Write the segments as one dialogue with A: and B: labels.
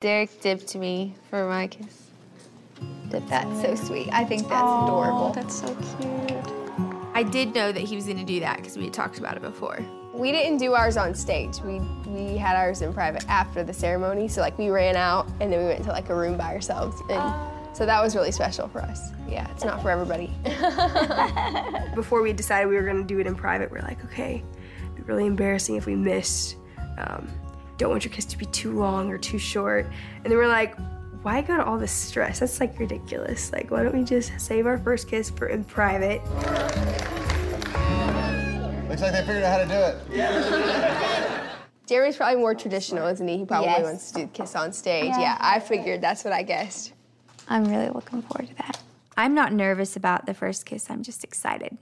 A: Derek dipped me for my kiss. Dipped
B: That's so sweet. I think that's adorable.
A: That's so cute.
B: I did know that he was going to do that because we had talked about it before.
C: We didn't do ours on stage. We we had ours in private after the ceremony. So like we ran out and then we went to like a room by ourselves. And so that was really special for us. Yeah, it's not for everybody.
D: before we decided we were going to do it in private, we are like, okay, it'd be really embarrassing if we missed. Um, don't want your kiss to be too long or too short. And then we're like, why go to all this stress? That's like ridiculous. Like, why don't we just save our first kiss for in private?
E: Looks like they figured out how to do it. Yeah.
C: Jeremy's probably more traditional, isn't he? He probably
B: Yes.
C: wants to do the kiss on stage.
B: Yeah.
C: Yeah. I figured that's what I guessed.
A: I'm really looking forward to that. I'm not nervous about the first kiss. I'm just excited.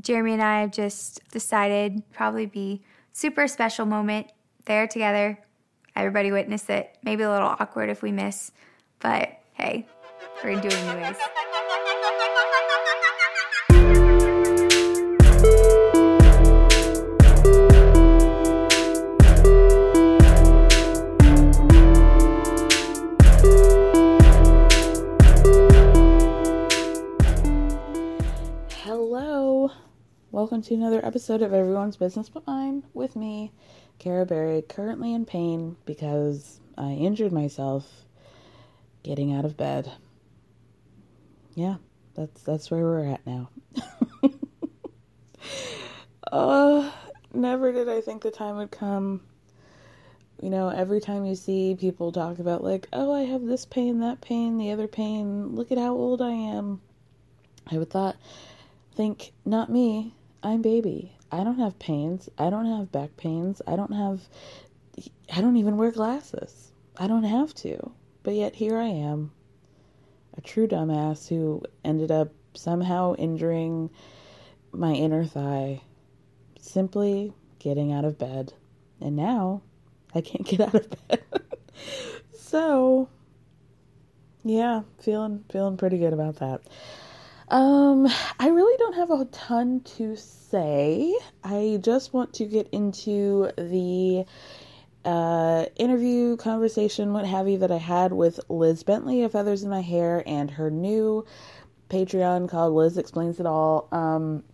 A: Jeremy and I have just decided probably be super special moment there together. Everybody witness it. Maybe a little awkward if we miss, but hey, we're gonna do it anyways.
F: Hello. Welcome to another episode of Everyone's Business But Mine with me, Berry, currently in pain because I injured myself getting out of bed. Yeah, that's that's where we're at now. uh, never did I think the time would come. You know, every time you see people talk about like, "Oh, I have this pain, that pain, the other pain. Look at how old I am." I would thought think, not me. I'm baby. I don't have pains. I don't have back pains. I don't have. I don't even wear glasses. I don't have to. But yet here I am, a true dumbass who ended up somehow injuring my inner thigh simply getting out of bed. And now I can't get out of bed. so, yeah, feeling feeling pretty good about that. Um, I really don't have a ton to say. I just want to get into the uh, interview, conversation, what have you, that I had with Liz Bentley of Feathers in My Hair and her new Patreon called Liz Explains It All. Um,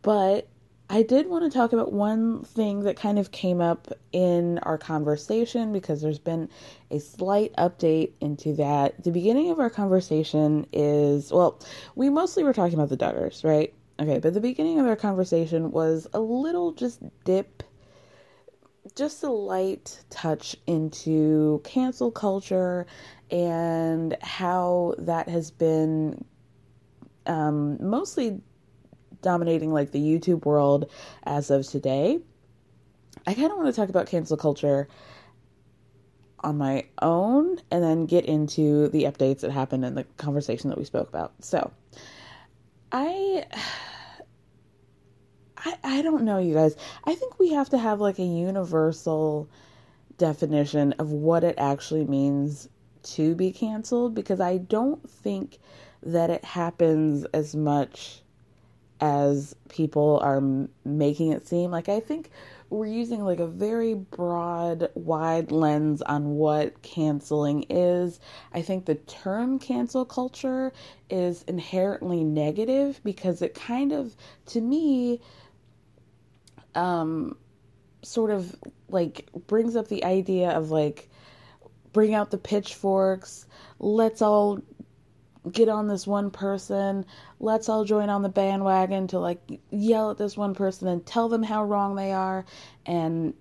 F: but I did want to talk about one thing that kind of came up in our conversation because there's been a slight update into that. The beginning of our conversation is well, we mostly were talking about the Duggars, right? Okay, but the beginning of our conversation was a little just dip, just a light touch into cancel culture and how that has been um, mostly dominating like the YouTube world as of today. I kind of want to talk about cancel culture on my own and then get into the updates that happened in the conversation that we spoke about. So, I I I don't know you guys. I think we have to have like a universal definition of what it actually means to be canceled because I don't think that it happens as much as people are making it seem. Like I think we're using like a very broad, wide lens on what canceling is. I think the term cancel culture is inherently negative because it kind of, to me, um, sort of like brings up the idea of like, bring out the pitchforks, let's all get on this one person. Let's all join on the bandwagon to like yell at this one person and tell them how wrong they are. And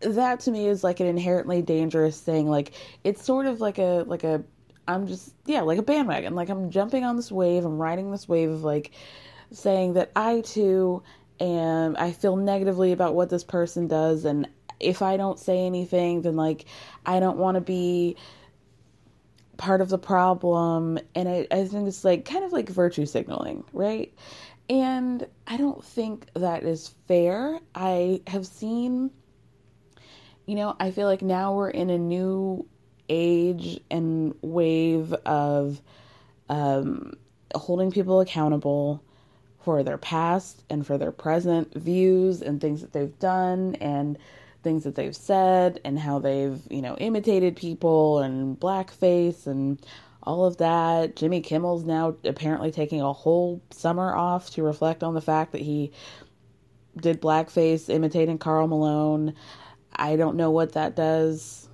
F: that to me is like an inherently dangerous thing. Like it's sort of like a like a I'm just yeah, like a bandwagon. Like I'm jumping on this wave, I'm riding this wave of like saying that I too am I feel negatively about what this person does and if I don't say anything then like I don't want to be part of the problem and I, I think it's like kind of like virtue signaling right? And i don't think that is fair. I have seen you know i feel like now we're in a new age and wave of um, holding people accountable for their past and for their present views and things that they've done and things that they've said and how they've, you know, imitated people and blackface and all of that. Jimmy Kimmel's now apparently taking a whole summer off to reflect on the fact that he did blackface imitating Karl Malone. I don't know what that does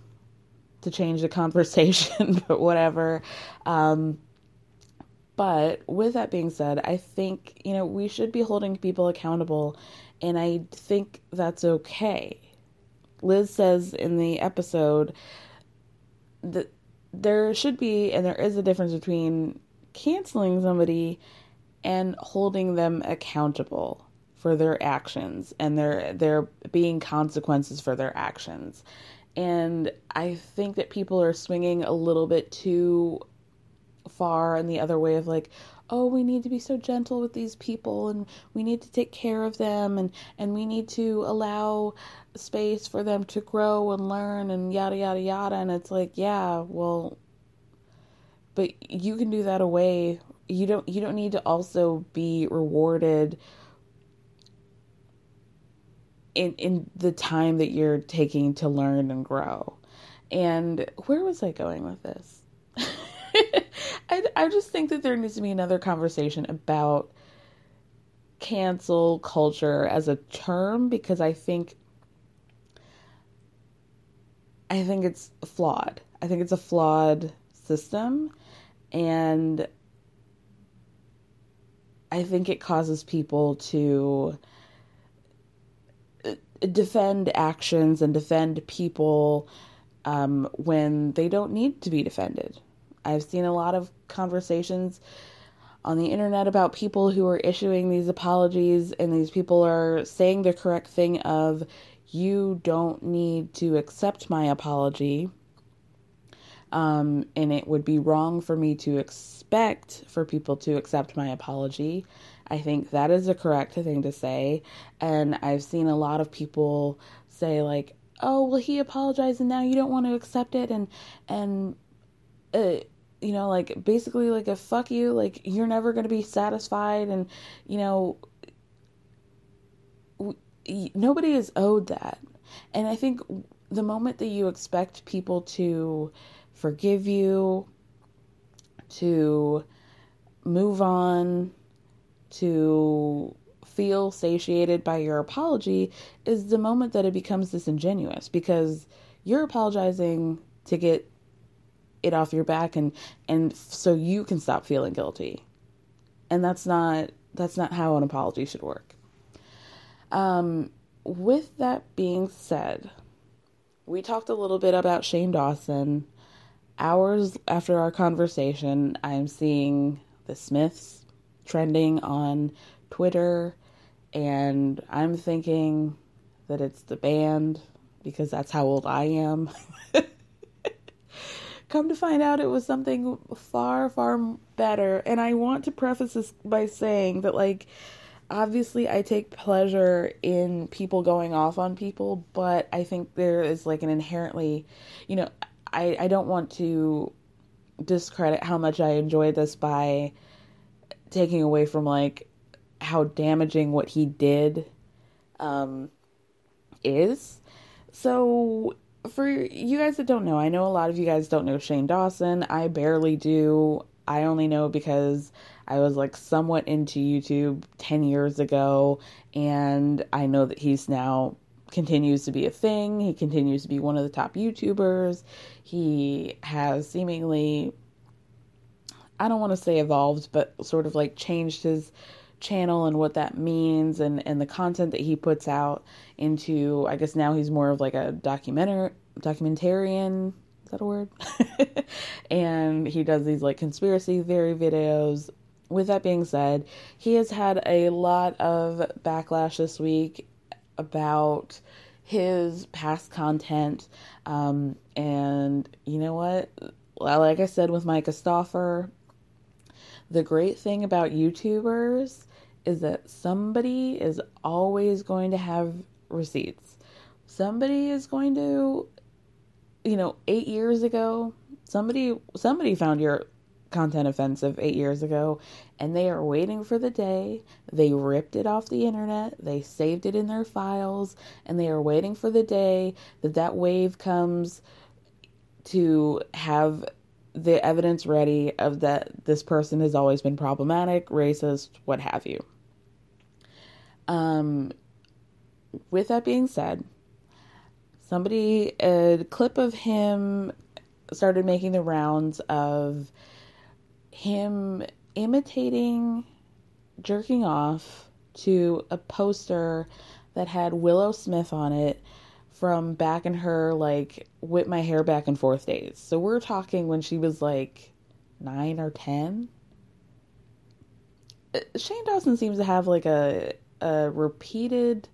F: to change the conversation, but whatever. Um, but with that being said, I think, you know, we should be holding people accountable, and I think that's okay. Liz says in the episode that there should be and there is a difference between canceling somebody and holding them accountable for their actions and there there being consequences for their actions. And I think that people are swinging a little bit too far in the other way of like, oh, we need to be so gentle with these people and we need to take care of them and, and we need to allow space for them to grow and learn and yada, yada, yada. And it's like, yeah, well, but you can do that away. You don't, you don't need to also be rewarded in, in the time that you're taking to learn and grow. And where was I going with this? I, I just think that there needs to be another conversation about cancel culture as a term because I think I think it's flawed. I think it's a flawed system and I think it causes people to uh, defend actions and defend people um, when they don't need to be defended. I've seen a lot of conversations on the internet about people who are issuing these apologies, and these people are saying the correct thing of, you don't need to accept my apology. Um, and it would be wrong for me to expect for people to accept my apology. I think that is the correct thing to say. And I've seen a lot of people say, like, oh, well, he apologized and now you don't want to accept it. And, and, uh, you know, like basically like a fuck you, like you're never going to be satisfied. And, you know, nobody is owed that. And I think the moment that you expect people to forgive you, to move on, to feel satiated by your apology is the moment that it becomes disingenuous because you're apologizing to get it off your back and and so you can stop feeling guilty. And that's not that's not how an apology should work. Um with that being said we talked a little bit about Shane Dawson. Hours after our conversation i'm seeing the smiths trending on twitter and i'm thinking that it's the band because that's how old I am. Come to find out, it was something far, far better. And I want to preface this by saying that, like, obviously, I take pleasure in people going off on people, but I think there is, like, an inherently, you know, I, I don't want to discredit how much I enjoyed this by taking away from, like, how damaging what he did um, is. So for you guys that don't know, I know a lot of you guys don't know Shane Dawson. I barely do. I only know because I was like somewhat into YouTube 10 years ago, and I know that he's now continues to be a thing. He continues to be one of the top YouTubers. He has seemingly, I don't want to say evolved, but sort of like changed his channel and what that means and and the content that he puts out into I guess now he's more of like a documentary documentarian is that a word? And he does these like conspiracy theory videos. With that being said he has had a lot of backlash this week about his past content. Um and you know what? Like I said with Myka Stauffer the great thing about YouTubers is that somebody is always going to have receipts. Somebody is going to, you know, eight years ago, somebody somebody found your content offensive eight years ago, and they are waiting for the day they ripped it off the internet, they saved it in their files, and they are waiting for the day that that wave comes to have the evidence ready of that this person has always been problematic, racist, what have you. Um, with that being said, somebody, a clip of him started making the rounds of him imitating jerking off to a poster that had Willow Smith on it from back in her like whip my hair back and forth days. So we're talking when she was like 9 or 10. Uh, Shane Dawson seems to have like a a repeated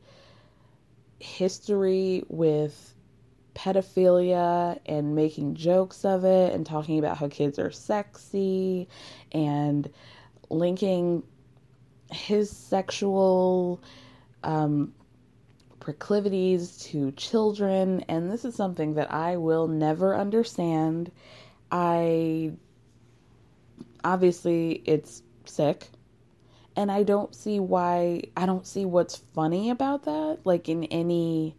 F: history with pedophilia and making jokes of it and talking about how kids are sexy and linking his sexual um, proclivities to children. And this is something that I will never understand. I obviously, it's sick and I don't see why I don't see what's funny about that like in any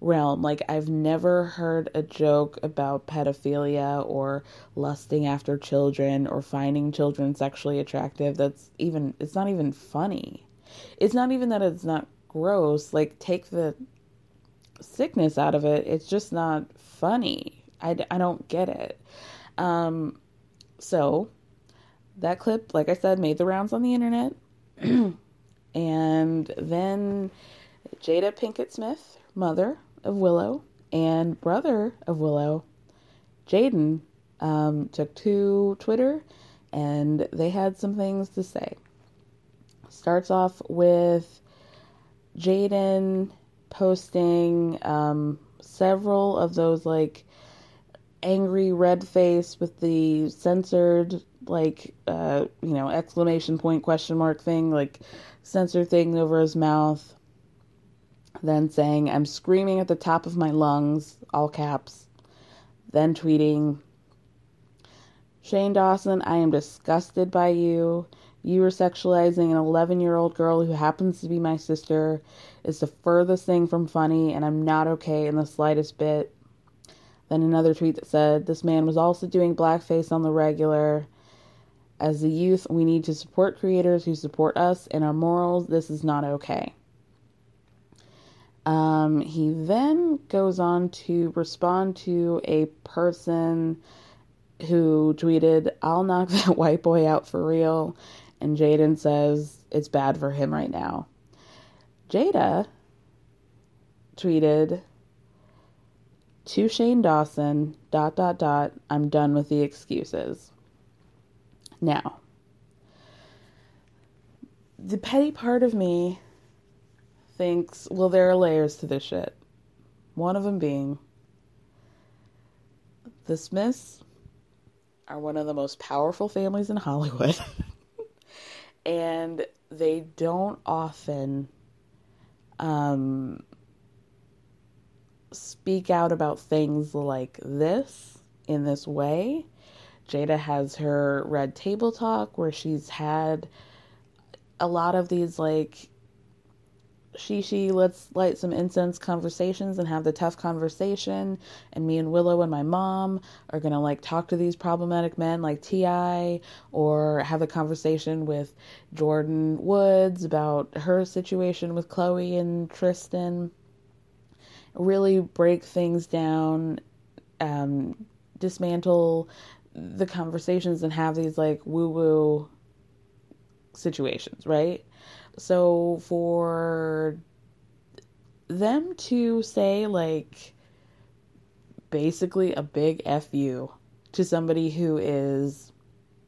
F: realm like I've never heard a joke about pedophilia or lusting after children or finding children sexually attractive that's even it's not even funny it's not even that it's not gross like take the sickness out of it it's just not funny I, I don't get it um so that clip, like I said, made the rounds on the internet. and then Jada Pinkett Smith, mother of Willow, and brother of Willow, Jaden, um, took to Twitter and they had some things to say. Starts off with Jaden posting um, several of those like angry red face with the censored like uh you know exclamation point question mark thing like censor thing over his mouth then saying i'm screaming at the top of my lungs all caps then tweeting shane dawson i am disgusted by you you are sexualizing an 11 year old girl who happens to be my sister is the furthest thing from funny and i'm not okay in the slightest bit then another tweet that said, This man was also doing blackface on the regular. As the youth, we need to support creators who support us and our morals. This is not okay. Um, he then goes on to respond to a person who tweeted, I'll knock that white boy out for real. And Jaden says, It's bad for him right now. Jada tweeted, to Shane Dawson, dot, dot, dot, I'm done with the excuses. Now, the petty part of me thinks, well, there are layers to this shit. One of them being the Smiths are one of the most powerful families in Hollywood. and they don't often um, speak out about things like this in this way. Jada has her red table talk where she's had a lot of these like she she let's light some incense conversations and have the tough conversation. And me and willow and my mom are gonna like talk to these problematic men like ti or have a conversation with Jordyn woods about her situation with Khloe and tristan. Really break things down um, dismantle the conversations and have these like woo woo situations right so for them to say like basically a big fu to somebody who is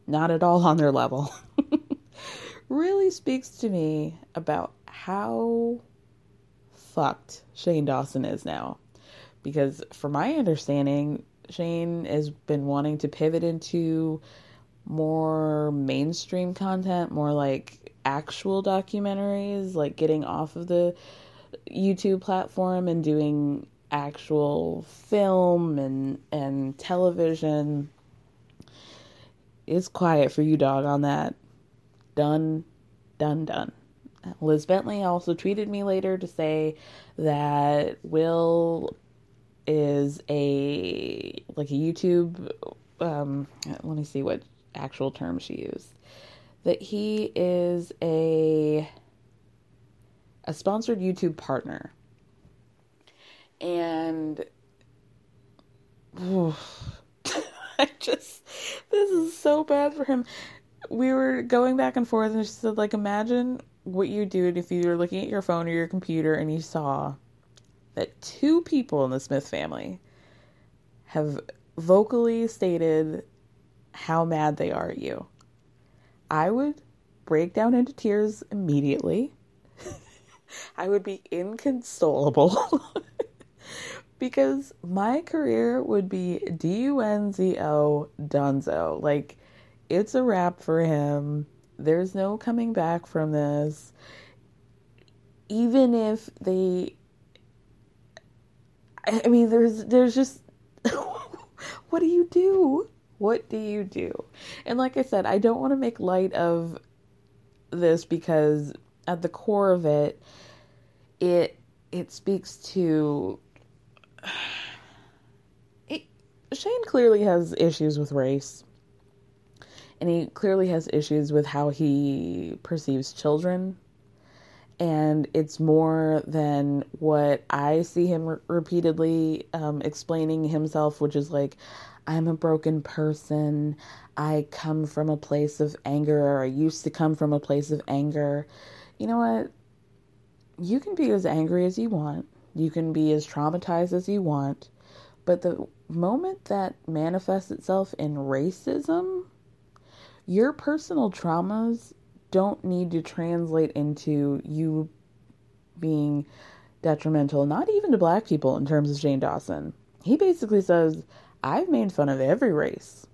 F: not at all on their level really speaks to me about how fucked Shane Dawson is now. Because from my understanding, Shane has been wanting to pivot into more mainstream content, more like actual documentaries, like getting off of the YouTube platform and doing actual film and and television. It's quiet for you, dog, on that. Done, done, done. Liz Bentley also tweeted me later to say that Will is a like a YouTube um let me see what actual term she used that he is a a sponsored YouTube partner. And I just this is so bad for him. We were going back and forth and she said like imagine what you do if you were looking at your phone or your computer and you saw that two people in the Smith family have vocally stated how mad they are at you. I would break down into tears immediately. I would be inconsolable because my career would be D U N Z O Dunzo. Like, it's a wrap for him. There's no coming back from this. Even if they I mean there's there's just what do you do? What do you do? And like I said, I don't want to make light of this because at the core of it it it speaks to it, Shane clearly has issues with race and he clearly has issues with how he perceives children and it's more than what I see him re- repeatedly um, explaining himself, which is like, I'm a broken person. I come from a place of anger, or I used to come from a place of anger. You know what? You can be as angry as you want, you can be as traumatized as you want, but the moment that manifests itself in racism, your personal traumas don't need to translate into you being detrimental, not even to black people in terms of Shane Dawson. He basically says, I've made fun of every race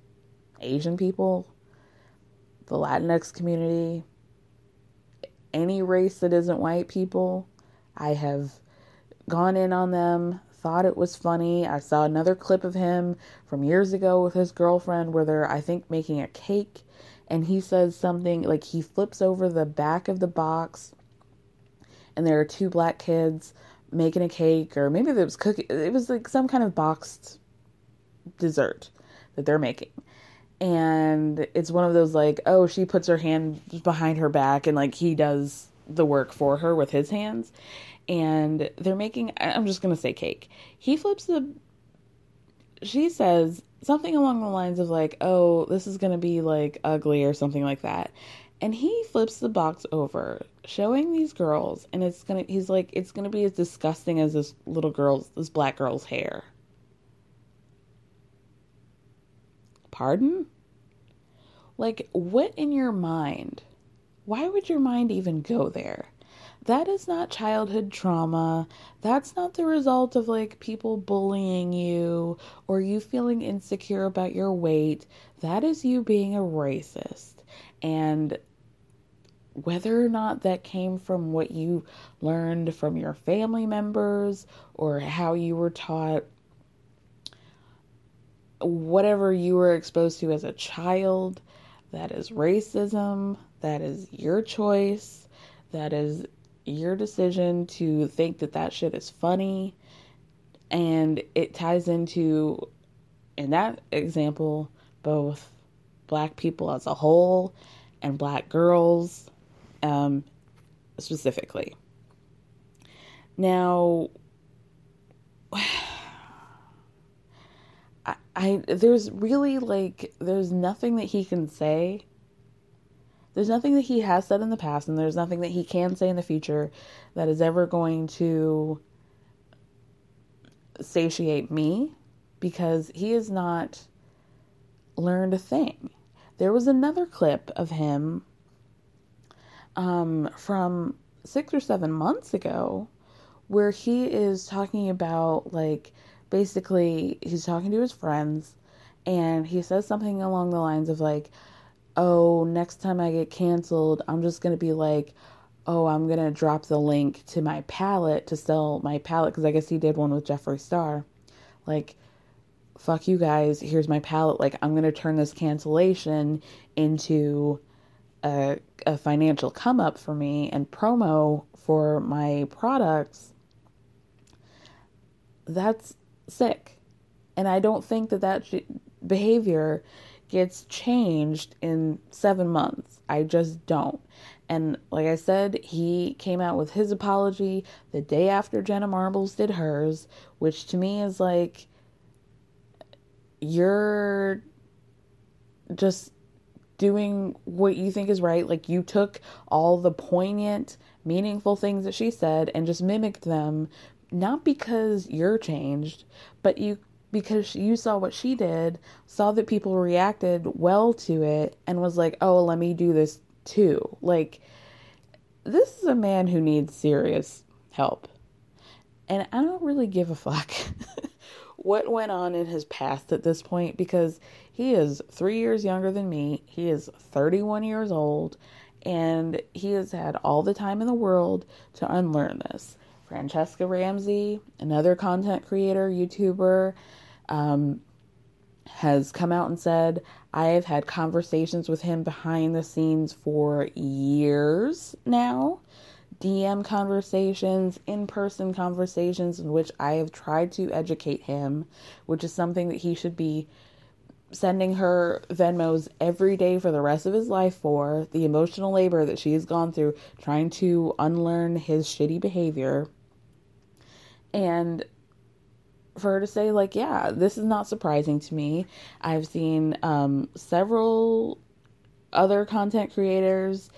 F: Asian people, the Latinx community, any race that isn't white people. I have gone in on them, thought it was funny. I saw another clip of him from years ago with his girlfriend where they're, I think, making a cake and he says something like he flips over the back of the box and there are two black kids making a cake or maybe it was cookie it was like some kind of boxed dessert that they're making and it's one of those like oh she puts her hand behind her back and like he does the work for her with his hands and they're making i'm just going to say cake he flips the she says something along the lines of like, "Oh, this is going to be like ugly" or something like that. And he flips the box over, showing these girls, and it's to he's like, "It's to be as disgusting as this little girl's this black girl's hair." Pardon? Like, what in your mind? Why would your mind even go there? that is not childhood trauma. That's not the result of like people bullying you or you feeling insecure about your weight. That is you being a racist. And whether or not that came from what you learned from your family members or how you were taught, whatever you were exposed to as a child, that is racism. That is your choice. That is your decision to think that that shit is funny. And it ties into, in that example, both black people as a whole and black girls um, specifically. Now, I, I there's really like there's nothing that he can say. There's nothing that he has said in the past, and there's nothing that he can say in the future that is ever going to satiate me because he has not learned a thing. There was another clip of him um, from six or seven months ago where he is talking about like basically he's talking to his friends and he says something along the lines of like oh next time i get canceled i'm just going to be like oh i'm going to drop the link to my palette to sell my palette because i guess he did one with jeffree star. Like fuck you guys here's my palette. Like i'm going to turn this cancellation into a, a financial come up for me and promo for my products. That's sick. And I don't think that that behavior gets changed in seven months. I just don't. And like I said, he came out with his apology the day after Jenna Marbles did hers, which to me is like, you're just doing what you think is right. Like you took all the poignant, meaningful things that she said and just mimicked them not because you're changed, but you because you saw what she did, saw that people reacted well to it, and was like, oh, let me do this too. Like, this is a man who needs serious help. And I don't really give a fuck what went on in his past at this point because he is three years younger than me. He is 31 years old, and he has had all the time in the world to unlearn this. Franchesca Ramsey, another content creator, YouTuber, um, has come out and said, I have had conversations with him behind the scenes for years now. DM conversations, in person conversations in which I have tried to educate him, which is something that he should be sending her Venmos every day for the rest of his life for the emotional labor that she has gone through trying to unlearn his shitty behavior. And for her to say, like, yeah, this is not surprising to me. I've seen um, several other content creators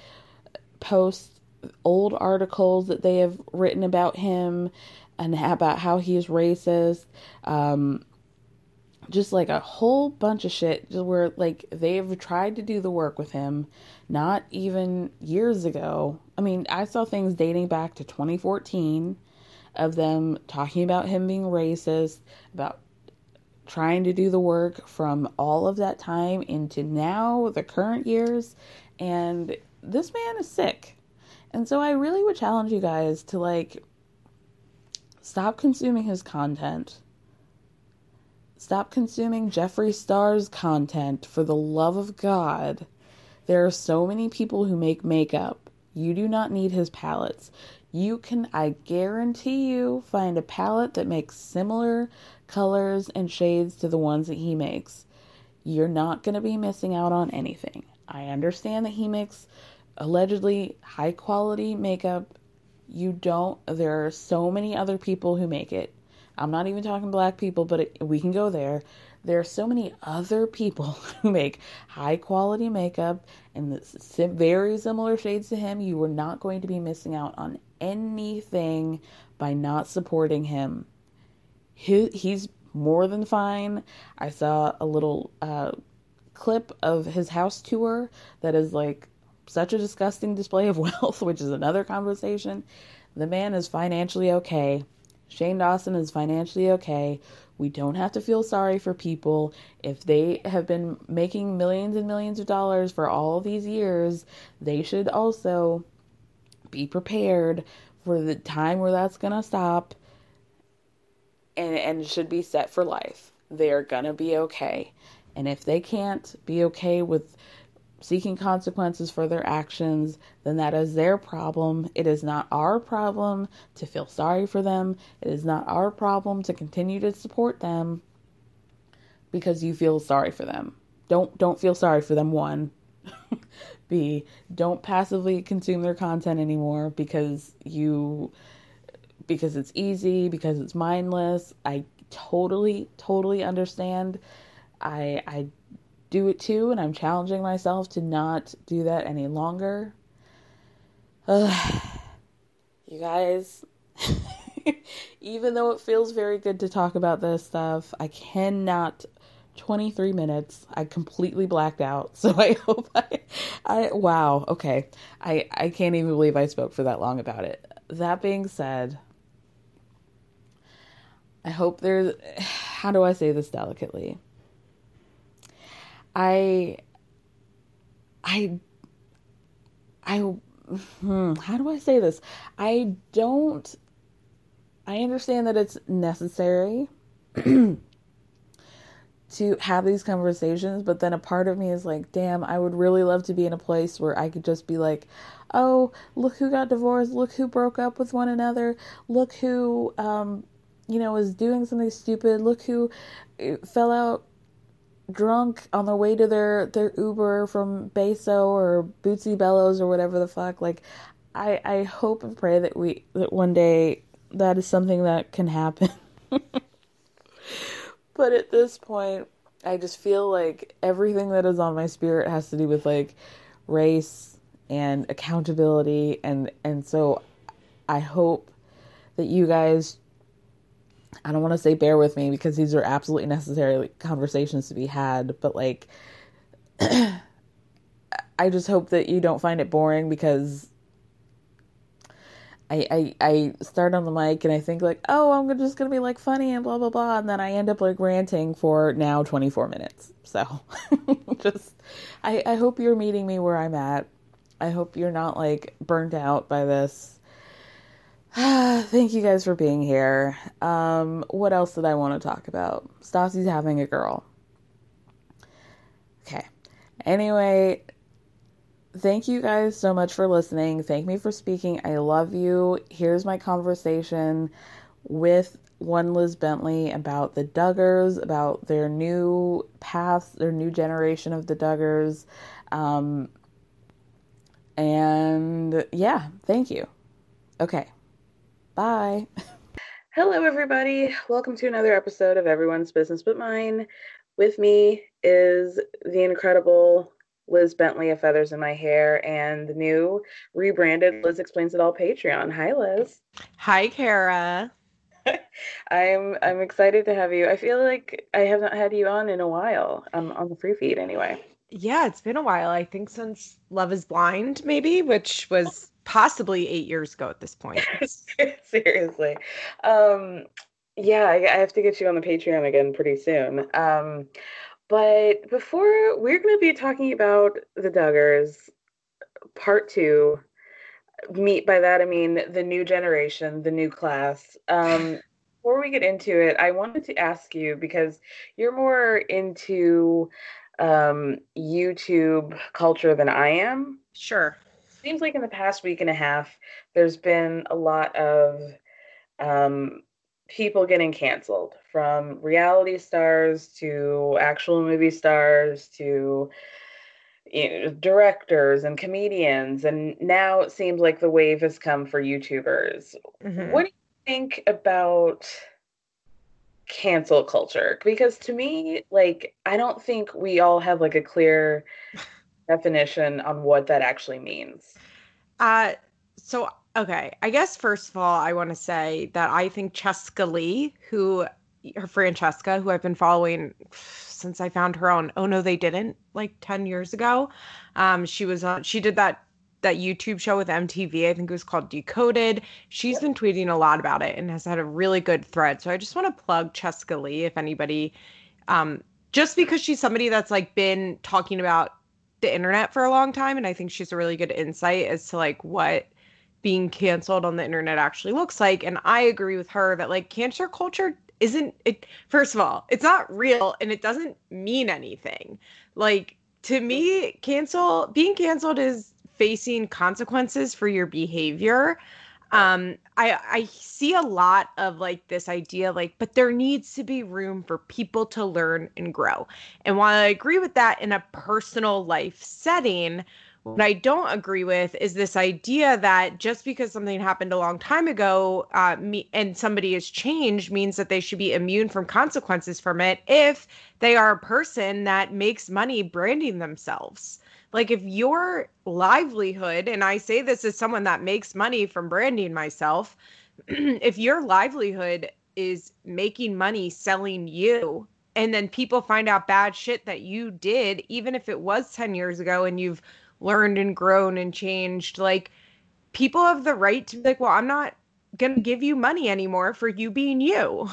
F: post old articles that they have written about him and about how he is racist. Um, just like a whole bunch of shit where like they've tried to do the work with him not even years ago. I mean, I saw things dating back to 2014 of them talking about him being racist, about trying to do the work from all of that time into now, the current years. And this man is sick. And so I really would challenge you guys to like stop consuming his content. Stop consuming Jeffree Star's content for the love of God. There are so many people who make makeup. You do not need his palettes you can, I guarantee you, find a palette that makes similar colors and shades to the ones that he makes. You're not going to be missing out on anything. I understand that he makes allegedly high quality makeup. You don't, there are so many other people who make it. I'm not even talking black people, but it, we can go there. There are so many other people who make high quality makeup and very similar shades to him. You are not going to be missing out on anything by not supporting him. He, he's more than fine. I saw a little uh, clip of his house tour that is like such a disgusting display of wealth, which is another conversation. The man is financially okay. Shane Dawson is financially okay. We don't have to feel sorry for people. If they have been making millions and millions of dollars for all these years, they should also be prepared for the time where that's going to stop and, and should be set for life. They're going to be okay. And if they can't be okay with seeking consequences for their actions, then that is their problem. It is not our problem to feel sorry for them. It is not our problem to continue to support them because you feel sorry for them. Don't don't feel sorry for them one. B, don't passively consume their content anymore because you because it's easy, because it's mindless. I totally totally understand. I I do it too, and I'm challenging myself to not do that any longer. Uh, you guys, even though it feels very good to talk about this stuff, I cannot. 23 minutes. I completely blacked out. So I hope I, I wow. Okay. I I can't even believe I spoke for that long about it. That being said, I hope there's how do I say this delicately? I I I hmm, how do I say this? I don't I understand that it's necessary to have these conversations, but then a part of me is like, damn, I would really love to be in a place where I could just be like, oh, look who got divorced, look who broke up with one another, look who um you know is doing something stupid, look who uh, fell out drunk on their way to their their Uber from Beso or Bootsy Bellows or whatever the fuck. Like, I I hope and pray that we that one day that is something that can happen. but at this point, I just feel like everything that is on my spirit has to do with like race and accountability. And and so I hope that you guys I don't want to say bear with me because these are absolutely necessary conversations to be had, but like I just hope that you don't find it boring because I, I I start on the mic and I think like, oh, I'm just gonna be like funny and blah blah blah, and then I end up like ranting for now 24 minutes. So just I I hope you're meeting me where I'm at. I hope you're not like burnt out by this. Thank you guys for being here. Um, what else did I want to talk about? Stassi's having a girl. Okay. Anyway, thank you guys so much for listening. Thank me for speaking. I love you. Here's my conversation with one Liz Bentley about the Duggars, about their new path, their new generation of the Duggars. Um, and yeah, thank you. Okay. Bye. Hello, everybody. Welcome to another episode of Everyone's Business But Mine. With me is the incredible Liz Bentley of Feathers in My Hair and the new rebranded Liz Explains It All Patreon. Hi, Liz.
G: Hi, Kara.
F: I'm I'm excited to have you. I feel like I haven't had you on in a while um, on the free feed anyway.
G: Yeah, it's been a while. I think since Love is Blind, maybe, which was possibly eight years ago at this point.
F: Seriously. Um, yeah, I, I, have to get you on the Patreon again pretty soon. Um, but before, we're going to be talking about the Duggars, part two. Meet by that, I mean the new generation, the new class. Um, before we get into it, I wanted to ask you because you're more into um, YouTube culture than I am.
G: Sure
F: seems like in the past week and a half, there's been a lot of um, people getting canceled from reality stars to actual movie stars to you know, directors and comedians. And now it seems like the wave has come for YouTubers. Mm-hmm. What do you think about cancel culture? Because to me, like, I don't think we all have like a clear definition on what that actually means.
G: Uh, so okay, I guess first of all, I want to say that I think Chescaleigh, who her Franchesca, who I've been following since I found her on Oh No They Didn't like 10 years ago. Um, she was on, she did that that YouTube show with MTV. I think it was called Decoded. She's been tweeting a lot about it and has had a really good thread. So I just want to plug Chescaleigh if anybody, um, just because she's somebody that's like been talking about the internet for a long time, and I think she's a really good insight as to like what being canceled on the internet actually looks like. And I agree with her that like cancel culture isn't it first of all, it's not real and it doesn't mean anything. Like to me, cancel being canceled is facing consequences for your behavior um i i see a lot of like this idea like but there needs to be room for people to learn and grow and while i agree with that in a personal life setting what I don't agree with is this idea that just because something happened a long time ago, uh, me, and somebody has changed means that they should be immune from consequences from it if they are a person that makes money branding themselves. Like if your livelihood, and I say this as someone that makes money from branding myself, if your livelihood is making money selling you, and then people find out bad shit that you did, even if it was 10 years ago and you've learned and grown and changed, like people have the right to be like, well, I'm not going to give you money anymore for you being you.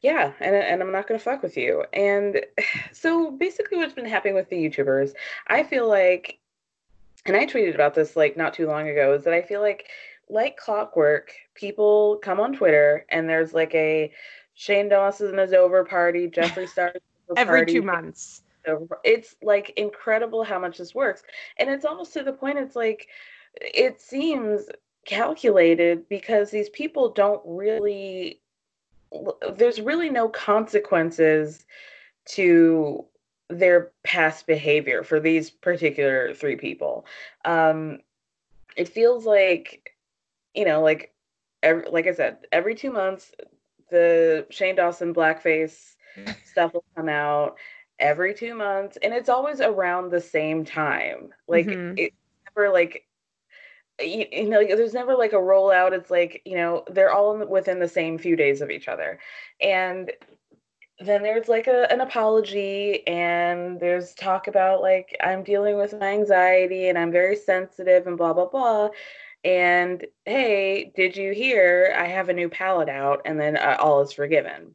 F: Yeah, and and I'm not gonna fuck with you. And so basically, what's been happening with the YouTubers, I feel like, and I tweeted about this like not too long ago, is that I feel like, like clockwork, people come on Twitter and there's like a Shane Dawson is over party, Jeffree Star
G: every party, two months.
F: Over, it's like incredible how much this works, and it's almost to the point. It's like it seems calculated because these people don't really there's really no consequences to their past behavior for these particular three people. Um, it feels like, you know, like, every, like I said, every two months, the Shane Dawson blackface stuff will come out every two months, and it's always around the same time. Like, mm-hmm. it's never like you, you, know there's never like a rollout. It's like you know they're all within the same few days of each other. And then there's like a, an apology and there's talk about like i'm dealing with my anxiety and i'm very sensitive and blah blah blah. And hey did you hear? I have a new palette out and then uh, all is forgiven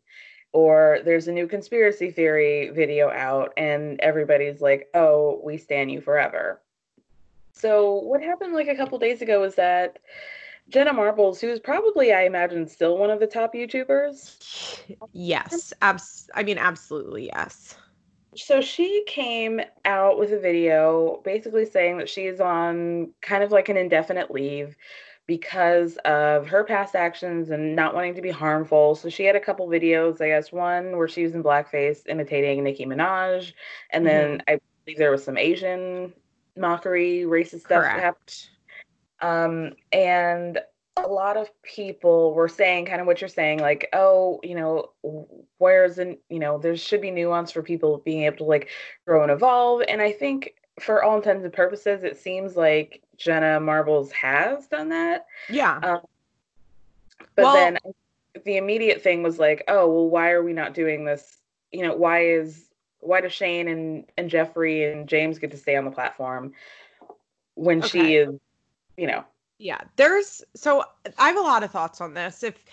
F: or there's a new conspiracy theory video out and everybody's like oh we stand you forever so what happened like a couple days ago was that Jenna Marbles, who is probably, I imagine, still one of the top YouTubers.
G: Yes, abs- I mean, absolutely yes.
F: So she came out with a video basically saying that she is on kind of like an indefinite leave because of her past actions and not wanting to be harmful. So she had a couple videos, I guess one where she was in blackface imitating Nicki Minaj, and then mm-hmm. I believe there was some Asian mockery, racist stuff happened. Um, and a lot of people were saying kind of what you're saying, like, oh, you know, where's the, you know, there should be nuance for people being able to like grow and evolve. And I think for all intents and purposes, it seems like Jenna Marbles has done that.
G: Yeah. Um,
F: but well, then the immediate thing was like, oh, well, why are we not doing this? You know, why is why does Shane and, and Jeffree and James get to stay on the platform when okay. she is, you know?
G: Yeah, there's so I have a lot of thoughts on this. If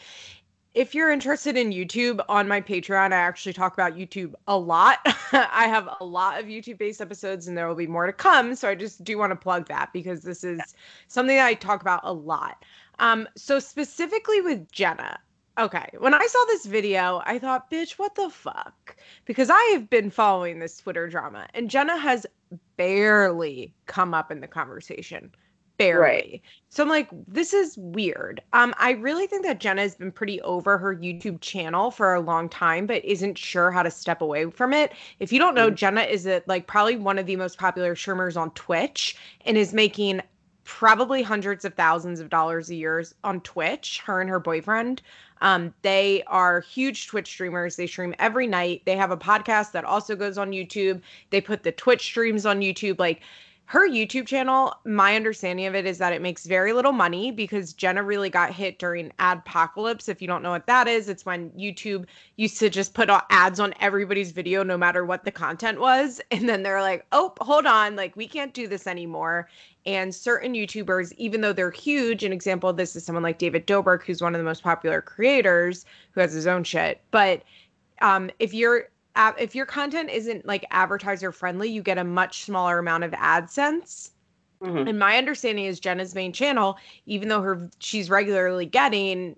G: if you're interested in YouTube on my Patreon, I actually talk about YouTube a lot. I have a lot of YouTube based episodes and there will be more to come. So I just do want to plug that because this is something that I talk about a lot. Um, so specifically with Jenna, Okay, when I saw this video, I thought, bitch, what the fuck? Because I have been following this Twitter drama, and Jenna has barely come up in the conversation. Barely. Right. So I'm like, this is weird. Um, I really think that Jenna has been pretty over her YouTube channel for a long time, but isn't sure how to step away from it. If you don't know, mm-hmm. Jenna is a, like probably one of the most popular streamers on Twitch and is making probably hundreds of thousands of dollars a year on Twitch, her and her boyfriend. Um, they are huge Twitch streamers. They stream every night. They have a podcast that also goes on YouTube. They put the Twitch streams on YouTube. Like her YouTube channel, my understanding of it is that it makes very little money because Jenna really got hit during adpocalypse. If you don't know what that is, it's when YouTube used to just put ads on everybody's video no matter what the content was. And then they're like, oh, hold on, like we can't do this anymore. And certain YouTubers, even though they're huge, an example of this is someone like David Dobrik, who's one of the most popular creators who has his own shit. But um, if you're if your content isn't like advertiser friendly, you get a much smaller amount of AdSense. Mm-hmm. And my understanding is Jenna's main channel, even though her she's regularly getting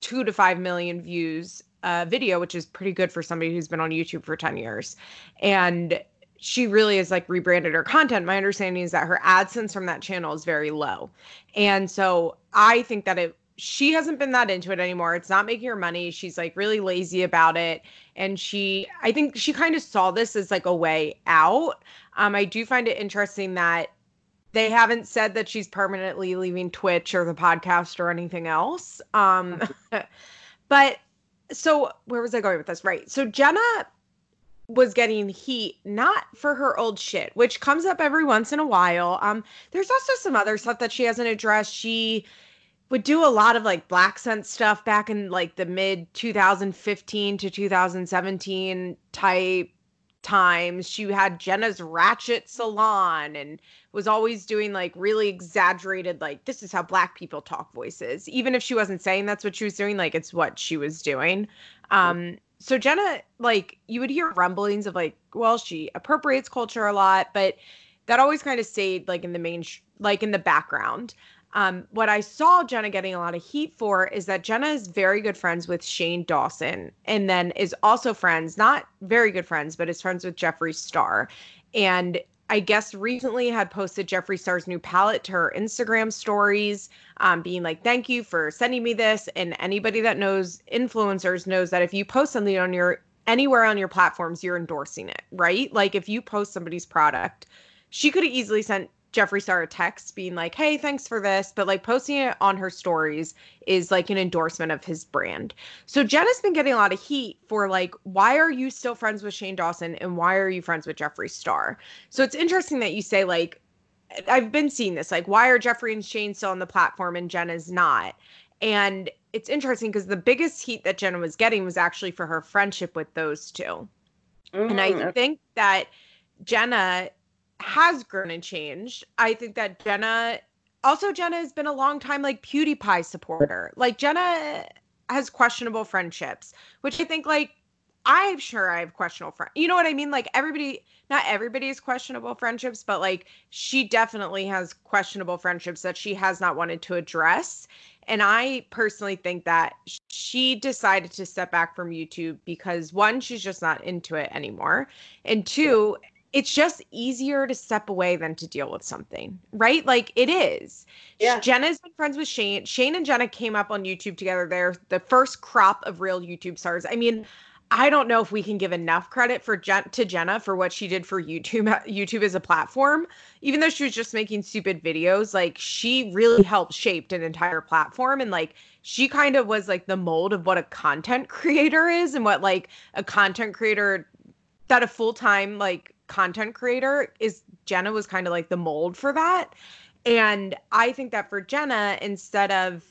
G: two to five million views uh, video, which is pretty good for somebody who's been on YouTube for 10 years. And she really is like rebranded her content. My understanding is that her AdSense from that channel is very low. And so I think that it she hasn't been that into it anymore. It's not making her money. She's like really lazy about it. And she, I think she kind of saw this as like a way out. Um, I do find it interesting that they haven't said that she's permanently leaving Twitch or the podcast or anything else. Um, but so where was I going with this? Right. So Jenna was getting heat not for her old shit, which comes up every once in a while. Um, there's also some other stuff that she hasn't addressed. She would do a lot of like black scent stuff back in like the mid 2015 to 2017 type times. She had Jenna's Ratchet Salon and was always doing like really exaggerated, like, this is how black people talk voices. Even if she wasn't saying that's what she was doing, like, it's what she was doing. Um, so Jenna, like, you would hear rumblings of like, well, she appropriates culture a lot, but that always kind of stayed like in the main, sh- like in the background. Um, what I saw Jenna getting a lot of heat for is that Jenna is very good friends with Shane Dawson and then is also friends, not very good friends, but is friends with Jeffree Star. And I guess recently had posted Jeffree Star's new palette to her Instagram stories, um, being like, thank you for sending me this. And anybody that knows influencers knows that if you post something on your anywhere on your platforms, you're endorsing it, right? Like if you post somebody's product, she could have easily sent Jeffree Star a text being like, hey, thanks for this. But like posting it on her stories is like an endorsement of his brand. So Jenna's been getting a lot of heat for like, why are you still friends with Shane Dawson and why are you friends with Jeffree Star? So it's interesting that you say like, I've been seeing this. Like, why are Jeffree and Shane still on the platform and Jenna's not? And it's interesting because the biggest heat that Jenna was getting was actually for her friendship with those 2 mm, and I mm, think that Jenna has grown and changed. I think that Jenna also Jenna has been a long time like PewDiePie supporter. Like Jenna has questionable friendships, which I think like I'm sure I have questionable friends. You know what I mean? Like everybody, not everybody has questionable friendships, but like she definitely has questionable friendships that she has not wanted to address. And I personally think that she decided to step back from YouTube because one, she's just not into it anymore. And two, it's just easier to step away than to deal with something, right? Like it is. Yeah. Jenna's been friends with Shane. Shane and Jenna came up on YouTube together. They're the first crop of real YouTube stars. I mean, I don't know if we can give enough credit for Jen- to Jenna for what she did for YouTube YouTube as a platform. Even though she was just making stupid videos, like she really helped shaped an entire platform and like she kind of was like the mold of what a content creator is and what like a content creator that a full-time like content creator is Jenna was kind of like the mold for that. And I think that for Jenna, instead of,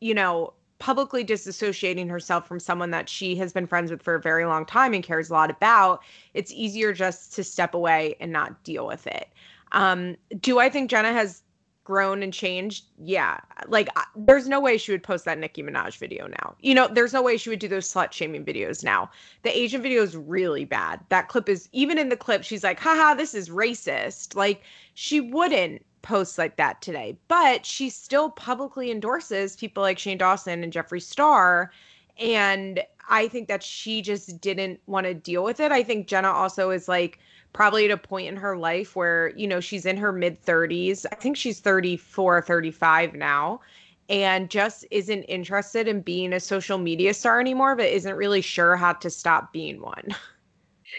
G: you know, publicly disassociating herself from someone that she has been friends with for a very long time and cares a lot about, it's easier just to step away and not deal with it. Um, do I think Jenna has grown and changed, yeah. Like, there's no way she would post that Nicki Minaj video now. You know, there's no way she would do those slut shaming videos now. The Asian video is really bad. That clip is, even in the clip, she's like, haha, this is racist. Like, she wouldn't post like that today, but she still publicly endorses people like Shane Dawson and Jeffree Star. And I think that she just didn't want to deal with it. I think Jenna also is like, probably at a point in her life where, you know, she's in her mid 30s. I think she's 34, 35 now, and just isn't interested in being a social media star anymore, but isn't really sure how to stop being one.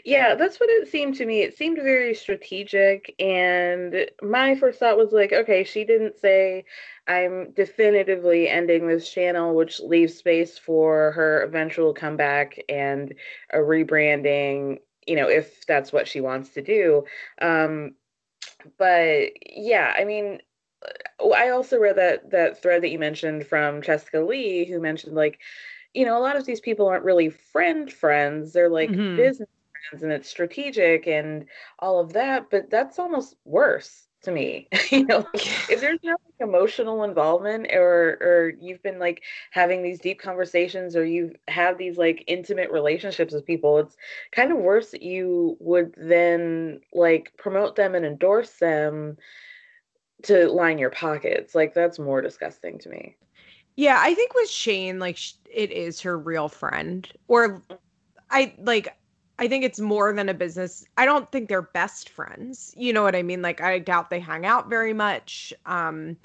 H: Yeah, that's what it seemed to me. It seemed very strategic. And my first thought was like, okay, she didn't say, I'm definitively ending this channel, which leaves space for her eventual comeback and a rebranding you know, if that's what she wants to do. Um,
F: but yeah, I mean, uh, I also read that that thread that you mentioned from Chescaleigh, who mentioned like, you know, a lot of these people aren't really friend friends; they're like
G: Mhm.
F: business friends, and it's strategic and all of that. But that's almost worse to me. you know, like, if there's no like, emotional involvement, or or you've been like having these deep conversations, or you have these like intimate relationships with people, it's kind of worse that you would then like promote them and endorse them to line your pockets. Like that's more disgusting to me.
G: Yeah, I think with Shane, like sh- it is her real friend, or mm. I like. I think it's more than a business. I don't think they're best friends. You know what I mean? Like I doubt they hang out very much. Um,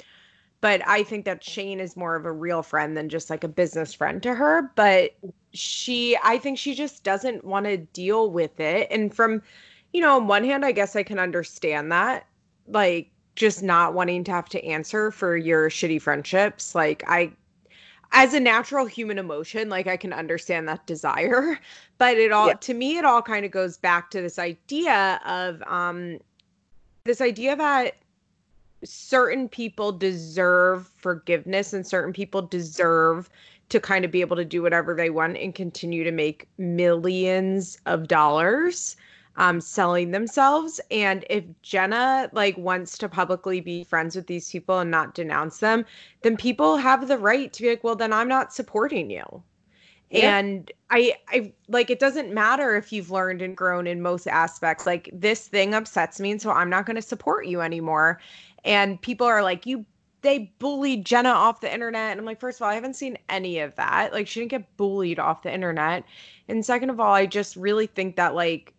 G: but I think that Shane is more of a real friend than just like a business friend to her. But she, I think she just doesn't want to deal with it. And from, you know, on one hand, I guess I can understand that. Like just not wanting to have to answer for your shitty friendships. Like I as a natural human emotion, like I can understand that desire, but it all
F: Yeah.
G: to me it all kind of goes back to this idea of um this idea that certain people deserve forgiveness and certain people deserve to kind of be able to do whatever they want and continue to make millions of dollars um selling themselves. And if Jenna like wants to publicly be friends with these people and not denounce them then people have the right to be like well then I'm not supporting you.
F: Yeah.
G: and I I like it doesn't matter if you've learned and grown in most aspects. Like this thing upsets me and so I'm not going to support you anymore. And people are like you they bullied Jenna off the internet. And I'm like first of all I haven't seen any of that. Like she didn't get bullied off the internet. And second of all I just really think that like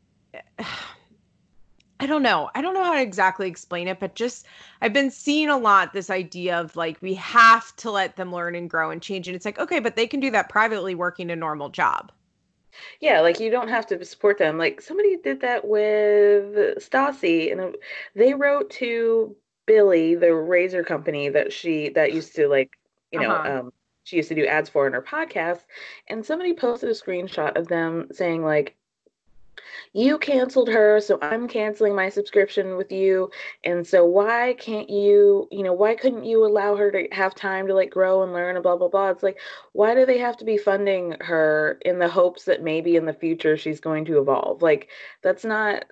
G: I don't know. I don't know how to exactly explain it, but just I've been seeing a lot this idea of like we have to let them learn and grow and change. And it's like, okay, but they can do that privately working a normal job.
F: Yeah, like you don't have to support them. Like somebody did that with Stassi, and they wrote to Billie, the razor company that she that used to like, you know,
G: Uh-huh.
F: um, she used to do ads for in her podcast, and somebody posted a screenshot of them saying like, you canceled her, so I'm canceling my subscription with you. And so why can't you, you know, why couldn't you allow her to have time to like grow and learn and blah blah blah? It's like, why do they have to be funding her in the hopes that maybe in the future she's going to evolve? Like that's not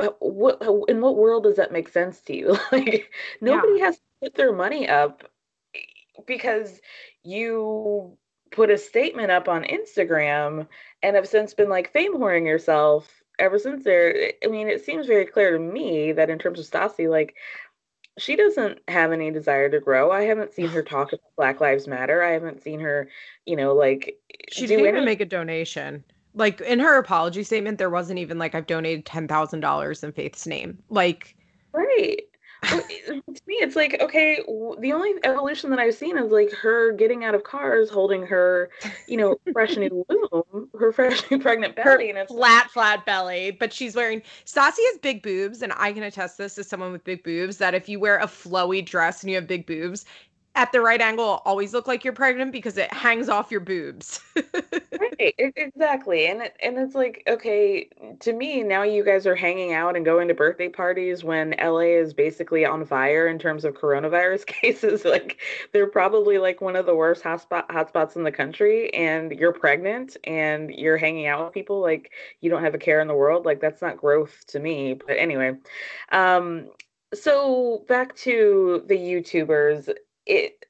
F: uh, what in what world does that make sense to you? Like nobody has to put their money up because you put a statement up on Instagram and have since been like fame whoring yourself ever since there. I mean, it seems very clear to me that in terms of Stassi, like she doesn't have any desire to grow. I haven't seen her talk about Black Lives Matter. I haven't seen her, you know, like
G: She didn't even make a donation. Like in her apology statement, there wasn't even like I've donated ten thousand dollars in Faith's name. Like
F: Right. To me, it's like, okay, the only evolution that I've seen is like her getting out of cars, holding her, you know, fresh new womb, her fresh new pregnant
G: her
F: belly, and it's
G: flat, flat belly, but she's wearing Stassi has big boobs, and I can attest this as someone with big boobs that if you wear a flowy dress and you have big boobs, at the right angle, always look like you're pregnant because it hangs off your boobs.
F: right, exactly. And it, and it's like, okay, to me, now you guys are hanging out and going to birthday parties when LA is basically on fire in terms of coronavirus cases. Like they're probably like one of the worst hotspot hotspots in the country, and you're pregnant and you're hanging out with people like you don't have a care in the world. Like that's not growth to me. But anyway, um, so back to the YouTubers. It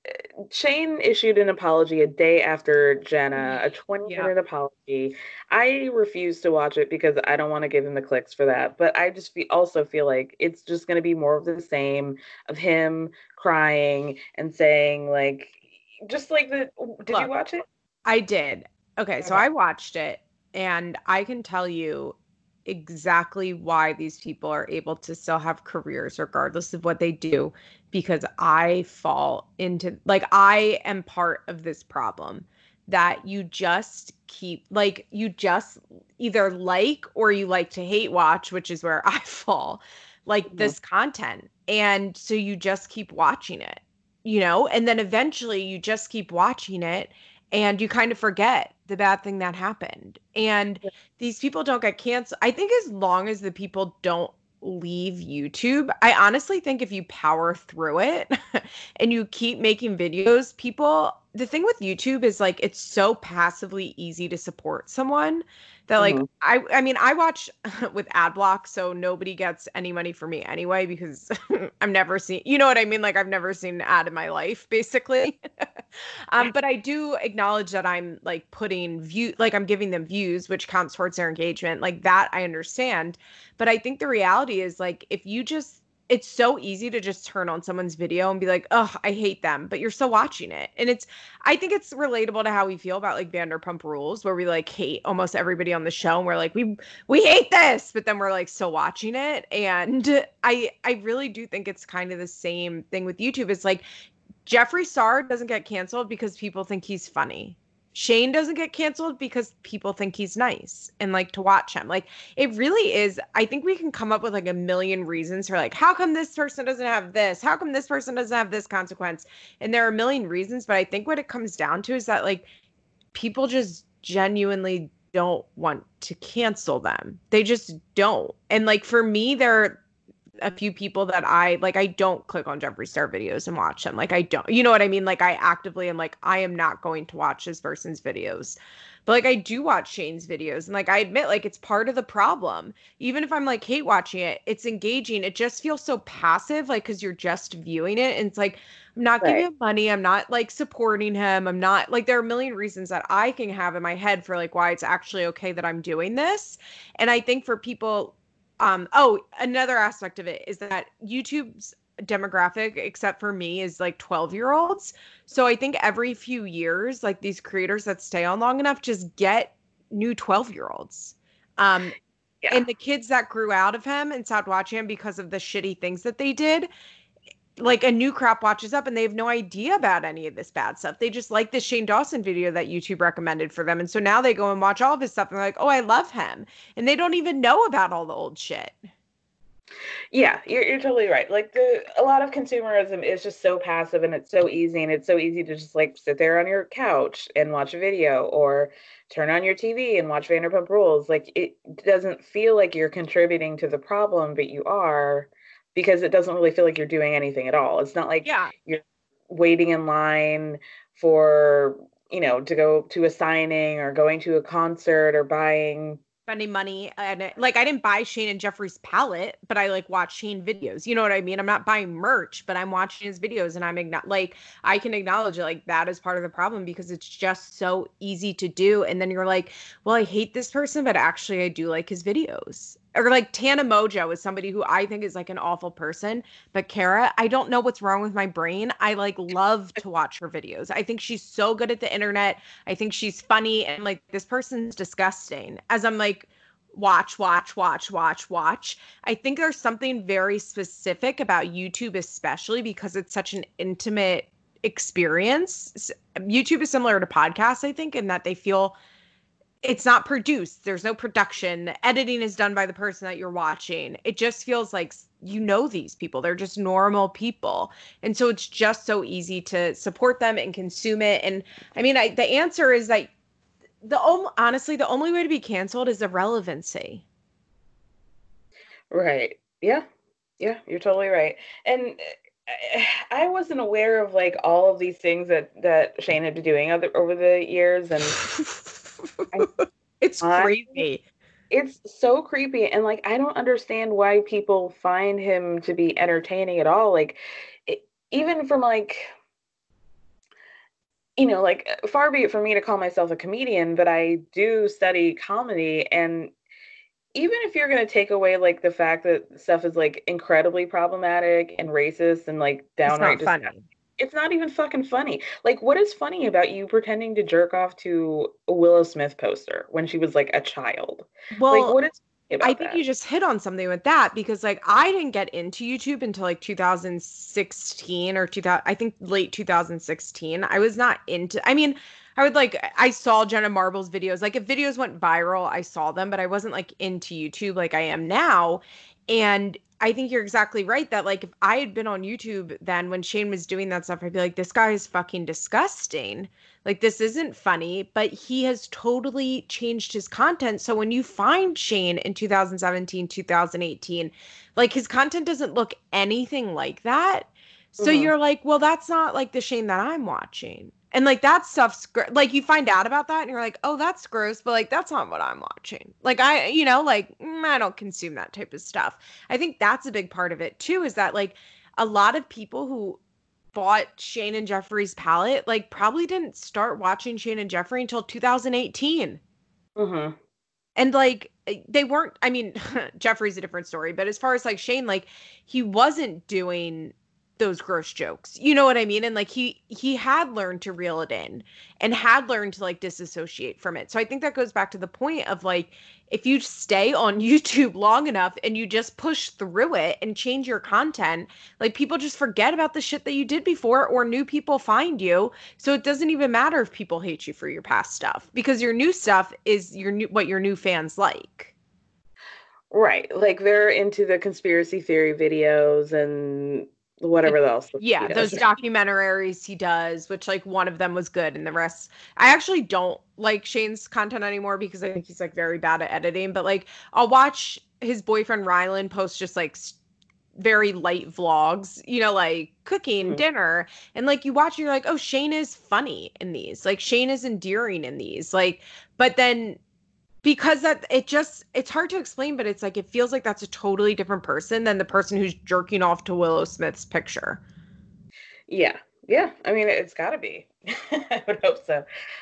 F: Shane issued an apology a day after Jenna, mm-hmm. a 20
G: Yeah.
F: minute apology. I refuse to watch it because I don't want to give him the clicks for that. But I just fe- also feel like it's just going to be more of the same of him crying and saying, like, just like the. Did you watch it?
G: I did. Okay, so
F: Okay.
G: I watched it and I can tell you exactly why these people are able to still have careers regardless of what they do because I fall into like I am part of this problem that you just keep like you just either like or you like to hate watch, which is where I fall, like mm-hmm. this content. And so you just keep watching it, you know, and then eventually you just keep watching it and you kind of forget the bad thing that happened. And these people don't get canceled. I think as long as the people don't leave YouTube. I honestly think if you power through it and you keep making videos, people the thing with YouTube is like it's so passively easy to support someone that like
I: Mhm.
G: I I mean I watch with ad block so nobody gets any money for me anyway because I've never seen you know what I mean like I've never seen an ad in my life basically. Um but I do acknowledge that I'm like putting view like I'm giving them views which counts towards their engagement like that I understand but I think the reality is like if you just it's so easy to just turn on someone's video and be like, "Oh, I hate them," but you're still watching it. And it's I think it's relatable to how we feel about like Vanderpump Rules where we like hate almost everybody on the show and we're like, "We we hate this," but then we're like still watching it. And I I really do think it's kind of the same thing with YouTube. It's like Jeffree Star doesn't get canceled because people think he's funny. Shane doesn't get canceled because people think he's nice and like to watch him. Like it really is. I think we can come up with like a million reasons for like, how come this person doesn't have this? How come this person doesn't have this consequence? And there are a million reasons, but I think what it comes down to is that like people just genuinely don't want to cancel them. They just don't. And like for me, there a few people that I like I don't click on Jeffree Star videos and watch them. Like I don't you know what I mean? Like I actively am like I am not going to watch this person's videos. But like I do watch Shane's videos and like I admit like it's part of the problem. Even if I'm like hate watching it, it's engaging. It just feels so passive like cuz you're just viewing it and it's like I'm not giving
I: Right.
G: him money. I'm not like supporting him. I'm not like there are a million reasons that I can have in my head for like why it's actually okay that I'm doing this. And I think for people um oh another aspect of it is that YouTube's demographic except for me is like 12 year olds so i think every few years like these creators that stay on long enough just get new 12 year olds um and the kids that grew out of him and stopped watching him because of the shitty things that they did like a new crop watches up and they have no idea about any of this bad stuff. They just like this Shane Dawson video that YouTube recommended for them. And so now they go and watch all of his stuff and they're like, oh, I love him. And they don't even know about all the old shit.
F: Yeah, you're, you're totally right. Like the a lot of consumerism is just so passive and it's so easy and it's so easy to just like sit there on your couch and watch a video or turn on your TV and watch Vanderpump Rules. Like it doesn't feel like you're contributing to the problem, but you are because it doesn't really feel like you're doing anything at all. It's not like
G: Yeah.
F: you're waiting in line for, you know, to go to a signing or going to a concert or buying
G: spending money and it- like I didn't buy Shane and Jeffree's palette, but I like watch Shane videos. You know what I mean? I'm not buying merch, but I'm watching his videos and I'm igno- like I can acknowledge it like that is part of the problem because it's just so easy to do and then you're like, well, I hate this person, but actually I do like his videos. Or like Tana Mongeau is somebody who I think is like an awful person, but Kara, I don't know what's wrong with my brain. I like love to watch her videos. I think she's so good at the internet. I think she's funny and like this person's disgusting. As I'm like watch, watch, watch, watch, watch. I think there's something very specific about YouTube, especially because it's such an intimate experience. YouTube is similar to podcasts, I think, in that they feel it's not produced. There's no production. The editing is done by the person that you're watching. It just feels like you know these people. They're just normal people. And so it's just so easy to support them and consume it. And I mean, I, the answer is that the om- honestly, the only way to be canceled is irrelevancy.
F: Right. Yeah. Yeah, you're totally right. And uh, I wasn't aware of like all of these things that that Shane had been doing other, over the years and
G: it's
F: creepy. It's so creepy and like I don't understand why people find him to be entertaining at all. Like it, even from like you know, like far be it from me to call myself a comedian, but I do study comedy and even if you're going to take away like the fact that stuff is like incredibly problematic and racist and like downright
G: funny.
F: It's not even fucking funny. Like, what is funny about you pretending to jerk off to a Willow Smith poster when she was like a child?
G: Well,
F: like, what is
G: I think
F: that?
G: you just hit on something with that because like I didn't get into YouTube until like 2016 or 2000 I think late 2016. I was not into I mean, I would like I saw Jenna Marbles videos. Like if videos went viral, I saw them, but I wasn't like into YouTube like I am now. And I think you're exactly right that like if I had been on YouTube then when Shane was doing that stuff, I'd be like, this guy is fucking disgusting. Like this isn't funny, but he has totally changed his content. So when you find Shane in 2017, 2018, like his content doesn't look anything like that. So
F: Mhm.
G: you're like, well, that's not like the Shane that I'm watching. And like that stuff's gr- like you find out about that and you're like, oh, that's gross, but like that's not what I'm watching. Like I, you know, like mm, I don't consume that type of stuff. I think that's a big part of it too, is that like a lot of people who bought Shane and Jeffree's palette like probably didn't start watching Shane and Jeffree until 2018.
F: Mm-hmm.
G: And like eh, they weren't, I mean, Jeffree's a different story, but as far as like Shane, like he wasn't doing those gross jokes. You know what I mean? And like he he had learned to reel it in and had learned to like disassociate from it. So I think that goes back to the point of like if you stay on YouTube long enough and you just push through it and change your content, like people just forget about the shit that you did before or new people find you. So it doesn't even matter if people hate you for your past stuff because your new stuff is your new what your new fans like.
F: Right. Like they're into the conspiracy theory videos and whatever else.
G: Yeah, those documentaries he does, which like one of them was good and the rest I actually don't like Shane's content anymore because I think he's like very bad at editing, but like I'll watch his boyfriend Ryland post just like s- very light vlogs, you know, like cooking
F: Mhm.
G: dinner and like you watch and you're like, "Oh, Shane is funny in these." Like Shane is endearing in these. Like but then because that it just it's hard to explain but it's like it feels like that's a totally different person than the person who's jerking off to willow smith's picture
F: Yeah. Yeah. I mean, it's got to be. I would hope so.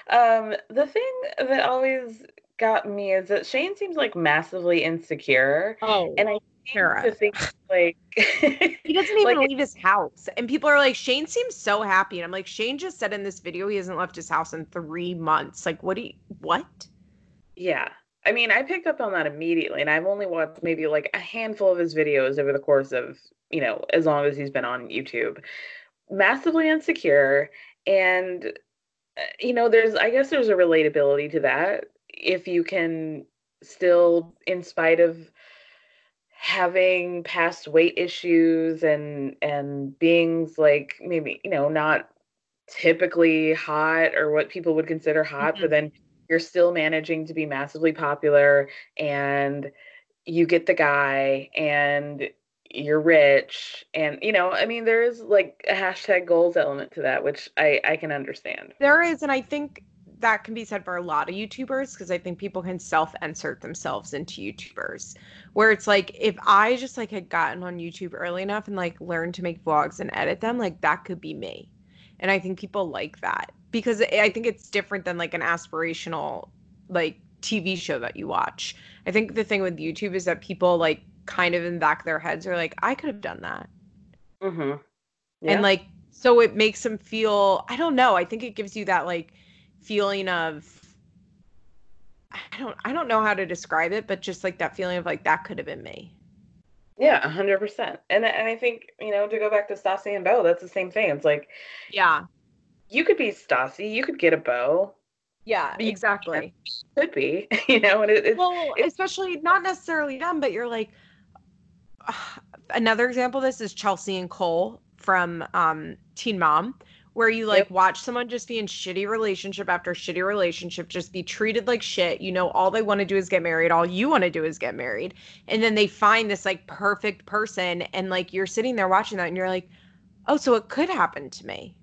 F: Um, the thing that always got me is that Shane seems like massively insecure.
G: Oh,
F: and I
G: Kara.
F: to think like
G: he doesn't even
F: Like-
G: leave his house and people are like shane seems so happy and i'm like shane just said in this video he hasn't left his house in three months like what do you what
F: Yeah. I mean, I picked up on that immediately, and I've only watched maybe like a handful of his videos over the course of, you know, as long as he's been on YouTube. Massively insecure, and, uh, you know, there's, I guess there's a relatability to that. If you can still, in spite of having past weight issues and and being like maybe, you know, not typically hot or what people would consider hot, but then you're still managing to be massively popular and you get the guy and you're rich and you know i mean there is like a hashtag goals element to that which i i can understand
G: There is, and I think that can be said for a lot of YouTubers because I think people can self-insert themselves into YouTubers. Where it's like if I just like had gotten on YouTube early enough and like learned to make vlogs and edit them, like that could be me. And I think people like that because I think it's different than like an aspirational like TV show that you watch. I think the thing with YouTube is that people like kind of in the back of their heads are like, I could have done that.
F: Mm-hmm.
G: and like so it makes them feel i don't know i think it gives you that like feeling of i don't i don't know how to describe it but just like that feeling of like that could have been me.
F: Yeah 100% and and i think you know to go back to stassi and Beau that's the same thing. It's like
G: yeah
F: you could be stassi you could get a Beau.
G: Yeah exactly.
F: could be you know and it, it's
G: well especially not necessarily them but you're like another example of this is chelsea and cole from um teen mom where you like
F: Yep.
G: watch someone just be in shitty relationship after shitty relationship just be treated like shit you know all they want to do is get married all you want to do is get married and then they find this like perfect person and like you're sitting there watching that and you're like oh so it could happen to me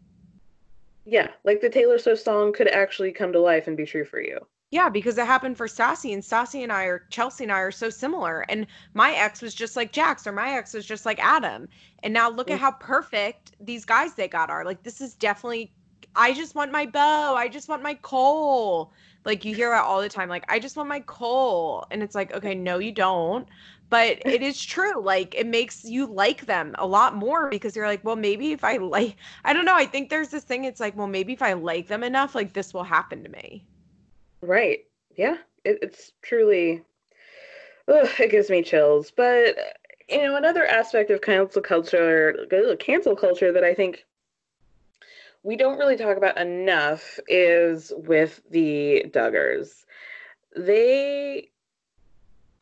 F: yeah like the taylor swift song could actually come to life and be true for you
G: Yeah, because it happened for Stassi, and Stassi and I are Chelsea and I are so similar. And my ex was just like Jax, or my ex was just like Adam. And now look at mm. how perfect these guys they got are. Like this is definitely. I just want my Beau. I just want my Cole. Like you hear that all the time. Like I just want my Cole, and it's like okay, no, you don't. But it is true. Like it makes you like them a lot more because you're like, well, maybe if I like, I don't know. I think there's this thing. It's like, well, maybe if I like them enough, like this will happen to me.
F: Right. Yeah. It, it's truly, ugh, it gives me chills. But, you know, another aspect of cancel culture, ugh, cancel culture that I think we don't really talk about enough is with the Duggars. They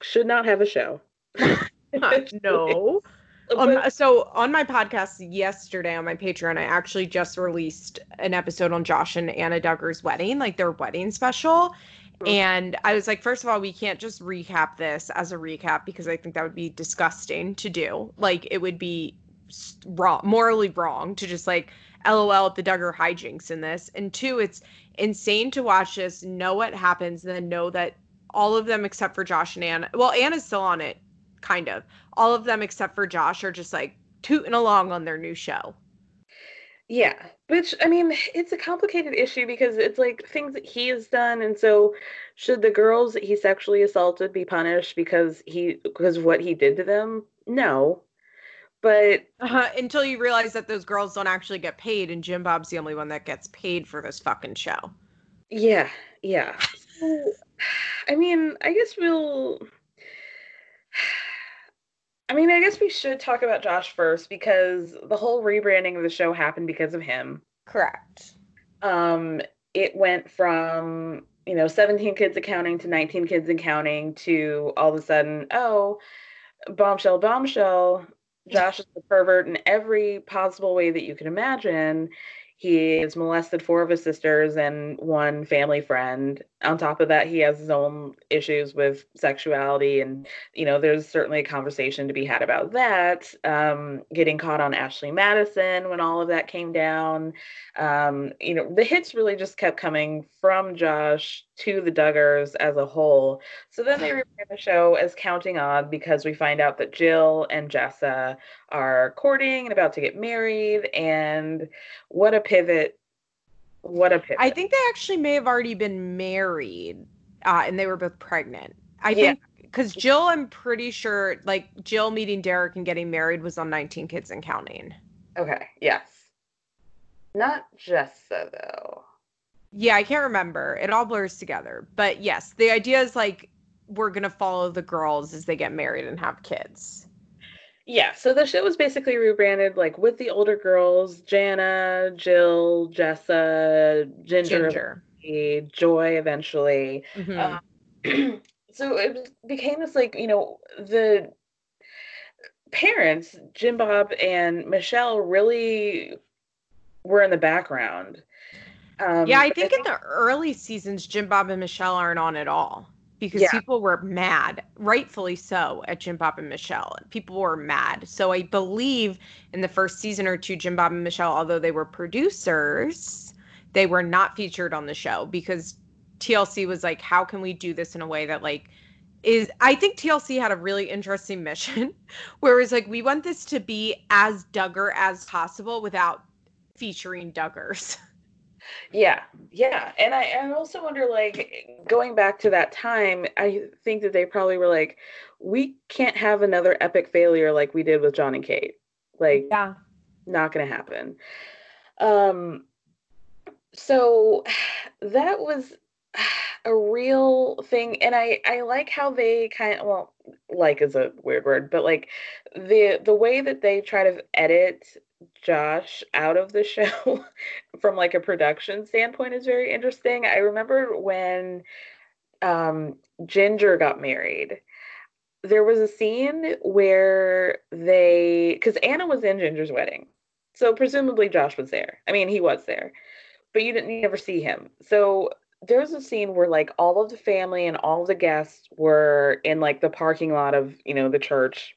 F: should not have a show.
G: no. Um, so on my podcast yesterday on my Patreon, I actually just released an episode on Josh and Anna Duggar's wedding, like their wedding special. Mm-hmm. And I was like, first of all, we can't just recap this as a recap because I think that would be disgusting to do. Like it would be wrong, morally wrong to just like LOL at the Duggar hijinks in this. And two, it's insane to watch this, know what happens, and then know that all of them except for Josh and Anna, well, Anna's still on it, kind of. All of them except for Josh are just like tooting along on their new show.
F: Yeah, which I mean, it's a complicated issue because it's like things that he has done, and so should the girls that he sexually assaulted be punished because he because of what he did to them? No, but
G: uh, until you realize that those girls don't actually get paid, and Jim Bob's the only one that gets paid for this fucking show.
F: Yeah, yeah. So, I mean, I guess we'll. I mean, I guess we should talk about Josh first because the whole rebranding of the show happened because of him.
G: Correct.
F: Um, it went from you know 17 Kids and Counting to 19 Kids and Counting to all of a sudden, oh, bombshell, bombshell. Josh is a pervert in every possible way that you can imagine. He has molested four of his sisters and one family friend. On top of that, he has his own issues with sexuality, and you know, there's certainly a conversation to be had about that. Um, getting caught on Ashley Madison when all of that came down. Um, you know, the hits really just kept coming from Josh to the Duggars as a whole. So then they rebrand the show as Counting On because we find out that Jill and Jessa are courting and about to get married. And what a pivot! What a pivot!
G: I think they actually may have already been married, uh, and they were both pregnant. I yeah. think because Jill, I'm pretty sure, like Jill meeting Derick and getting married was on 19 Kids and Counting.
F: Okay. Yes. Not Jessa though.
G: Yeah, I can't remember. It all blurs together. But yes, the idea is like we're gonna follow the girls as they get married and have kids.
F: Yeah, so the show was basically rebranded like with the older girls, Jana, Jill, Jessa, Jinger, Jinger. Joy eventually. Mm-hmm. Um, so it became this like, you know, the parents, Jim Bob and Michelle really were in the background.
G: Um, yeah, I think, I think in the early seasons, Jim Bob and Michelle aren't on at all because yeah. people were mad, rightfully so, at Jim Bob and Michelle. People were mad. So I believe in the first season or two, Jim Bob and Michelle, although they were producers, they were not featured on the show because TLC was like, how can we do this in a way that like is I think TLC had a really interesting mission where it's like we want this to be as Duggar as possible without featuring Duggars.
F: Yeah, yeah. And I, I also wonder, like, going back to that time, I think that they probably were like, we can't have another epic failure like we did with Jon and Kate. Like,
G: yeah,
F: not gonna happen. Um, so that was a real thing, and I I like how they kind of well, like is a weird word, but like the the way that they try to edit Josh out of the show from like a production standpoint is very interesting. I remember when um, Jinger got married, there was a scene where they, because Anna was in Jinger's wedding, so presumably Josh was there. I mean, he was there, but you didn't you never see him. So there's a scene where like all of the family and all of the guests were in like the parking lot of you know the church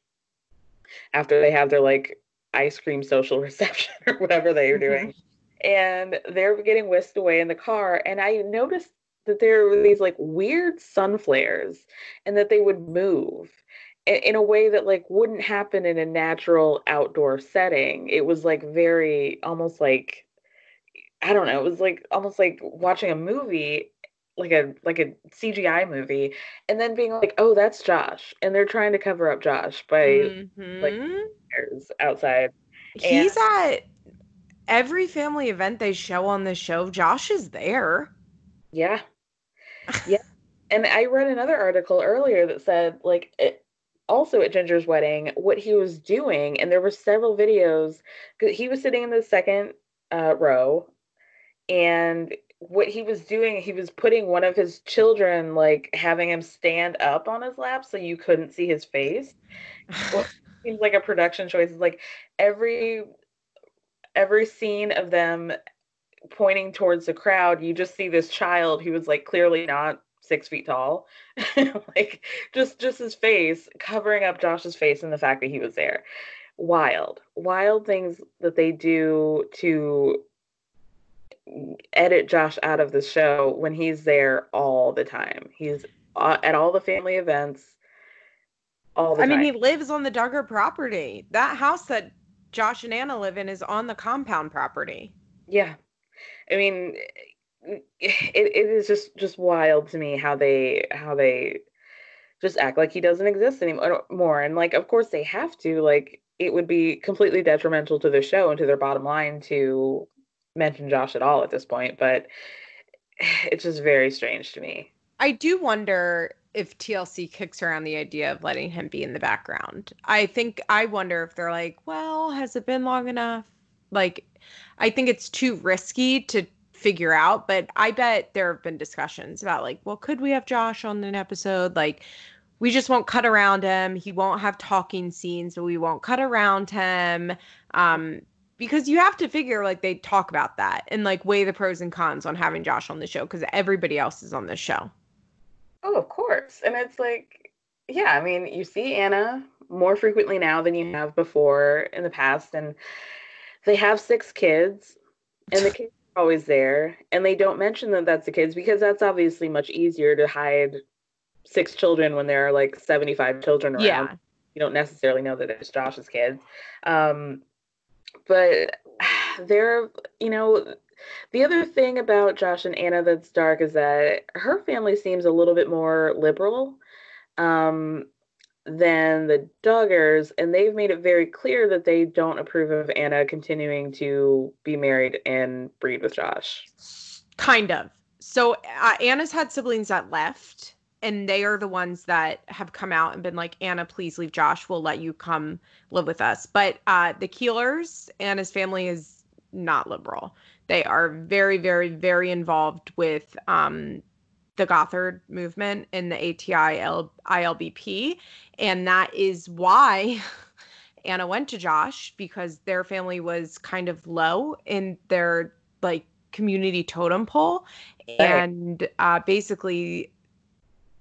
F: after they have their like ice cream social reception or whatever they are doing. Mm-hmm. And they're getting whisked away in the car. And I noticed that there were these like weird sun flares and that they would move in a way that like wouldn't happen in a natural outdoor setting. It was like very almost like I don't know, it was like almost like watching a movie like a like a CGI movie and then being like, "Oh, that's Josh." And they're trying to cover up Josh by mm-hmm. like outside.
G: He's and, at every family event they show on the show. Josh is there.
F: Yeah. Yeah. and I read another article earlier that said like it, also at Jinger's wedding what he was doing and there were several videos he was sitting in the second uh, row and what he was doing, he was putting one of his children, like having him stand up on his lap so you couldn't see his face. seems like a production choice. It's like every every scene of them pointing towards the crowd, you just see this child who was like clearly not six feet tall, like just just his face covering up Josh's face and the fact that he was there. Wild, wild things that they do to edit Josh out of the show when he's there all the time. He's uh, at all the family events all the
G: I
F: time.
G: mean, he lives on the Duggar property. That house that Josh and Anna live in is on the compound property.
F: Yeah. I mean, it, it is just just wild to me how they how they just act like he doesn't exist anymore and like of course they have to like it would be completely detrimental to the show and to their bottom line to mention Josh at all at this point but it's just very strange to me
G: I do wonder if TLC kicks around the idea of letting him be in the background. I think I wonder if they're like, well, has it been long enough? Like, I think it's too risky to figure out, but I bet there have been discussions about like, well, could we have Josh on an episode? Like, we just won't cut around him. He won't have talking scenes, but we won't cut around him. Um, because you have to figure like they talk about that and like weigh the pros and cons on having Josh on the show because everybody else is on the show.
F: Oh, of course. And it's like, yeah, I mean, you see Anna more frequently now than you have before in the past. And they have six kids, and the kids are always there. And they don't mention that that's the kids because that's obviously much easier to hide six children when there are like 75 children around.
G: Yeah.
F: You don't necessarily know that it's Josh's kids. Um, but they're, you know, the other thing about Josh and Anna that's dark is that her family seems a little bit more liberal um, than the Duggars, and they've made it very clear that they don't approve of Anna continuing to be married and breed with Josh.
G: Kind of. So uh, Anna's had siblings that left, and they are the ones that have come out and been like, Anna, please leave Josh. We'll let you come live with us. But uh, the Kellers, Anna's family is not liberal. They are very, very, very involved with um, the Gothard movement and the ATI ILBP. And that is why Anna went to Josh because their family was kind of low in their like community totem pole. And uh, basically,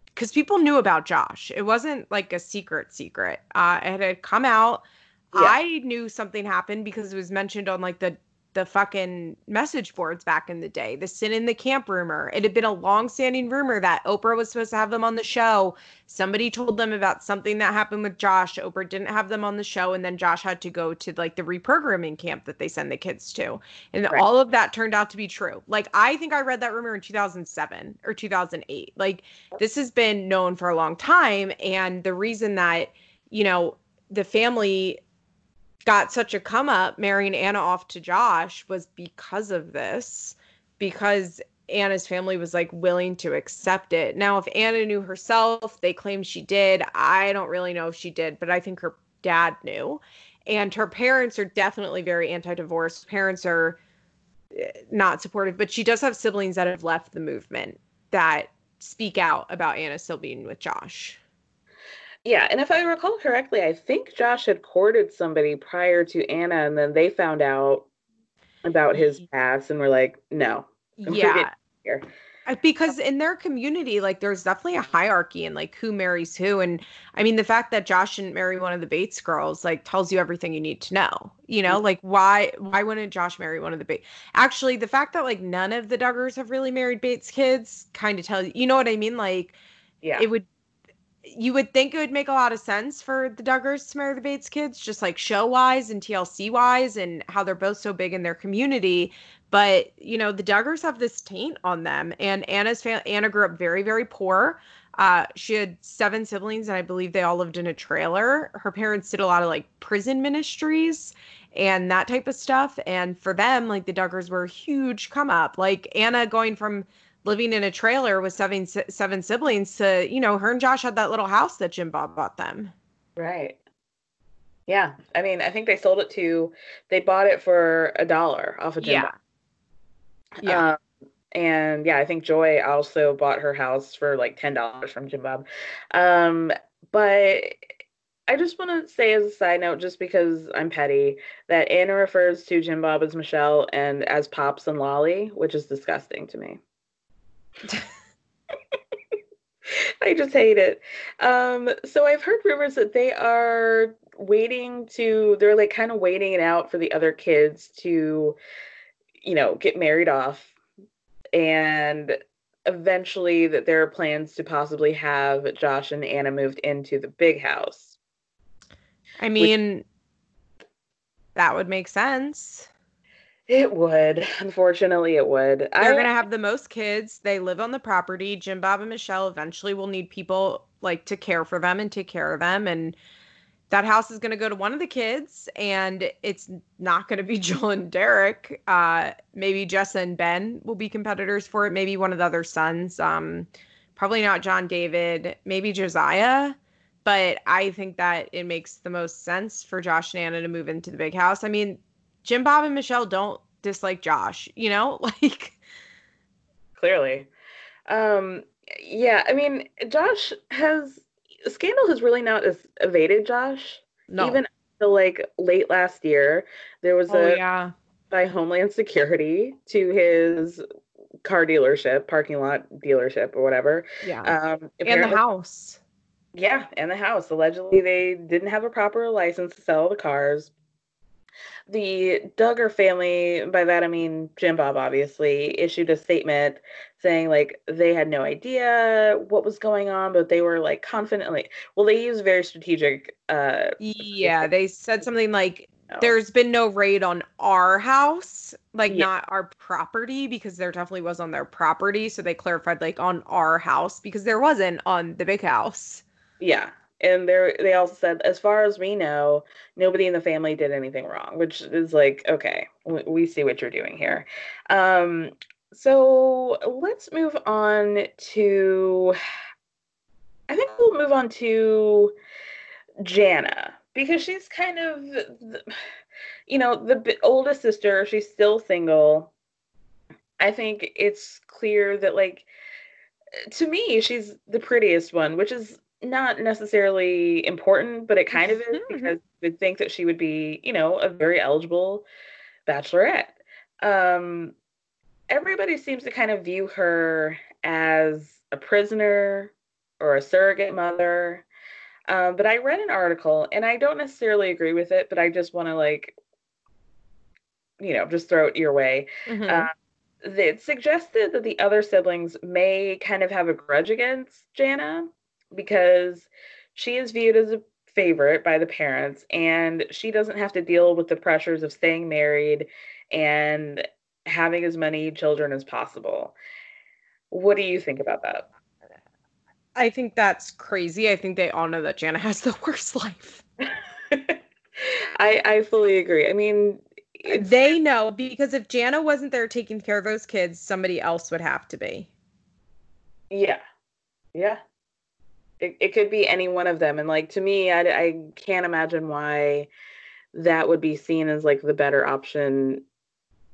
G: because people knew about Josh, it wasn't like a secret secret. Uh, it had come out.
F: Yeah.
G: I knew something happened because it was mentioned on like the the fucking message boards back in the day, the sin in the camp rumor. It had been a long-standing rumor that Oprah was supposed to have them on the show. Somebody told them about something that happened with Josh. Oprah didn't have them on the show, and then Josh had to go to like the reprogramming camp that they send the kids to. And
F: Right.
G: all of that turned out to be true. Like I think I read that rumor in 2007 or 2008. Like this has been known for a long time, and the reason that you know the family got such a come up marrying Anna off to Josh was because of this, because Anna's family was like willing to accept it. Now, if Anna knew herself, they claim she did. I don't really know if she did, but I think her dad knew. And her parents are definitely very anti divorce. Parents are eh, not supportive, but she does have siblings that have left the movement that speak out about Anna still being with Josh.
F: Yeah, and if I recall correctly, I think Josh had courted somebody prior to Anna, and then they found out about his past and were like, no. forget
G: Yeah.
F: Here.
G: Because in their community like there's definitely a hierarchy and like who marries who and i mean the fact that josh didn't marry one of the bates girls like tells you everything you need to know you know mm-hmm. like why why wouldn't josh marry one of the bates actually the fact that like none of the duggars have really married bates kids kind of tells you you know what i mean like
F: Yeah.
G: it would you would think it would make a lot of sense for the Duggars to marry the Bates kids, just like show wise and TLC wise, and how they're both so big in their community. But you know, the Duggars have this taint on them, and Anna's family. Anna grew up very, very poor. Uh, she had seven siblings, and I believe they all lived in a trailer. Her parents did a lot of like prison ministries and that type of stuff. And for them, like the Duggars were a huge come up. Like Anna going from living in a trailer with seven seven siblings to you know her and Josh had that little house that Jim Bob bought them.
F: Right. Yeah. I mean, I think they sold it to, they bought it for a dollar off of Jim.
G: Yeah.
F: Bob.
G: Yeah.
F: Um, and yeah, I think Joy also bought her house for like ten dollars from Jim Bob. Um, but I just want to say as a side note, just because I'm petty, that Anna refers to Jim Bob as Michelle and as Pops and Lolly, which is disgusting to me. I just hate it. Um, so I've heard rumors that they are waiting to, they're like kind of waiting it out for the other kids to, you know, get married off. And eventually that there are plans to possibly have Josh and Anna moved into the big house.
G: I mean, that would make sense.
F: It would. Unfortunately, it would.
G: They're
F: I-
G: to have the most kids. They live on the property. Jim Bob and Michelle eventually will need people like to care for them and take care of them. And that house is going to go to one of the kids, and it's not going to be Jill and Derick. Uh, maybe Jess and Ben will be competitors for it. Maybe one of the other sons. Um, probably not John David. Maybe Josiah. But I think that it makes the most sense for Josh and Anna to move into the big house. I mean, Jim Bob and Michelle don't dislike Josh, you know? Like
F: clearly. Um, yeah, I mean, Josh has Scandal has really not as evaded Josh.
G: No.
F: Even until like late last year, there was
G: Oh,
F: a
G: yeah.
F: by Homeland Security to his car dealership, parking lot dealership, or whatever.
G: Yeah.
F: Um,
G: and the house.
F: Yeah, and the house. Allegedly, they didn't have a proper license to sell the cars. The Duggar family, by that I mean Jim Bob, obviously, issued a statement saying like they had no idea what was going on, but they were like confidently. Well, they use very strategic. uh
G: Yeah, they said something like there's been no raid on our house, like
F: Yeah.
G: not our property, because there definitely was on their property. So they clarified like on our house because there wasn't on the big house.
F: Yeah. And they they also said, as far as we know, nobody in the family did anything wrong, which is like, okay, we, see what you're doing here. Um, so let's move on to, I think we'll move on to Jana because she's kind of, you know, the oldest sister. She's still single. I think it's clear that, like, to me, she's the prettiest one, which is not necessarily important, but it kind of is because you'd think that she would be, you know, a very eligible bachelorette. Um, everybody seems to kind of view her as a prisoner or a surrogate mother. Um, but I read an article and I don't necessarily agree with it, but I just want to like, you know, just throw it your way.
G: Mhm.
F: Uh, it suggested that the other siblings may kind of have a grudge against Jana because she is viewed as a favorite by the parents and she doesn't have to deal with the pressures of staying married and having as many children as possible. What do you think about that?
G: I think that's crazy. I think they all know that Jana has the worst life.
F: I I fully agree. I mean,
G: they know because if Jana wasn't there taking care of those kids, somebody else would have to be.
F: Yeah. Yeah. It, it could be any one of them. And like to me, I, I can't imagine why that would be seen as like the better option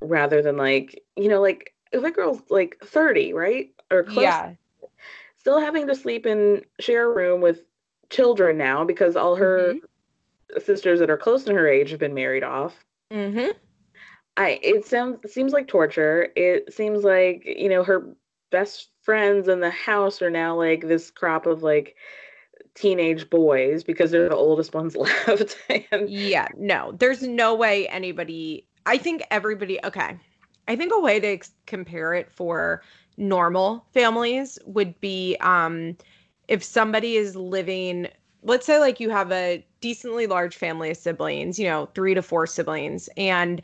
F: rather than like, you know, like if a girl's like 30, right? Or close,
G: Yeah.
F: still having to sleep in share a room with children now because all her sisters that are close to her age have been married off.
G: Mm-hmm.
F: I it sounds seems like torture. It seems like, you know, her best friends in the house are now like this crop of like teenage boys because they're the oldest ones left. and
G: Yeah, no, there's no way anybody. I think everybody. Okay, I think a way to ex- compare it for normal families would be um if somebody is living. Let's say like you have a decently large family of siblings, you know, three to four siblings, and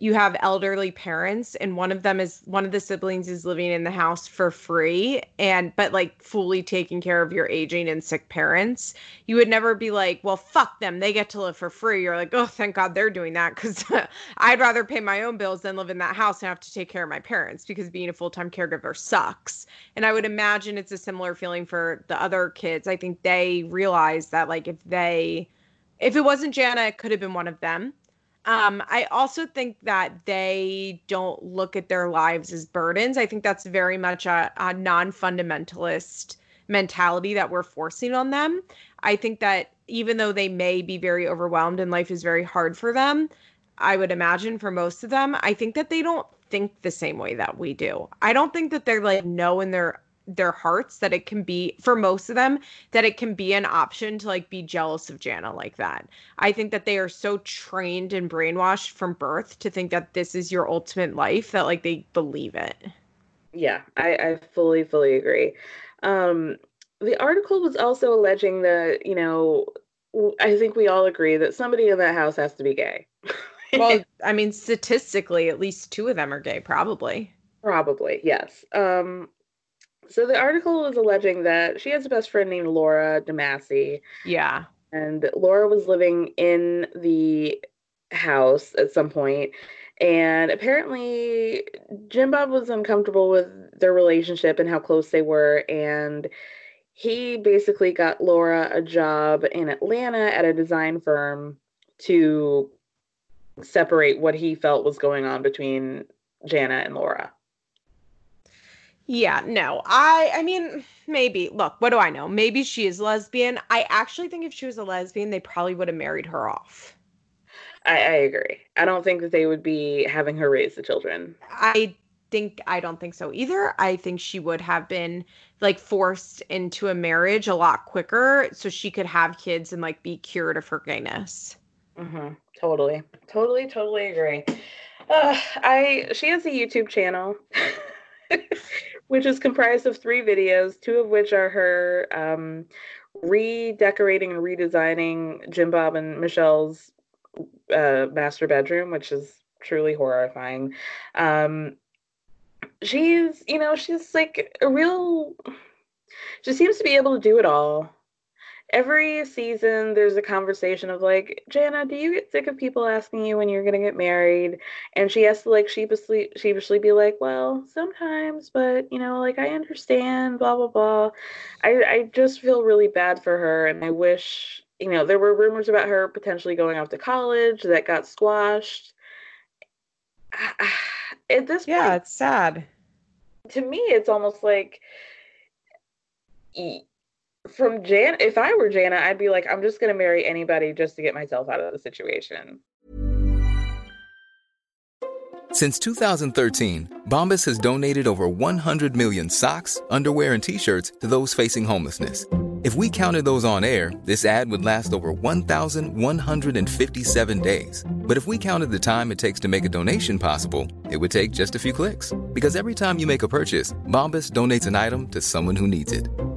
G: you have elderly parents and one of them is one of the siblings is living in the house for free and but like fully taking care of your aging and sick parents. You would never be like well fuck them they get to live for free. You're like oh thank god they're doing that because i'd rather pay my own bills than live in that house and have to take care of my parents because being a full-time caregiver sucks. And i would imagine it's a similar feeling for the other kids. I think they realize that like if they if it wasn't jana it could have been one of them Um, I also think that they don't look at their lives as burdens. I think that's very much a, a non fundamentalist mentality that we're forcing on them. I think that even though they may be very overwhelmed and life is very hard for them, I would imagine for most of them, I think that they don't think the same way that we do. I don't think that they're like know in their their hearts that it can be for most of them that it can be an option to like be jealous of Jana like that. I think that they are so trained and brainwashed from birth to think that this is your ultimate life that like they believe it.
F: Yeah, I, I fully, fully agree. Um, the article was also alleging that, you know, I think we all agree that somebody in that house has to be gay.
G: well, I mean, statistically, at least two of them are gay, probably.
F: Probably, yes. Um, so the article is alleging that she has a best friend named Laura DeMasi.
G: Yeah.
F: And Laura was living in the house at some point, and apparently Jim Bob was uncomfortable with their relationship and how close they were, and he basically got Laura a job in Atlanta at a design firm to separate what he felt was going on between Jana and Laura.
G: Yeah, no. I I mean, maybe. Look, what do I know? Maybe she is lesbian. I actually think if she was a lesbian, they probably would have married her off.
F: I, I agree. I don't think that they would be having her raise the children.
G: I think I don't think so either. I think she would have been like forced into a marriage a lot quicker so she could have kids and like be cured of her gayness.
F: Mm-hmm. Totally, totally, totally agree. Uh, I she has a YouTube channel. which is comprised of three videos, two of which are her um, redecorating and redesigning Jim Bob and Michelle's uh, master bedroom, which is truly horrifying. Um, she's, you know, she's like a real, she seems to be able to do it all every season there's a conversation of like jana do you get sick of people asking you when you're going to get married? And she has to like sheepishly sheepishly be like well sometimes but you know like i understand blah blah blah. I i just feel really bad for her and i wish you know there were rumors about her potentially going off to college that got squashed. At this
G: yeah point, it's sad.
F: to me it's almost like from Jan, if I were Jana, I'd be like, I'm just going to marry anybody just to get myself out of the situation.
J: Since 2013, Bombas has donated over 100 million socks, underwear, and t shirts to those facing homelessness. If we counted those on air, this ad would last over 1,157 days. But if we counted the time it takes to make a donation possible, it would take just a few clicks. Because every time you make a purchase, Bombas donates an item to someone who needs it.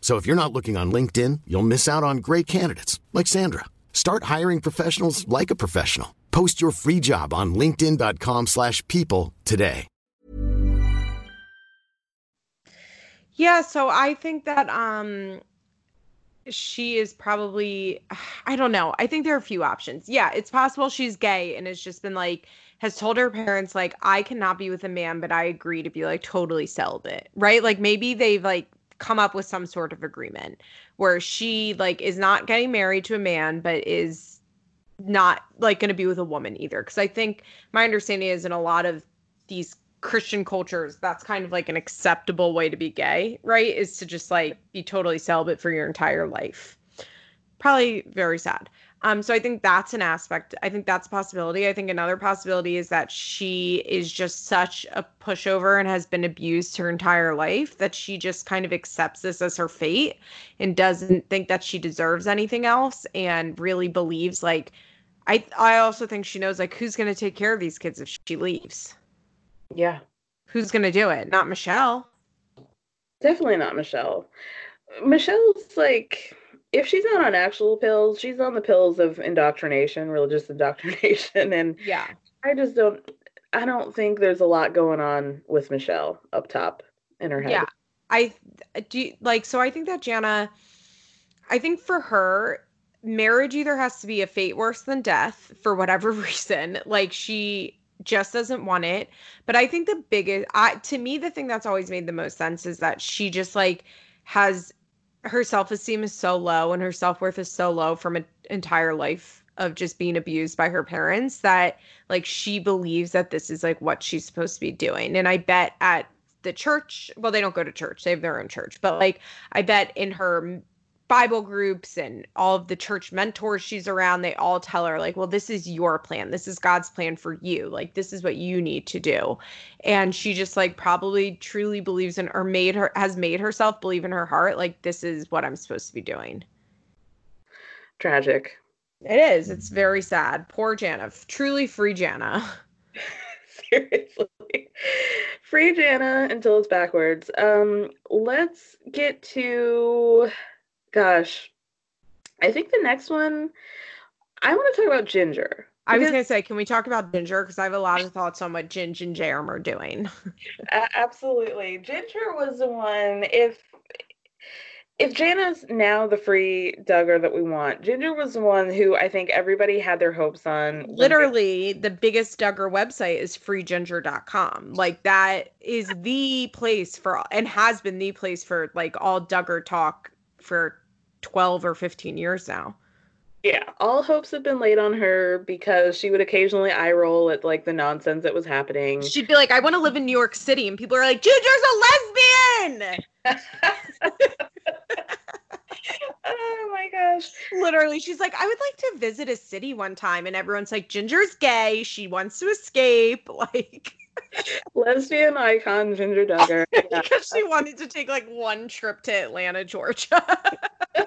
K: So if you're not looking on LinkedIn, you'll miss out on great candidates like Sandra. Start hiring professionals like a professional. Post your free job on linkedin.com/people today.
G: Yeah, so I think that um she is probably I don't know. I think there are a few options. Yeah, it's possible she's gay and has just been like has told her parents like I cannot be with a man, but I agree to be like totally celibate, right? Like maybe they've like come up with some sort of agreement where she like is not getting married to a man but is not like going to be with a woman either. Because i think my understanding is in a lot of these christian cultures that's kind of like an acceptable way to be gay right? Is to just like be totally celibate for your entire life. Probably very sad um, so I think that's an aspect. I think that's a possibility. I think another possibility is that she is just such a pushover and has been abused her entire life that she just kind of accepts this as her fate and doesn't think that she deserves anything else and really believes like I I also think she knows like who's going to take care of these kids if she leaves.
F: Yeah.
G: Who's going to do it? Not Michelle.
F: Definitely not Michelle. Michelle's like if she's not on actual pills, she's on the pills of indoctrination, religious indoctrination, and
G: yeah,
F: I just don't. I don't think there's a lot going on with Michelle up top in her head.
G: Yeah. I do like so I think that Jana I think for her marriage either has to be a fate worse than death for whatever reason. Like she just doesn't want it. But I think the biggest I to me the thing that's always made the most sense is that she just like has her self-esteem is so low and her self-worth is so low from an entire life of just being abused by her parents that like she believes that this is like what she's supposed to be doing. And I bet at the church, well they don't go to church, they have their own church, but like I bet in her Bible groups and all of the church mentors she's around, they all tell her, like, well, this is your plan. This is God's plan for you. Like, this is what you need to do. And she just, like, probably truly believes in or made her, has made herself believe in her heart, like, this is what I'm supposed to be doing.
F: Tragic.
G: It is. It's very sad. Poor Jana. Truly free Jana.
F: Seriously. Free Jana until it's backwards. Um, let's get to Gosh, I think the next one I want to talk about Jinger.
G: I was gonna say, can we talk about Jinger? Because I have a lot of thoughts on what Jinger and Jerem are doing.
F: absolutely, Jinger was the one. If if Jana's now the free Duggar that we want, Jinger was the one who I think everybody had their hopes on.
G: Literally, the biggest Duggar website is freejinger.com. Like that is the place for and has been the place for like all Duggar talk for 12 or 15 years now.
F: Yeah, all hopes have been laid on her because she would occasionally eye roll at like the nonsense that was happening.
G: She'd be like, I want to live in New York City. And people are like, Jinger's a lesbian.
F: oh my gosh.
G: Literally, she's like, I would like to visit a city one time. And everyone's like, Jinger's gay. She wants to escape. Like,
F: lesbian icon Jinger Duggar.
G: Yeah. because she wanted to take like one trip to Atlanta, Georgia.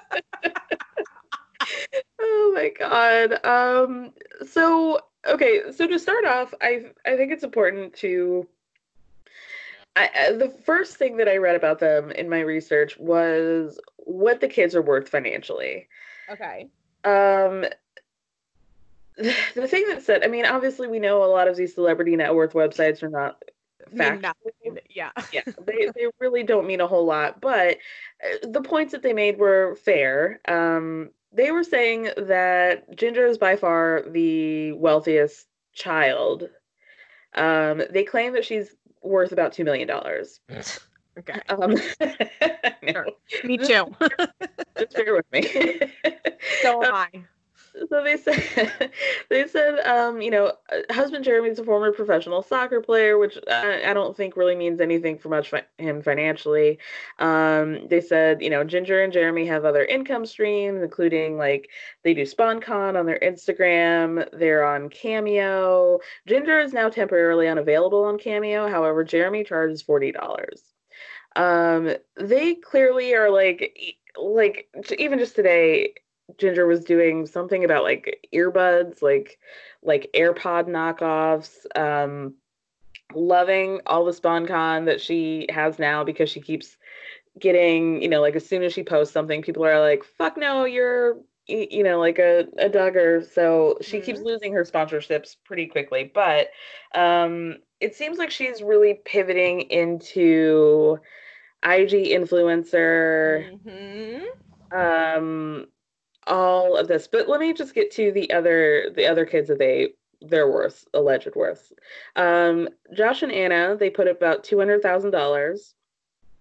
F: oh my god. Um so okay, so to start off, I I think it's important to I, the first thing that I read about them in my research was what the kids are worth financially.
G: Okay.
F: Um the thing that said, I mean, obviously we know a lot of these celebrity net worth websites are not fact.
G: Yeah.
F: yeah. They they really don't mean a whole lot, but uh, the points that they made were fair. Um, they were saying that Jinger is by far the wealthiest child. Um, they claim that she's worth about two million dollars.
G: okay.
F: Um,
G: no. Me too.
F: just bear with me.
G: so am I
F: so they said they said um, you know uh, husband Jeremy is a former professional soccer player, which I, I don't think really means anything for much fi- him financially. Um, they said you know Jinger and Jeremy have other income streams, including like they do SponCon on their Instagram. They're on Cameo. Jinger is now temporarily unavailable on Cameo. However, Jeremy charges forty dollars. Um, they clearly are like like even just today Jinger was doing something about like earbuds, like like AirPod knockoffs. Um, loving all the SponCon that she has now because she keeps getting, you know, like as soon as she posts something, people are like, "Fuck no, you're." You know, like a, a Duggar. So she mm-hmm. keeps losing her sponsorships pretty quickly. But um, it seems like she's really pivoting into IG influencer. Mm-hmm. Um, all of this. But let me just get to the other the other kids that they their worth, alleged worth. Um, Josh and Anna, they put about two hundred thousand dollars.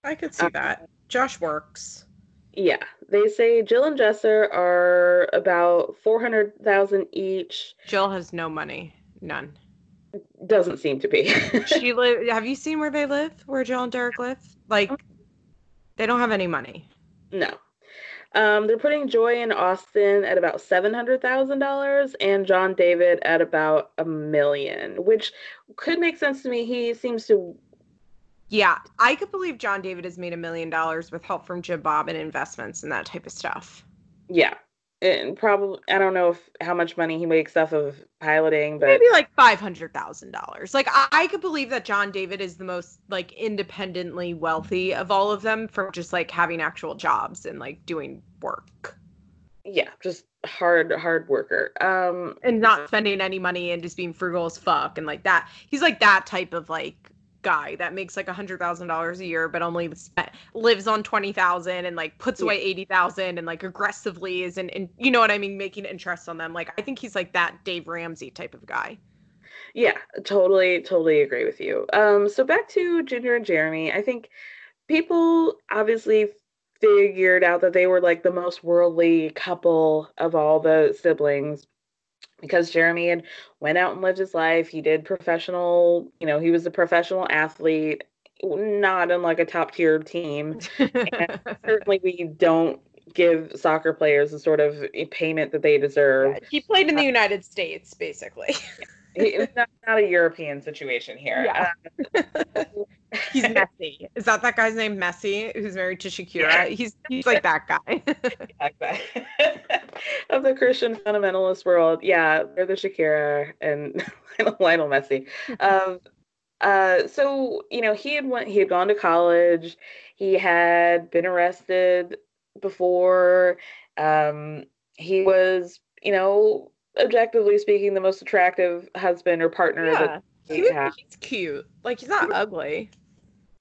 G: I could see uh, that. Josh works.
F: Yeah, they say Jill and Jessa are about four hundred thousand each.
G: Jill has no money, none.
F: Doesn't seem to be.
G: she live. Have you seen where they live? Where Jill and Derick live? Like, they don't have any money.
F: No, um, they're putting Joy in Austin at about seven hundred thousand dollars, and John David at about a million, which could make sense to me. He seems to.
G: Yeah, I could believe John David has made a million dollars with help from Jim Bob and investments and that type of stuff.
F: Yeah, and probably I don't know if how much money he makes off of piloting, but
G: maybe like five hundred thousand dollars. Like I, I, could believe that John David is the most like independently wealthy of all of them from just like having actual jobs and like doing work.
F: yeah, just hard hard worker. Um
G: and not spending any money and just being frugal as fuck and like that. He's like that type of like guy that makes like a hundred thousand dollars a year but only spent, lives on twenty thousand and like puts away eighty thousand and like aggressively is and, and you know what I mean making interest on them. Like I think he's like that Dave Ramsey type of guy.
F: Yeah, totally, totally agree with you. Um, so back to Jinger and Jeremy. I think people obviously figured out that they were like the most worldly couple of all the siblings because Jeremy had went out and lived his life. He did professional, you know, he was a professional athlete, not in like a top tier team. and certainly we don't give soccer players the sort of payment that they deserve.
G: Yeah, he played in the United States, basically.
F: it's not, not, a European situation here. Yeah.
G: Um, he's Messi. Is that that guy's name, Messi, who's married to Shakira? Yeah. He's he's like that guy.
F: of the Christian fundamentalist world, yeah, they're the Shakira and Lionel Messi. Um, uh, so you know, he had went, he had gone to college. He had been arrested before. Um, he was, you know, objectively speaking, the most attractive husband or partner yeah. that
G: he was, he's cute. Like he's not ugly.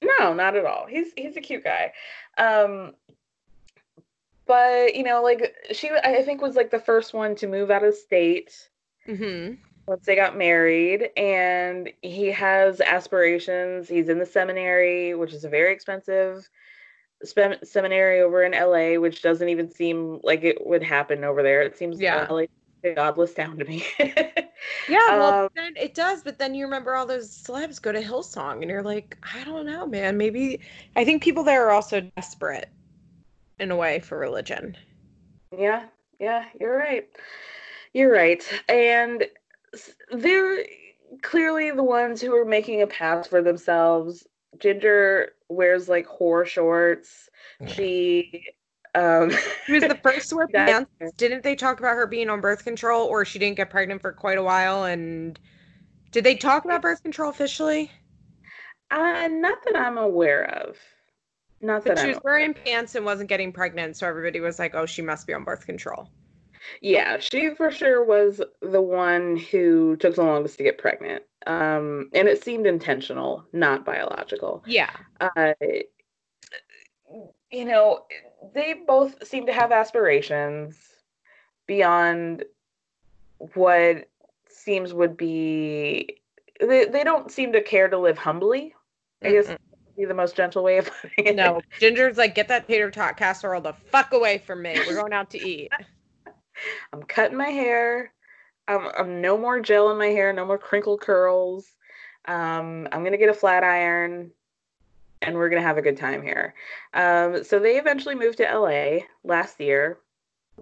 F: No, not at all. He's he's a cute guy. Um but you know, like she I think was like the first one to move out of state.
G: Mm-hmm.
F: Once they got married, and he has aspirations. He's in the seminary, which is a very expensive seminary over in LA, which doesn't even seem like it would happen over there. It seems
G: yeah.
F: LA godless town to me.
G: yeah, well, um, then it does, but then you remember all those celebs go to Hillsong, and you're like, I don't know, man. Maybe I think people there are also desperate in a way for religion.
F: Yeah, yeah, you're right. You're right, and they're clearly the ones who are making a path for themselves. Jinger wears like whore shorts. She um,
G: she was the first to wear pants. Didn't they talk about her being on birth control, or she didn't get pregnant for quite a while? And did they talk about birth control officially?
F: Uh, not that I'm aware of. Not
G: but
F: that
G: she
F: I'm
G: was wearing pants and wasn't getting pregnant, so everybody was like, "Oh, she must be on birth control."
F: Yeah, she for sure was the one who took the longest to get pregnant. Um, and it seemed intentional, not biological.
G: Yeah.
F: Uh, you know, they both seem to have aspirations beyond what seems would be they, they don't seem to care to live humbly. I Mm-mm. guess be the most gentle way of putting it.
G: No, Jinger's like, get that tater tot casserole the fuck away from me. We're going out to eat.
F: I'm cutting my hair. I'm, I'm no more gel in my hair, no more crinkle curls. Um, I'm gonna get a flat iron and we're going to have a good time here. Um, so they eventually moved to LA last year.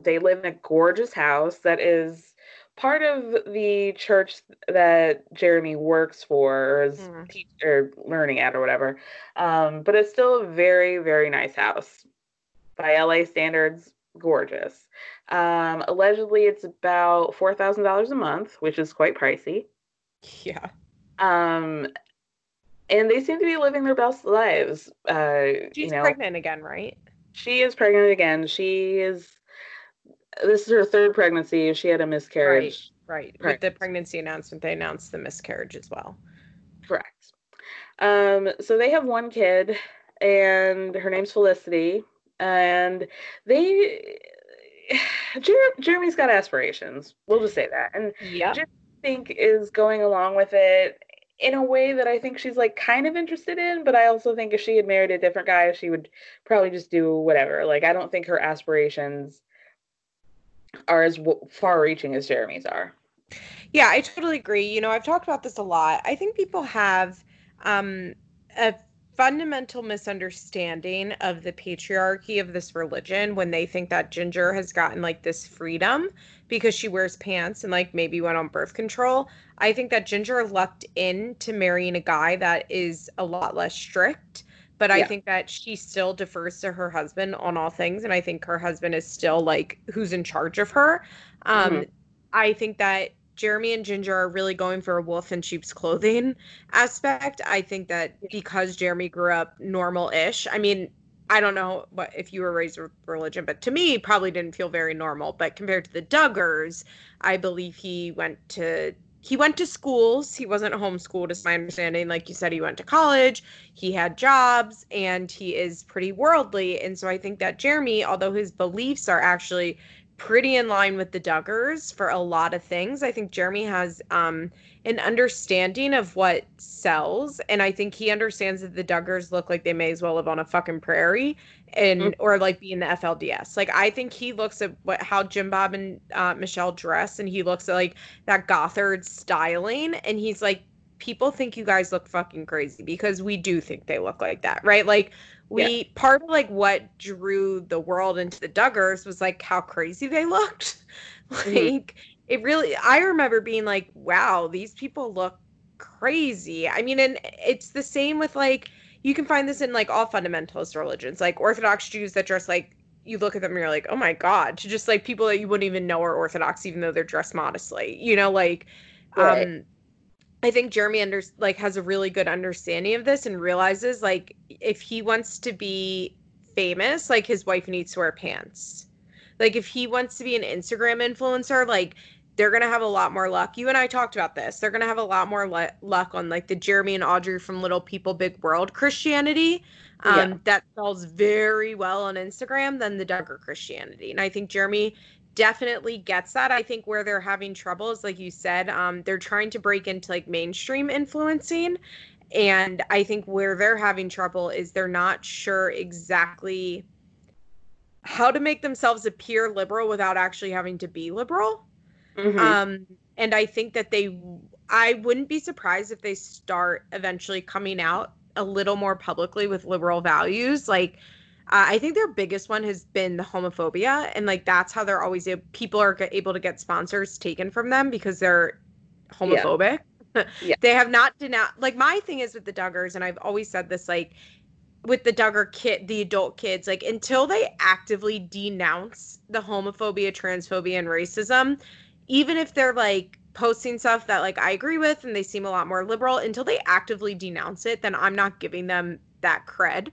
F: They live in a gorgeous house that is part of the church that Jeremy works for or is mm. teach, or learning at or whatever. Um, but it's still a very, very nice house. By LA standards, gorgeous. Um, allegedly, it's about $4,000 a month, which is quite pricey.
G: Yeah.
F: Um, and they seem to be living their best lives. Uh,
G: She's
F: you know,
G: pregnant again, right?
F: She is pregnant again. She is. This is her third pregnancy. She had a miscarriage.
G: Right. right. With the pregnancy announcement, they announced the miscarriage as well.
F: Correct. Um, so they have one kid, and her name's Felicity, and they. Jer- Jeremy's got aspirations. We'll just say that, and
G: yeah,
F: Jeremy, I think is going along with it in a way that I think she's like kind of interested in, but I also think if she had married a different guy, she would probably just do whatever. Like I don't think her aspirations are as w- far-reaching as Jeremy's are.
G: Yeah, I totally agree. You know, I've talked about this a lot. I think people have um, a fundamental misunderstanding of the patriarchy of this religion when they think that Jinger has gotten like this freedom because she wears pants and like maybe went on birth control. I think that Jinger lucked in to marrying a guy that is a lot less strict, but I think that she still defers to her husband on all things and I think her husband is still like who's in charge of her. Um mm-hmm. I think that Jeremy and Jinger are really going for a wolf in sheep's clothing aspect. I think that because Jeremy grew up normal ish, I mean, I don't know what if you were raised with religion, but to me, probably didn't feel very normal. But compared to the Duggars, I believe he went to he went to schools. He wasn't homeschooled, is my understanding. Like you said, he went to college, he had jobs, and he is pretty worldly. And so I think that Jeremy, although his beliefs are actually pretty in line with the Duggars for a lot of things, I think Jeremy has um, an understanding of what sells. And I think he understands that the Duggars look like they may as well live on a fucking prairie and mm-hmm. or like be in the FLDS. Like I think he looks at what how Jim Bob and uh, Michelle dress, and he looks at like that Gothard styling, and he's like, people think you guys look fucking crazy because we do think they look like that, right? Like we yeah. part of like what drew the world into the Duggars was like how crazy they looked. Mm-hmm. like mm-hmm. it really, I remember being like, wow, these people look crazy. I mean, and it's the same with like you can find this in like all fundamentalist religions, like Orthodox Jews that dress like you look at them and you're like, oh my god, to just like people that you wouldn't even know are Orthodox, even though they're dressed modestly. You know, like right. um I think Jeremy under like has a really good understanding of this and realizes like if he wants to be famous, like his wife needs to wear pants. Like if he wants to be an Instagram influencer, like they're going to have a lot more luck. You and I talked about this. They're going to have a lot more le- luck on like the Jeremy and Audrey from Little People Big World Christianity um, yeah. that sells very well on Instagram than the Duggar Christianity. And I think Jeremy definitely gets that. I think where they're having trouble is like you said, um, they're trying to break into like mainstream influencing. And I think where they're having trouble is they're not sure exactly how to make themselves appear liberal without actually having to be liberal. Mm-hmm. Um, and I think that they, I wouldn't be surprised if they start eventually coming out a little more publicly with liberal values. Like, uh, I think their biggest one has been the homophobia, and like that's how they're always people are able to get sponsors taken from them because they're homophobic. Yeah. yeah. they have not denounced. Like my thing is with the Duggars, and I've always said this, like with the Duggar kid, the adult kids, like until they actively denounce the homophobia, transphobia, and racism, even if they're like posting stuff that like I agree with and they seem a lot more liberal until they actively denounce it, then I'm not giving them that cred.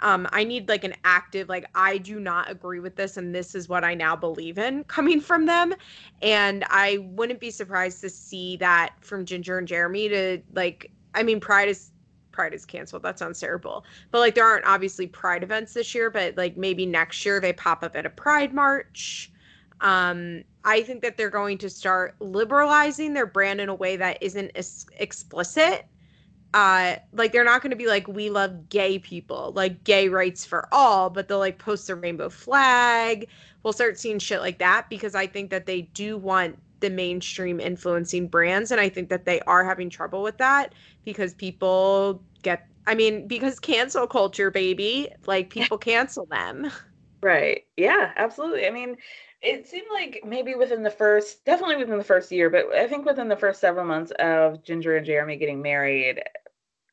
G: Um, I need like an active, like, I do not agree with this, and this is what I now believe in coming from them. And I wouldn't be surprised to see that from Jinger and Jeremy to like, I mean, Pride is Pride is canceled. That sounds terrible. But like there aren't obviously Pride events this year, but like maybe next year they pop up at a Pride march. Um, I think that they're going to start liberalizing their brand in a way that isn't as explicit. Uh, like they're not going to be like we love gay people, like gay rights for all, but they'll like post the rainbow flag. We'll start seeing shit like that because I think that they do want the mainstream influencing brands and I think that they are having trouble with that because people get I mean, because cancel culture, baby, like people cancel them.
F: Right. Yeah, absolutely. I mean, it seemed like maybe within the first definitely within the first year but i think within the first several months of jinger and jeremy getting married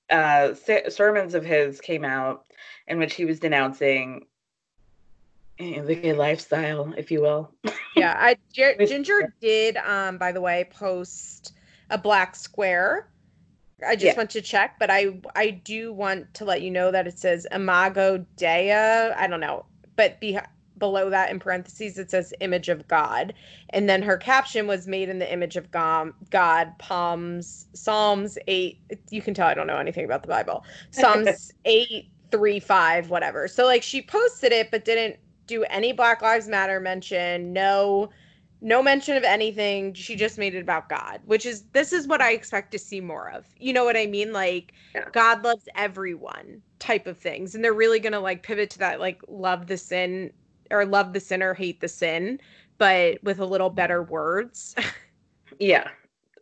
F: uh sermons of his came out in which he was denouncing eh, the gay lifestyle if you will
G: yeah I, G- jinger did um by the way post a black square I just yeah. want to check, but I I do want to let you know that it says Imago Dei. I don't know, but be, below that in parentheses it says image of god. And then her caption was made in the image of god god palms psalms 8 you can tell i don't know anything about the bible. Psalms 8 3 5 whatever. So like she posted it but didn't do any black lives matter mention no no mention of anything. She just made it about god which is this is what i expect to see more of. You know what i mean? Like yeah. god loves everyone type of things. And they're really gonna like pivot to that like love the sin or love the sinner, hate the sin, but with a little better words.
F: yeah.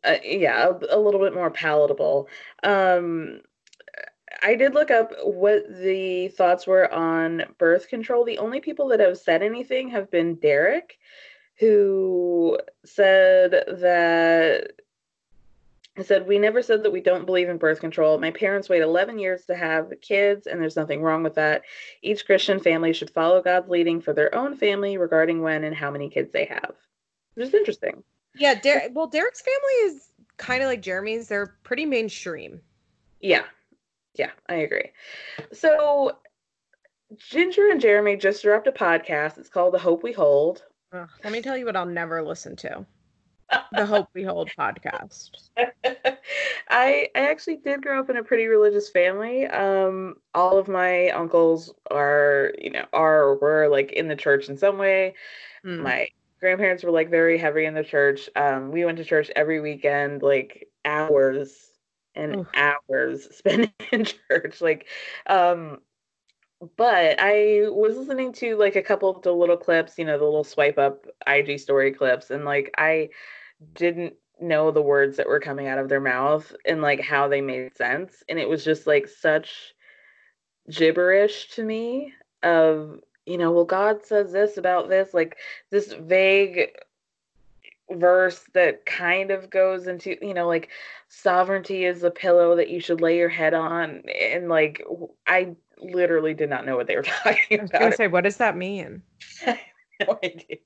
F: Uh, yeah, a, a, little bit more palatable. Um, I did look up what the thoughts were on birth control. The only people that have said anything have been Derick, who said that I said, We never said that we don't believe in birth control. My parents wait 11 years to have kids, and there's nothing wrong with that. Each Christian family should follow God's leading for their own family regarding when and how many kids they have. Which is interesting.
G: Yeah, Der- well, Derick's family is kind of like Jeremy's. They're pretty mainstream.
F: Yeah. Yeah, I agree. So Jinger and Jeremy just dropped a podcast. It's called The Hope We Hold.
G: Let me tell you what I'll never listen to. The Hope We Hold podcast.
F: I I actually did grow up in a pretty religious family. Um, all of my uncles are, you know, are or were like in the church in some way.
G: Mm.
F: My grandparents were like very heavy in the church. Um, we went to church every weekend, like hours and
G: Oof.
F: hours spent in church. Like, um, but I was listening to like a couple of the little clips, you know, the little swipe up IG story clips, and like I didn't know the words that were coming out of their mouth and like how they made sense. And it was just like such gibberish to me of, you know, well, God says this about this, like this vague verse that kind of goes into, you know, like sovereignty is a pillow that you should lay your head on. And like, I literally did not know what they were talking
G: I was
F: about.
G: gonna say, what does that mean?
F: no idea.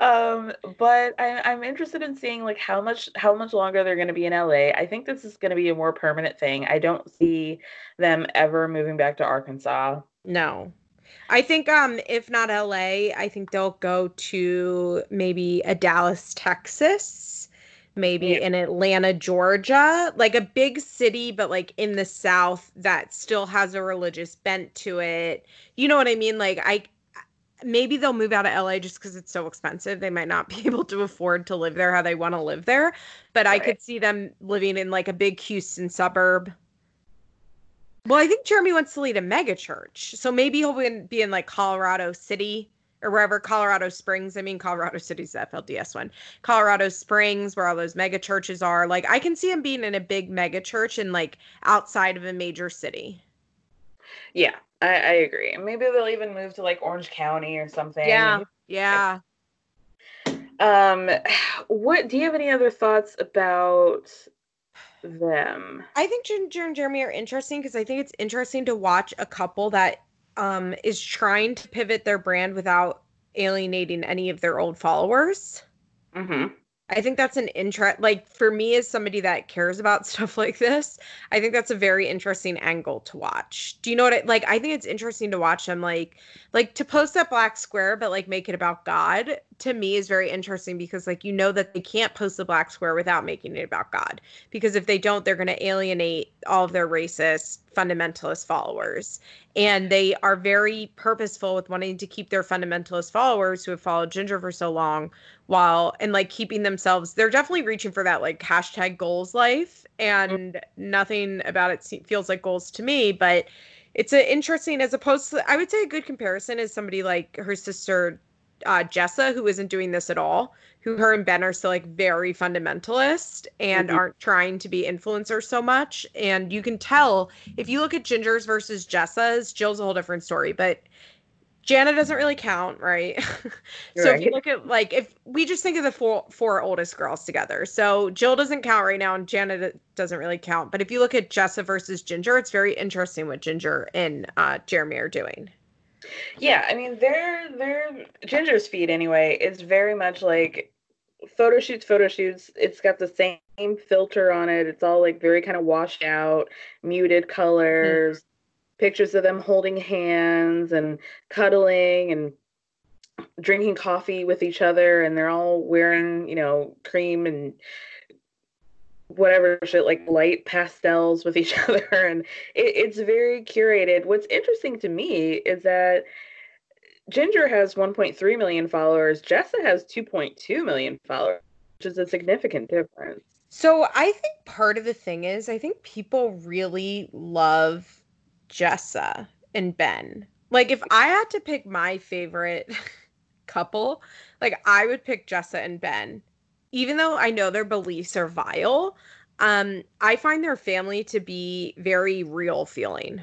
F: Um, but I, I'm interested in seeing like how much how much longer they're going to be in LA. I think this is going to be a more permanent thing. I don't see them ever moving back to Arkansas.
G: No. I think um if not LA, I think they'll go to maybe a Dallas, Texas, maybe
F: Yeah.
G: in Atlanta, Georgia, like a big city but like in the south that still has a religious bent to it. You know what I mean? Like I maybe they'll move out of LA just cuz it's so expensive. They might not be able to afford to live there how they want to live there, but I could see them living in like a big Houston suburb. Well, I think Jeremy wants to lead a mega church. So maybe he'll be in, be in like Colorado City or wherever Colorado Springs. I mean, Colorado City's the FLDS one. Colorado Springs, where all those mega churches are. Like, I can see him being in a big mega church and like outside of a major city.
F: Yeah, I, I agree. Maybe they'll even move to like Orange County or something.
G: Yeah. Yeah.
F: Um, what do you have any other thoughts about them?
G: I think Jinger and Jeremy are interesting because I think it's interesting to watch a couple that um is trying to pivot their brand without alienating any of their old followers.
F: Mm-hmm.
G: I think that's an interest like for me as somebody that cares about stuff like this, I think that's a very interesting angle to watch. Do you know what I like I think it's interesting to watch them like like to post that black square but like make it about God to me is very interesting because like you know that they can't post the black square without making it about God because if they don't they're going to alienate all of their racist fundamentalist followers. And they are very purposeful with wanting to keep their fundamentalist followers who have followed Jinger for so long while and like keeping themselves they're definitely reaching for that like hashtag goals life. And nothing about it feels like goals to me but it's a interesting as opposed to i would say a good comparison is somebody like her sister uh, Jessa, who isn't doing this at all, who her and Ben are still like very fundamentalist and
F: Mhm.
G: aren't trying to be influencers so much. And you can tell if you look at Jinger's versus Jessa's, Jill's a whole different story, but Jana doesn't really count, right? so if you look at like if we just think of the four four oldest girls together, so Jill doesn't count right now, and Jana doesn't really count. But if you look at Jessa versus Jinger, it's very interesting what Jinger and uh, Jeremy are doing.
F: Yeah, I mean their their Jinger's feed anyway is very much like photo shoots, photo shoots. It's got the same filter on it. It's all like very kind of washed out, muted colors, pictures of them holding hands and cuddling and drinking coffee with each other and they're all wearing, you know, cream and whatever shit like light pastels with each other and it, it's very curated what's interesting to me is that jinger has 1.3 million followers jessa has 2.2 million followers which is a significant difference
G: So I think part of the thing is I think people really love Jessa and Ben. Like if I had to pick my favorite couple, like I would pick Jessa and Ben. Even though I know their beliefs are vile, um I find their family to be very real feeling.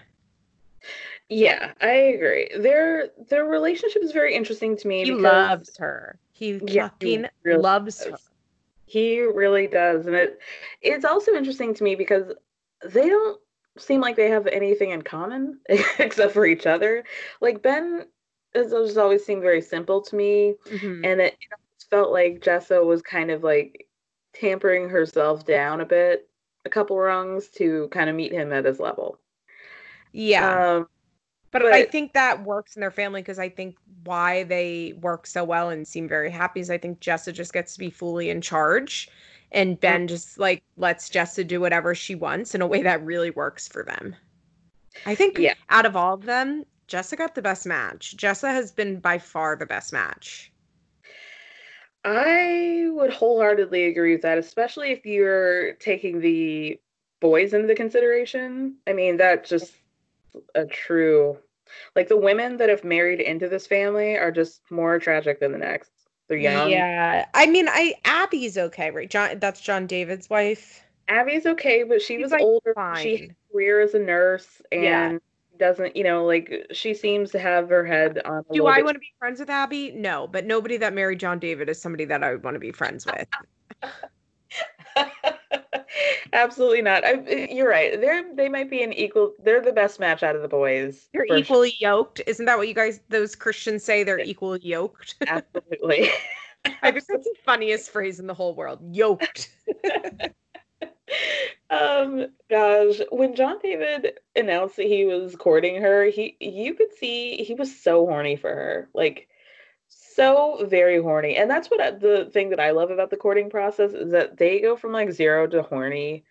F: yeah i agree their their relationship is very interesting to me
G: He
F: because-
G: loves her. He
F: Yeah, he
G: fucking
F: really
G: loves her.
F: He really does. And it it's also interesting to me because they don't seem like they have anything in common except for each other. Like Ben has just always seemed very simple to me.
G: Mhm.
F: And it, felt like Jessa was kind of like tampering herself down a bit, a couple rungs to kind of meet him at his level.
G: Yeah.
F: Um,
G: But, I think that works in their family because I think why they work so well and seem very happy is I think Jessa just gets to be fully in charge and Ben just like lets Jessa do whatever she wants in a way that really works for them. I think
F: Yeah.
G: out of all of them, Jessa got the best match. Jessa has been by far the best match.
F: I would wholeheartedly agree with that, especially if you're taking the boys into consideration. I mean, that's just a true like the women that have married into this family are just more tragic than the next. They're young.
G: Yeah. I mean, I Abby's okay, right? John that's John David's wife.
F: Abby's okay, but she
G: She's,
F: was
G: like,
F: older. She had a career as a nurse and
G: Yeah.
F: Doesn't, you know, like she seems to have her head on.
G: Do I
F: bit-
G: want to be friends with Abby? No, but nobody that married John David is somebody that I would want to be friends with.
F: Absolutely not. I, you're right. They're they might be an equal. They're the best match out of the boys.
G: They're
F: for sure.
G: equally yoked. Isn't that what you guys, those Christians say? They're equally yoked.
F: Absolutely.
G: I think that's the funniest phrase in the whole world. Yoked.
F: Um, gosh, when John David announced that he was courting her, he you could see he was so horny for her, like so very horny. And that's what I, the thing that I love about the courting process is that they go from like zero to horny.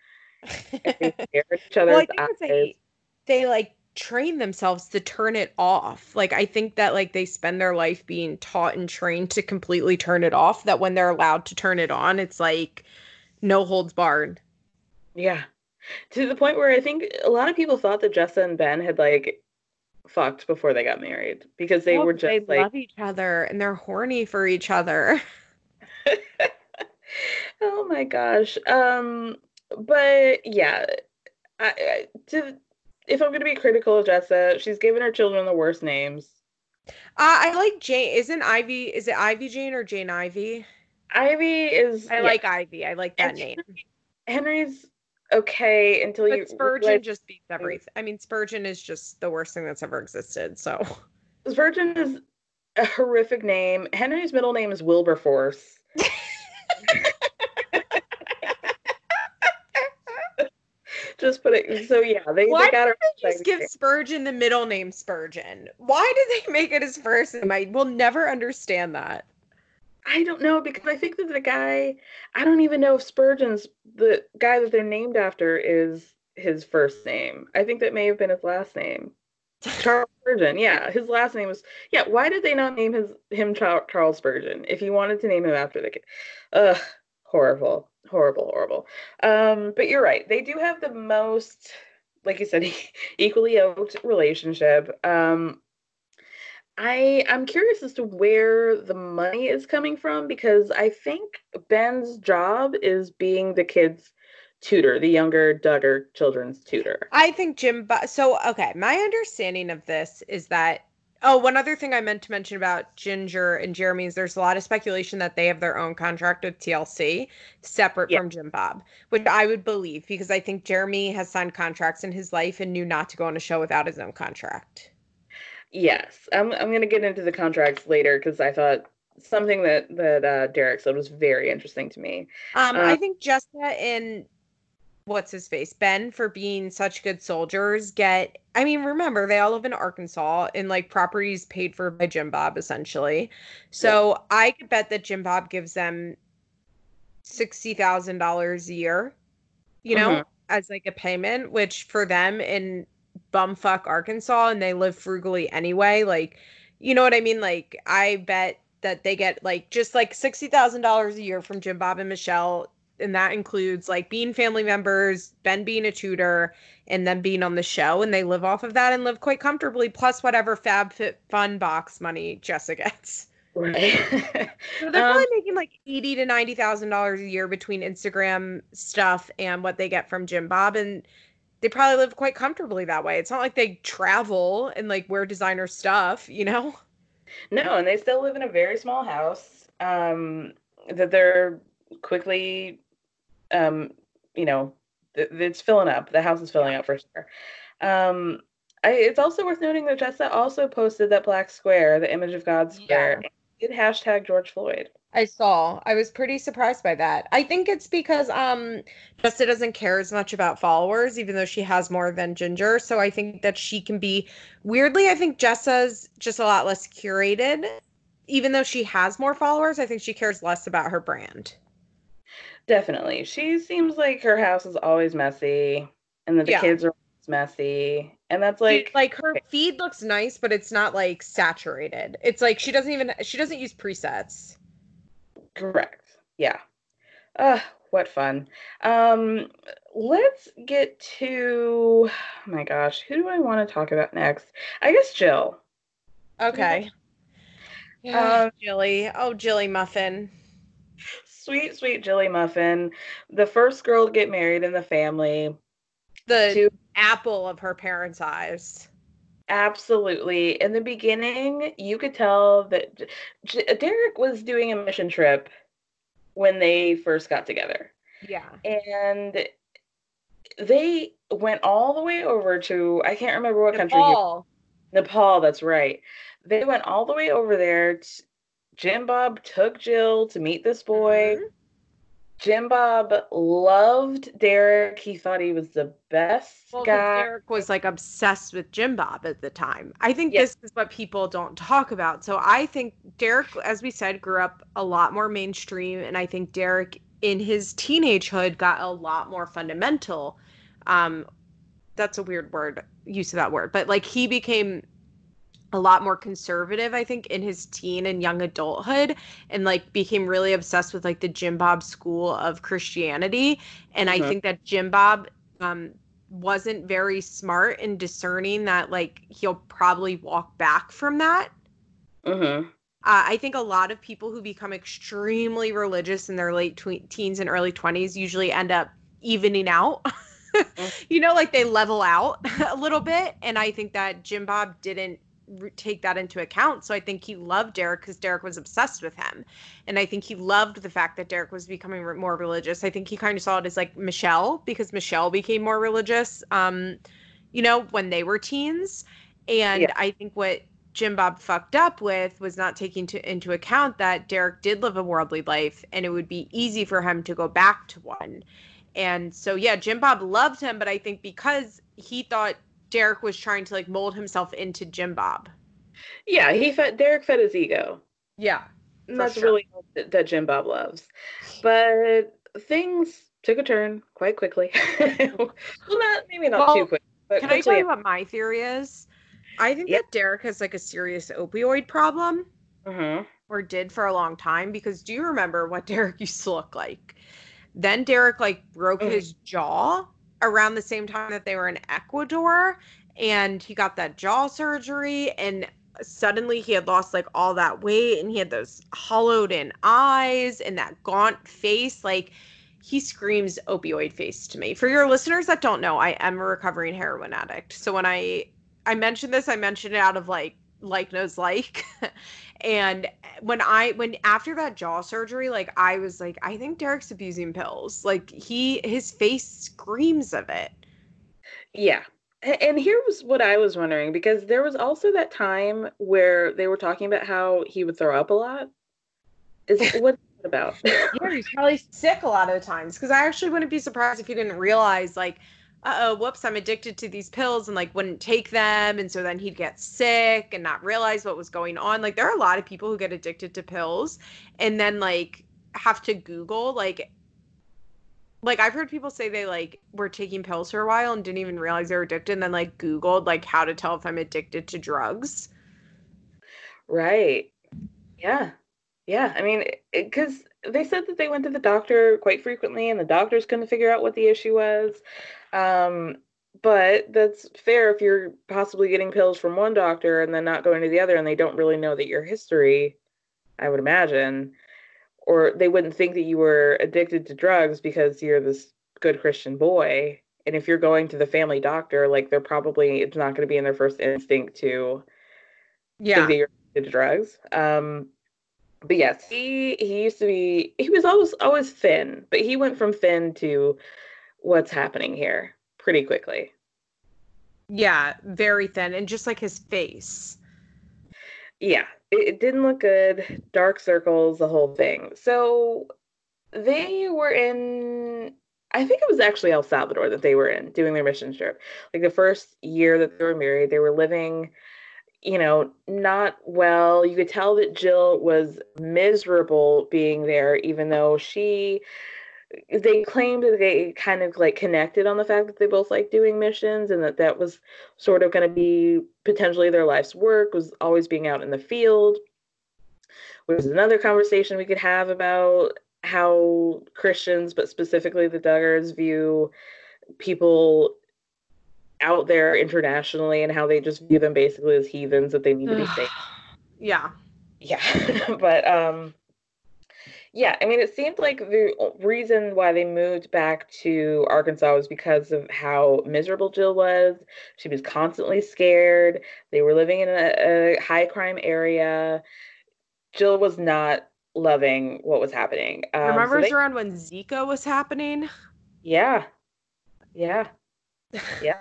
F: They stare at each other's
G: well, I think
F: eyes.
G: they, they like train themselves to turn it off. Like I think that like they spend their life being taught and trained to completely turn it off. That when they're allowed to turn it on, it's like no holds barred.
F: Yeah. To the point where I think a lot of people thought that Jessa and Ben had like fucked before they got married because they
G: Well,
F: were just
G: they
F: like
G: love each other and they're horny for each other.
F: Oh my gosh. Um, but yeah, I, I to if I'm gonna be critical of Jessa, she's given her children the worst names.
G: Uh, I like Jane. Isn't Ivy? Is it Ivy Jane or Jane Ivy?
F: Ivy is
G: I
F: yeah.
G: like Ivy. I like that
F: And
G: name.
F: Henry's okay until you
G: But Spurgeon
F: realize-
G: just beats everything. I mean, Spurgeon is just the worst thing that's ever existed. So
F: Spurgeon is a horrific name. Henry's middle name is Wilberforce. Just put it so yeah, they,
G: why
F: they got her
G: did they just give Spurgeon the middle name Spurgeon? Why did they make it his first name? I will never understand that.
F: I don't know because I think that the guy, I don't even know if Spurgeon's the guy that they're named after is his first name. I think that may have been his last name. Charles Spurgeon. Yeah, his last name was. Yeah, why did they not name his him Charles Spurgeon if you wanted to name him after the kid? Ugh, horrible, horrible, horrible. Um, but you're right. They do have the most, like you said, equally yoked relationship. Um, I I'm curious as to where the money is coming from because I think Ben's job is being the kids' tutor, the younger Duggar children's tutor.
G: I think Jim. So okay, my understanding of this is that. Oh, one other thing I meant to mention about Jinger and Jeremy is there's a lot of speculation that they have their own contract with TLC separate from Jim Bob, which I would believe because I think Jeremy has signed contracts in his life and knew not to go on a show without his own contract.
F: Yes, I'm I'm gonna get into the contracts later because I thought something that that uh, Derick said was very interesting to me.
G: Um, I
F: Uh,
G: think Jessica and what's his face Ben for being such good soldiers get. I mean, remember they all live in Arkansas and like properties paid for by Jim Bob essentially. So I could bet that Jim Bob gives them sixty thousand dollars a year, you know,
F: Mhm.
G: as like a payment, which for them in bumfuck Arkansas and they live frugally anyway, like you know what I mean? Like I bet that they get like just like sixty thousand dollars a year from Jim Bob and Michelle, and that includes like being family members, Ben being a tutor, and then being on the show, and they live off of that and live quite comfortably, plus whatever FabFit Fun box money Jessa gets.
F: Right.
G: So they're
F: Um,
G: probably making like eighty to ninety thousand dollars a year between Instagram stuff and what they get from Jim Bob, and they probably live quite comfortably that way. It's not like they travel and like wear designer stuff, you know.
F: No, and they still live in a very small house. Um, that they're quickly, um, you know, th- it's filling up. The house is filling up for sure. Um, I, it's also worth noting that Jessa also posted that black square, the image of God square, and did hashtag George Floyd.
G: I saw. I was pretty surprised by that. I think it's because um Jessa doesn't care as much about followers, even though she has more than Jinger. So I think that she can be weirdly, I think Jessa's just a lot less curated. Even though she has more followers, I think she cares less about her brand.
F: Definitely. She seems like her house is always messy and that the
G: Yeah.
F: kids are always messy. And that's like
G: like her feed looks nice, but it's not like saturated. It's like she doesn't even she doesn't use presets.
F: Correct. Yeah. Uh, what fun. Um, let's get to oh my gosh, who do I want to talk about next? I guess Jill.
G: Okay.
F: Um,
G: Jilly. Oh, Jilly Muffin.
F: Sweet, sweet Jilly Muffin, the first girl to get married in the family.
G: The
F: To-
G: apple of her parents' eyes.
F: Absolutely. In the beginning, you could tell that J- Derick was doing a mission trip when they first got together.
G: Yeah.
F: And they went all the way over to I can't remember what country.
G: Nepal.
F: He, Nepal, that's right. They went all the way over there. T- Jim Bob took Jill to meet this boy.
G: Mm-hmm.
F: Jim Bob loved Derick. He thought he was the best
G: Well,
F: guy.
G: Derick was like obsessed with Jim Bob at the time. I think
F: Yes.
G: this is what people don't talk about. So I think Derick, as we said, grew up a lot more mainstream, and I think Derick in his teenagehood got a lot more fundamental. Um, that's a weird word, use of that word, but like he became a lot more conservative, I think, in his teen and young adulthood, and like became really obsessed with like the Jim Bob school of Christianity. And I
F: Mhm.
G: think that Jim Bob um, wasn't very smart in discerning that like he'll probably walk back from that.
F: Mm-hmm.
G: Uh, I think a lot of people who become extremely religious in their late twe- teens and early 20s usually end up evening out. you know, like they level out a little bit. And I think that Jim Bob didn't take that into account. So I think he loved Derick because Derick was obsessed with him. And I think he loved the fact that Derick was becoming re- more religious. I think he kind of saw it as like Michelle because Michelle became more religious, um, you know, when they were teens. And
F: Yeah.
G: I think what Jim Bob fucked up with was not taking to, into account that Derick did live a worldly life and it would be easy for him to go back to one. And so, yeah, Jim Bob loved him, but I think because he thought Derick was trying to like mold himself into Jim Bob.
F: Yeah, he fed Derick fed his ego.
G: Yeah.
F: And that's
G: sure.
F: really that, that Jim Bob loves. But things took a turn quite quickly. well, not maybe not
G: Well,
F: too quick, but
G: Can I tell you what my theory is? I think that Derick has like a serious opioid problem.
F: Mm-hmm.
G: Or did for a long time because do you remember what Derick used to look like? Then Derick like broke
F: Mm.
G: his jaw around the same time that they were in Ecuador and he got that jaw surgery and suddenly he had lost like all that weight and he had those hollowed in eyes and that gaunt face like he screams opioid face to me. For your listeners that don't know, I am a recovering heroin addict. So when I I mentioned this, I mentioned it out of like like knows like. and eh, when I when after that jaw surgery, like I was like, I think Derick's abusing pills. Like he his face screams of it.
F: Yeah. And here was what I was wondering because there was also that time where they were talking about how he would throw up a lot. Is what's that about?
G: yeah, he's probably sick a lot of the times. Because I actually wouldn't be surprised if he didn't realize, like, oh, whoops, I'm addicted to these pills and like wouldn't take them. And so then he'd get sick and not realize what was going on. Like, there are a lot of people who get addicted to pills and then like have to Google, like, like I've heard people say they like were taking pills for a while and didn't even realize they were addicted and then like Googled like how to tell if I'm addicted to drugs.
F: Right. Yeah. Yeah. I mean, because they said that they went to the doctor quite frequently and the doctors couldn't figure out what the issue was. Um, but that's fair if you're possibly getting pills from one doctor and then not going to the other and they don't really know that your history, I would imagine. Or they wouldn't think that you were addicted to drugs because you're this good Christian boy. And if you're going to the family doctor, like they're probably, it's not going to be in their first instinct to
G: Yeah.
F: think that you're addicted to drugs. Um, but yes, he he used to be he was always always thin, but he went from thin to what's happening here pretty quickly.
G: Yeah, very thin and just like his face.
F: Yeah, it, it didn't look good. Dark circles, the whole thing. So they were in I think it was actually El Salvador that they were in doing their mission trip. Like the first year that they were married, they were living, you know, not well. You could tell that Jill was miserable being there, even though she, they claimed that they kind of like connected on the fact that they both like doing missions and that that was sort of going to be potentially their life's work, was always being out in the field. Which is another conversation we could have about how Christians, but specifically the Duggars, view people out there internationally and how they just view them basically as heathens that they need to be saved
G: Yeah.
F: Yeah. but um yeah, I mean it seemed like the reason why they moved back to Arkansas was because of how miserable Jill was. She was constantly scared. They were living in a, a high crime area. Jill was not loving what was happening. Um,
G: Remember
F: so they-
G: around when Zika was happening?
F: Yeah. Yeah. Yeah.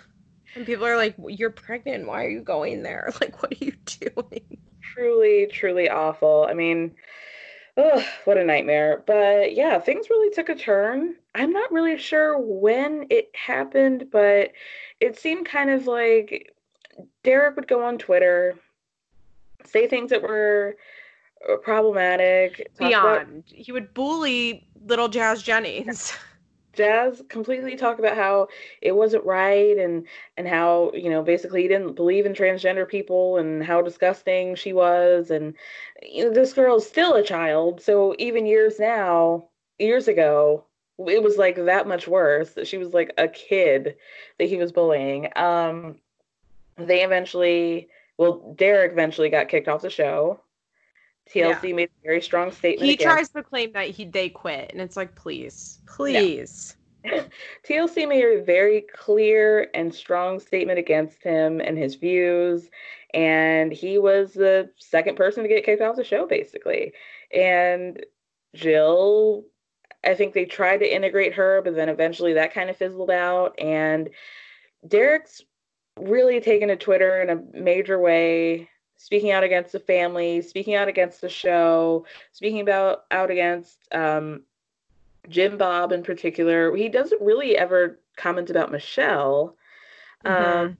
G: And people are like, "You're pregnant. Why are you going there? Like, what are you doing?"
F: truly, truly awful. I mean, ugh, what a nightmare. But yeah, things really took a turn. I'm not really sure when it happened, but it seemed kind of like Derick would go on Twitter, say things that were uh, problematic. talk about-
G: Beyond, he would bully little Jazz Jennings.
F: Jazz completely talk about how it wasn't right and and how you know basically he didn't believe in transgender people and how disgusting she was. And you know this girl's still a child. So even years now years ago it was like that much worse that she was like a kid that he was bullying. Um they eventually well Derick eventually got kicked off the show TLC made a very strong statement
G: He
F: against-
G: tries to claim that he they quit, and it's like, please, please.
F: TLC made a very clear and strong statement against him and his views, and he was the second person to get kicked off the show, basically. And Jill, I think they tried to integrate her, but then eventually that kind of fizzled out. And Derick's really taken to Twitter in a major way, speaking out against the family, speaking out against the show, speaking about out against um, Jim Bob in particular. He doesn't really ever comment about Michelle. Um,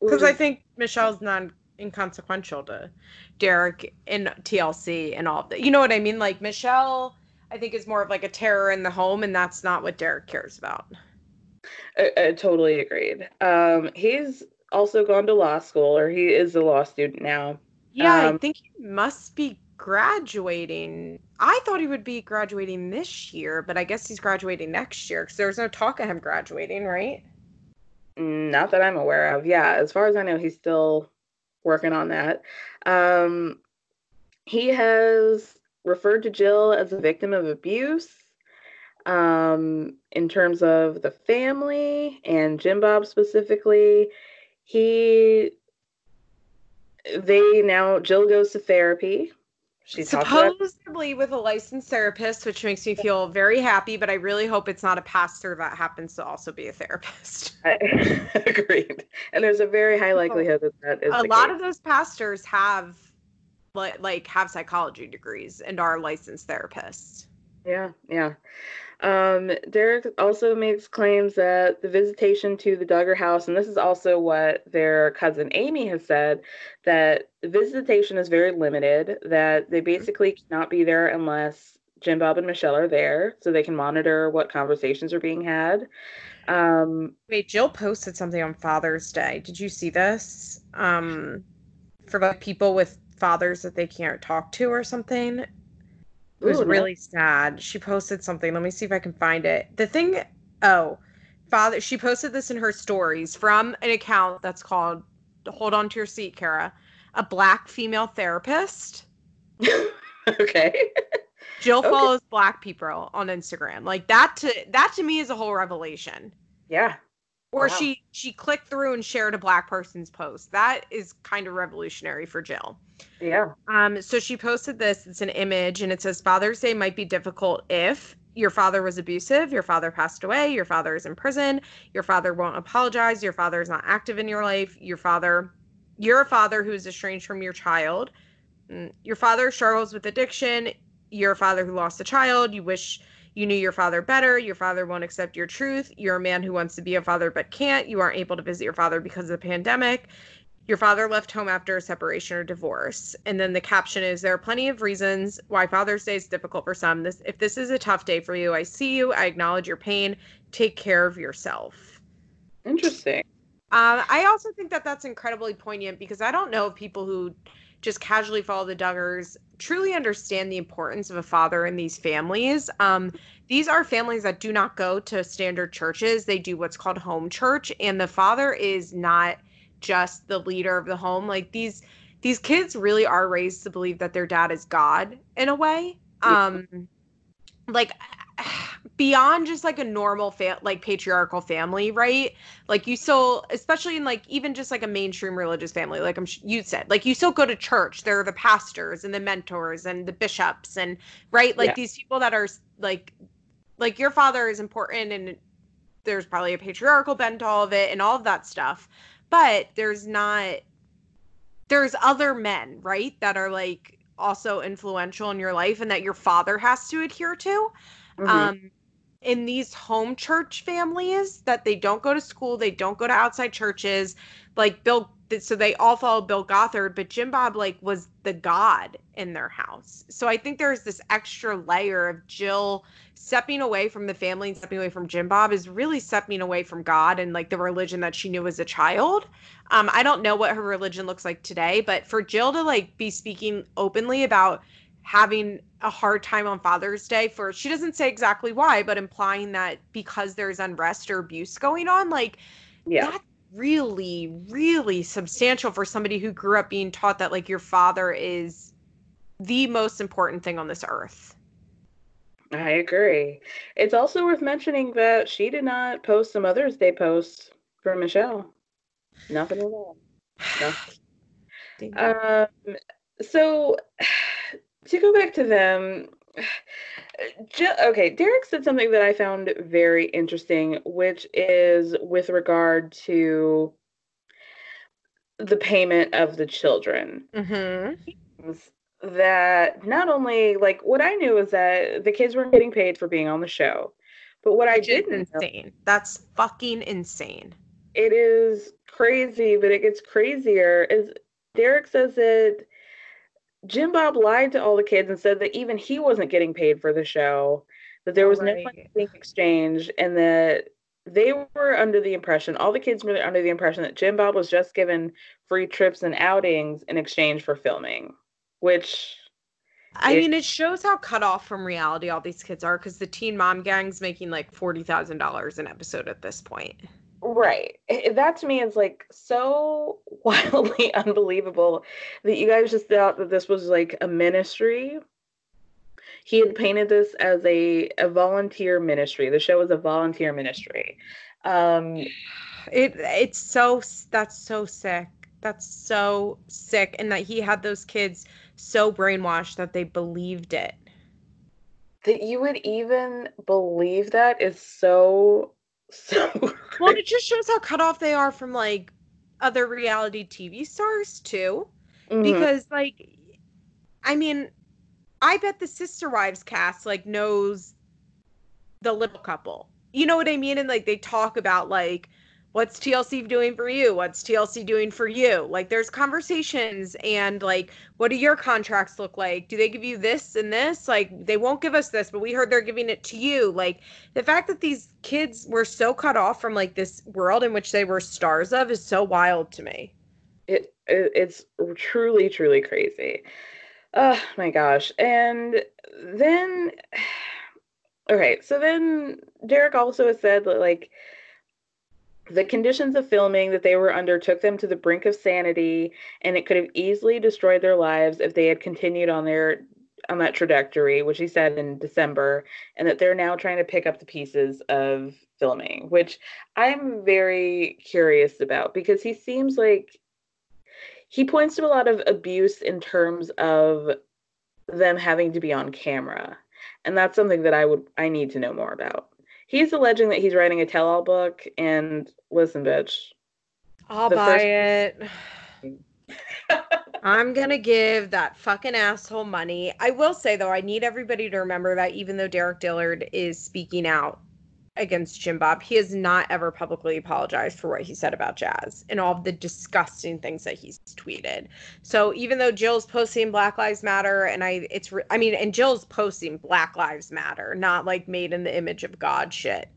G: Because I think Michelle's not inconsequential to Derick and TLC and all of that. You know what I mean? Like Michelle, I think is more of like a terror in the home, and that's not what Derick cares about.
F: I, I totally agreed. Um, he's also gone to law school, or he is a law student now.
G: Yeah, I
F: Um,
G: think he must be graduating. I thought he would be graduating this year, but I guess he's graduating next year because there's no talk of him graduating, right?
F: Not that I'm aware of. Yeah, as far as I know, he's still working on that. Um, he has referred to Jill as a victim of abuse um, in terms of the family and Jim Bob specifically. He, they now, Jill goes to therapy. She's talks about
G: Supposedly with a licensed therapist, which makes me feel very happy, but I really hope it's not a pastor that happens to also be a therapist.
F: agreed. And there's a very high likelihood that that is
G: a lot
F: case.
G: of those pastors have like have psychology degrees and are licensed therapists.
F: Yeah, yeah. Um, Derick also makes claims that the visitation to the Duggar house, and this is also what their cousin Amy has said, that the visitation is very limited, that they basically cannot be there unless Jim Bob and Michelle are there so they can monitor what conversations are being had. Um,
G: Wait, Jill posted something on Father's Day. Did you see this? Um, for like people with fathers that they can't talk to or something. It was
F: Ooh,
G: really sad. She posted something. Let me see if I can find it. The thing, oh, father, she posted this in her stories from an account that's called Hold On to Your Seat, Kara, a black female therapist.
F: okay.
G: Jill
F: Okay.
G: follows black people on Instagram. Like that to that to me is a whole revelation.
F: Yeah.
G: Or
F: Wow.
G: she she clicked through and shared a black person's post. That is kind of revolutionary for Jill.
F: Yeah.
G: Um, so she posted this. It's an image, and it says Father's Day might be difficult if your father was abusive, your father passed away, your father is in prison, your father won't apologize, your father is not active in your life, your father, you're a father who is estranged from your child. mm, your father struggles with addiction. You're a father who lost a child. You wish you knew your father better. Your father won't accept your truth. You're a man who wants to be a father but can't. You aren't able to visit your father because of the pandemic. Your father left home after a separation or divorce. And then the caption is there are plenty of reasons why Father's Day is difficult for some. This if this is a tough day for you, I see you. I acknowledge your pain. Take care of yourself.
F: Interesting.
G: Um, I also think that that's incredibly poignant because I don't know if people who just casually follow the Duggars truly understand the importance of a father in these families. Um, these are families that do not go to standard churches. They do what's called home church, and the father is not just the leader of the home. Like these these kids really are raised to believe that their dad is God in a way. Um, like beyond just like a normal fa- like patriarchal family right like you still especially in like even just like a mainstream religious family like i'm you said like you still go to church there are the pastors and the mentors and the bishops and right like
F: Yeah.
G: these people that are like like your father is important and there's probably a patriarchal bent to all of it and all of that stuff but there's not there's other men right that are like also influential in your life and that your father has to adhere to
F: Mhm.
G: um in these home church families that they don't go to school they don't go to outside churches like bill so they all follow bill gothard but jim bob like was the god in their house. So i think there's this extra layer of jill stepping away from the family and stepping away from jim bob is really stepping away from god and like the religion that she knew as a child. Um i don't know what her religion looks like today but for jill to like be speaking openly about having a hard time on Father's Day for she doesn't say exactly why, but implying that because there's unrest or abuse going on, like
F: yeah.
G: that's really, really substantial for somebody who grew up being taught that like your father is the most important thing on this earth.
F: I agree. It's also worth mentioning that she did not post a Mother's Day post for Michelle. Nothing at all. Nothing. Um, so to go back to them, okay, Derick said something that I found very interesting, which is with regard to the payment of the children.
G: Mm-hmm.
F: That not only like what I knew is that the kids weren't getting paid for being on the show, but what I didn't know
G: insane. That's fucking insane.
F: it is crazy, but it gets crazier. Is Derick says that Jim Bob lied to all the kids and said that even he wasn't getting paid for the show, that there was no money being exchanged, and that they were under the impression, all the kids were under the impression that Jim Bob was just given free trips and outings in exchange for filming, which
G: I
F: It-
G: mean, it shows how cut off from reality all these kids are because the teen mom gang's making like forty thousand dollars an episode at this point.
F: Right. That to me is like so wildly unbelievable that you guys just thought that this was like a ministry. He had painted this as a, a volunteer ministry. The show was a volunteer ministry. Um,
G: It it's so that's so sick. That's so sick, and that he had those kids so brainwashed that they believed it.
F: that you would even believe that is so so
G: Well, it just shows how cut off they are from like other reality TV stars too.
F: Mhm.
G: Because like I mean, I bet the Sister Wives cast like knows the little couple. You know what I mean? And like they talk about like what's TLC doing for you? What's TLC doing for you? Like there's conversations and like what do your contracts look like? Do they give you this and this? Like they won't give us this, but we heard they're giving it to you. Like the fact that these kids were so cut off from like this world in which they were stars of is so wild to me.
F: it, it it's truly truly crazy oh my gosh and then okay so then derick also has said that like the conditions of filming that they were under took them to the brink of sanity and it could have easily destroyed their lives if they had continued on their on that trajectory which he said in december and that they're now trying to pick up the pieces of filming which i'm very curious about because he seems like he points to a lot of abuse in terms of them having to be on camera and that's something that i would i need to know more about he's alleging that he's writing a tell-all book and listen bitch
G: I'll buy
F: first-
G: it. I'm gonna give that fucking asshole money. I will say though, I need everybody to remember that even though Derick Dillard is speaking out against Jim Bob, he has not ever publicly apologized for what he said about Jazz and all of the disgusting things that he's tweeted. So even though Jill's posting Black Lives Matter, and I, it's, re- I mean, and Jill's posting Black Lives Matter, not like made in the image of God shit.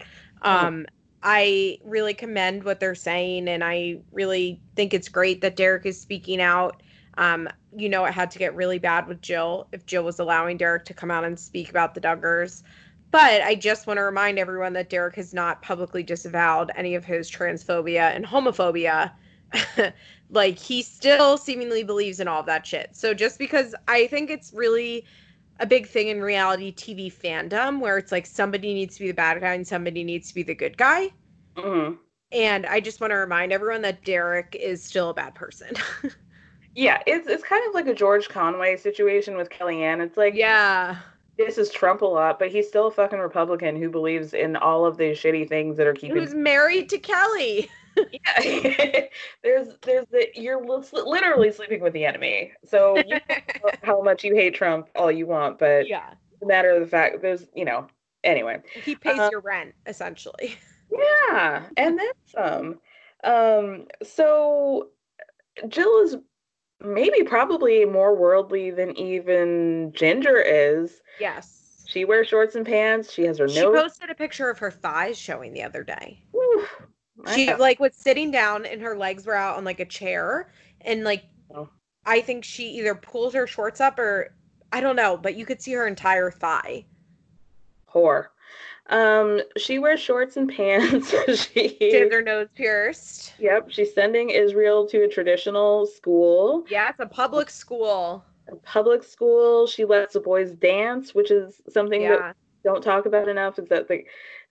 G: Um, I really commend what they're saying, and I really think it's great that Derick is speaking out. Um, you know, it had to get really bad with Jill if Jill was allowing Derick to come out and speak about the Duggars. But I just want to remind everyone that Derick has not publicly disavowed any of his transphobia and homophobia. like he still seemingly believes in all of that shit. So just because I think it's really a big thing in reality TV fandom where it's like somebody needs to be the bad guy and somebody needs to be the good guy.
F: Mm-hmm.
G: And I just want to remind everyone that Derick is still a bad person.
F: Yeah, it's it's kind of like a George Conway situation with Kellyanne. It's like
G: yeah,
F: this is Trump a lot, but he's still a fucking Republican who believes in all of these shitty things that are keeping.
G: Who's married to Kelly?
F: yeah, there's there's the you're literally sleeping with the enemy. So you talk how much you hate Trump all you want, but
G: yeah,
F: the matter of the fact there's you know anyway.
G: he pays
F: Uh,
G: your rent essentially.
F: Yeah, and then some. Um, so Jill is maybe probably more worldly than even Jinger is.
G: Yes.
F: She wears shorts and pants. She has her nose.
G: She
F: nose.
G: posted a picture of her thighs showing the other day.
F: I
G: She like was sitting down and her legs were out on like a chair and like
F: Oh.
G: I think she either pulled her shorts up or I don't know, but you could see her entire thigh.
F: whore. Um, she wears shorts and pants. she
G: has her nose pierced.
F: Yep, she's sending Israel to a traditional school.
G: Yeah, it's a public school.
F: A public school. She lets the boys dance, which is something
G: Yeah.
F: that don't talk about enough. Is that the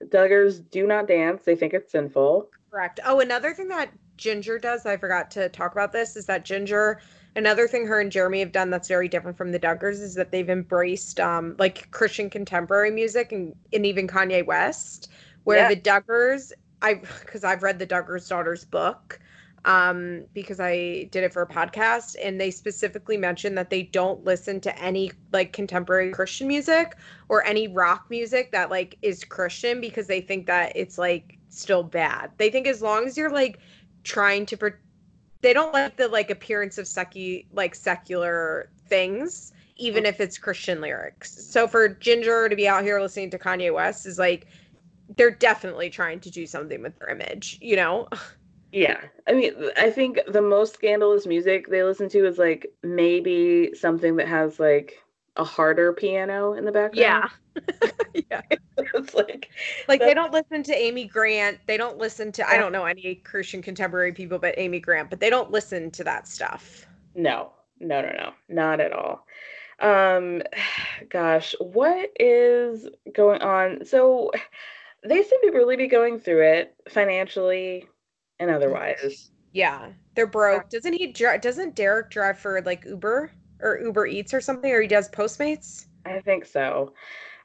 F: Duggars do not dance. They think it's sinful.
G: Correct. Oh, another thing that Jinger does, I forgot to talk about this, is that Jinger, another thing her and Jeremy have done that's very different from the Duggars is that they've embraced um like Christian contemporary music and, and even Kanye West, where
F: Yeah.
G: the Duggars, I because I've read the Duggars daughters book, um, because I did it for a podcast, and they specifically mentioned that they don't listen to any like contemporary Christian music or any rock music that like is Christian because they think that it's like still bad. They think as long as you're like trying to pro- they don't like the like appearance of secu like secular things even if it's Christian lyrics. So for Jinger to be out here listening to Kanye West is like they're definitely trying to do something with their image, you know?
F: Yeah. I mean, I think the most scandalous music they listen to is like maybe something that has like a harder piano in the background.
G: Yeah. Yeah.
F: It's like
G: Like they don't listen to Amy Grant. They don't listen to I don't know any Christian contemporary people but Amy Grant, but they don't listen to that stuff.
F: No, no, no, no, not at all. Um, gosh, what is going on? So they seem to really be going through it financially and otherwise.
G: Yeah, they're broke. Doesn't he? Doesn't Derick drive for like Uber or Uber Eats or something, or he does Postmates?
F: I think so.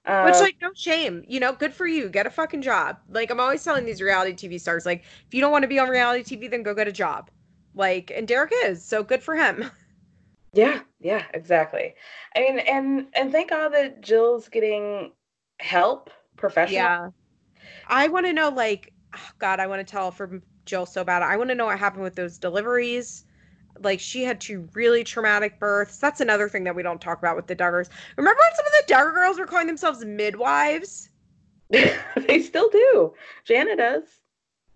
G: Which,
F: Uh,
G: like, no shame. You know, good for you. Get a fucking job. Like, I'm always telling these reality TV stars, like, if you don't want to be on reality TV, then go get a job. Like, and Derick is, so good for him.
F: Yeah, yeah, exactly. I mean, and and thank God that Jill's getting help, professional.
G: Yeah. I want to know, like, oh God, I want to tell from Jill so bad. I want to know what happened with those deliveries. Like, she had two really traumatic births. That's another thing that we don't talk about with the Duggars. Remember when some of the Duggar girls were calling themselves midwives?
F: they still do. Jana does.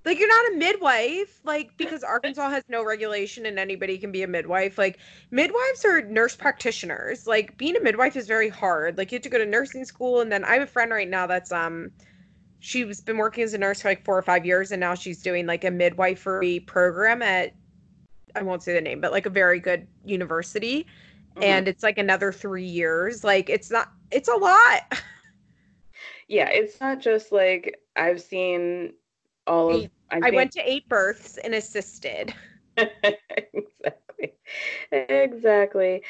G: Like, you're not a midwife, like, because Arkansas has no regulation and anybody can be a midwife. Like, midwives are nurse practitioners. Like, being a midwife is very hard. Like, you have to go to nursing school. And then I have a friend right now that's, um, she's been working as a nurse for like four or five years and now she's doing like a midwifery program at i won't say the name but like a very good university. And it's like another three years. Like it's not it's a lot.
F: Yeah, it's not just like I've seen all of.
G: I
F: seen-
G: went to eight births and assisted.
F: Exactly, exactly.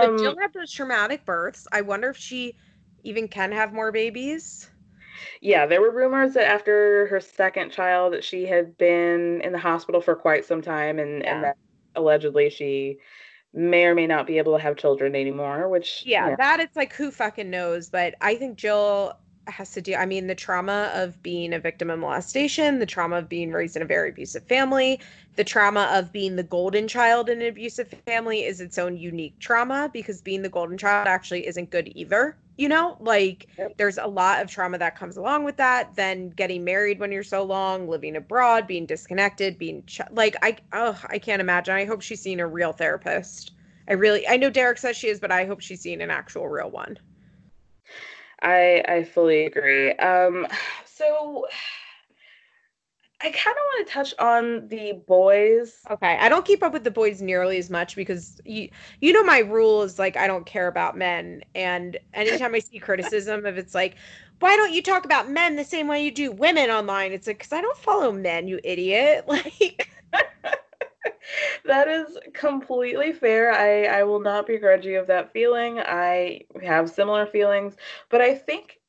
G: but
F: Um,
G: jill had those traumatic births. I wonder if she even can have more babies
F: yeah, there were rumors that after her second child, that she had been in the hospital for quite some time, and and that allegedly she may or may not be able to have children anymore, which
G: yeah,
F: yeah.
G: that it's like who fucking knows. But I think Jill has to do I mean, the trauma of being a victim of molestation, the trauma of being raised in a very abusive family, the trauma of being the golden child in an abusive family is its own unique trauma because being the golden child actually isn't good either. You know, like
F: Yep.
G: there's a lot of trauma that comes along with that. Then getting married when you're so long, living abroad, being disconnected, being ch- like I oh I can't imagine. I hope she's seen a real therapist. I really I know Derick says she is, but I hope she's seen an actual real one.
F: I I fully agree. Um, so I kind of want to touch on the boys.
G: Okay, I don't keep up with the boys nearly as much because you you know my rule is like I don't care about men, and anytime I see criticism of it's like, why don't you talk about men the same way you do women online? It's like because I don't follow men, you idiot. Like,
F: That is completely fair. I I will not begrudge you of that feeling. I have similar feelings, but I think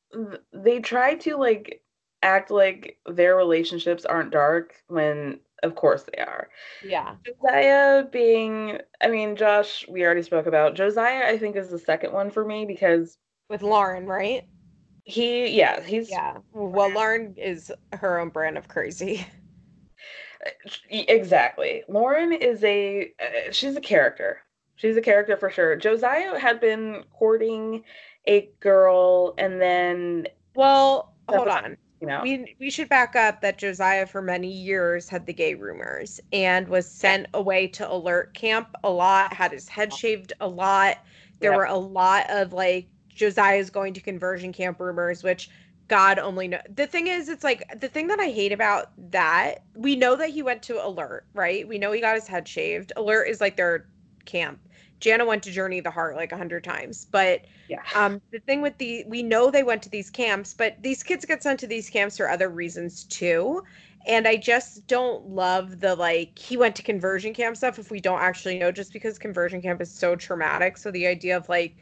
F: they try to like act like their relationships aren't dark when of course they are.
G: yeah,
F: Josiah being, I mean, Josh, we already spoke about. Josiah, I think, is the second one for me because
G: with Lauren, right?
F: he, yeah, he's
G: Yeah. Well, Lauren is her own brand of crazy.
F: Exactly. Lauren is a uh, she's a character. She's a character for sure. Josiah had been courting a girl and then
G: Well, hold
F: was-
G: on.
F: You know.
G: We we should back up that Josiah for many years had the gay rumors and was sent away to alert camp a lot, had his head shaved a lot. There
F: Yep.
G: were a lot of like Josiah's going to conversion camp rumors, which God only know. The thing is, it's like the thing that I hate about that. We know that he went to alert, right? We know he got his head shaved. Alert is like their camp. Jana went to Journey of the Heart like a hundred times, but
F: yeah.
G: um, the thing with the we know they went to these camps, but these kids get sent to these camps for other reasons too. And I just don't love the like he went to conversion camp stuff if we don't actually know just because conversion camp is so traumatic. So the idea of like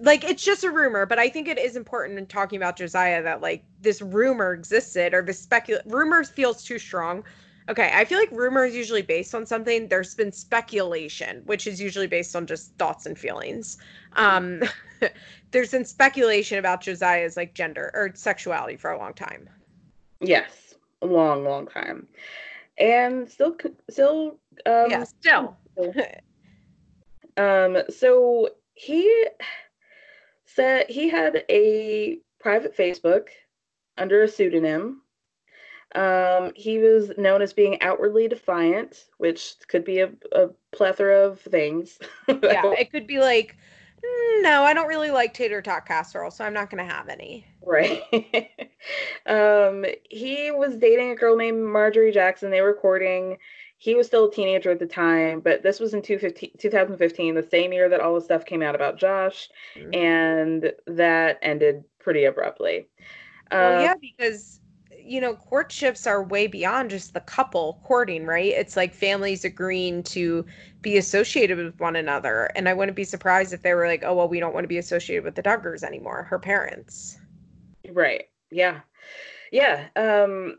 G: like it's just a rumor, but I think it is important in talking about Josiah that like this rumor existed or this specul rumor feels too strong. Okay, I feel like rumor is usually based on something. There's been speculation, which is usually based on just thoughts and feelings. Um, there's been speculation about Josiah's like gender or sexuality for a long time.
F: Yes, a long, long time, and still, still, um,
G: yeah, still.
F: um. So he said he had a private Facebook under a pseudonym. Um, he was known as being outwardly defiant, which could be a, a plethora of things.
G: yeah, it could be like, "Mm, no, I don't really like tater tot casserole, so I'm not gonna have any.
F: Right. um, he was dating a girl named Marjorie Jackson. They were courting. He was still a teenager at the time, but this was in 215 2015, the same year that all the stuff came out about Josh, and that ended pretty abruptly.
G: Well,
F: Um,
G: yeah, because you know, courtships are way beyond just the couple courting, right? It's like families agreeing to be associated with one another. And I wouldn't be surprised if they were like, oh, well, we don't want to be associated with the Duggars anymore, her parents.
F: Right. Yeah. Yeah. Um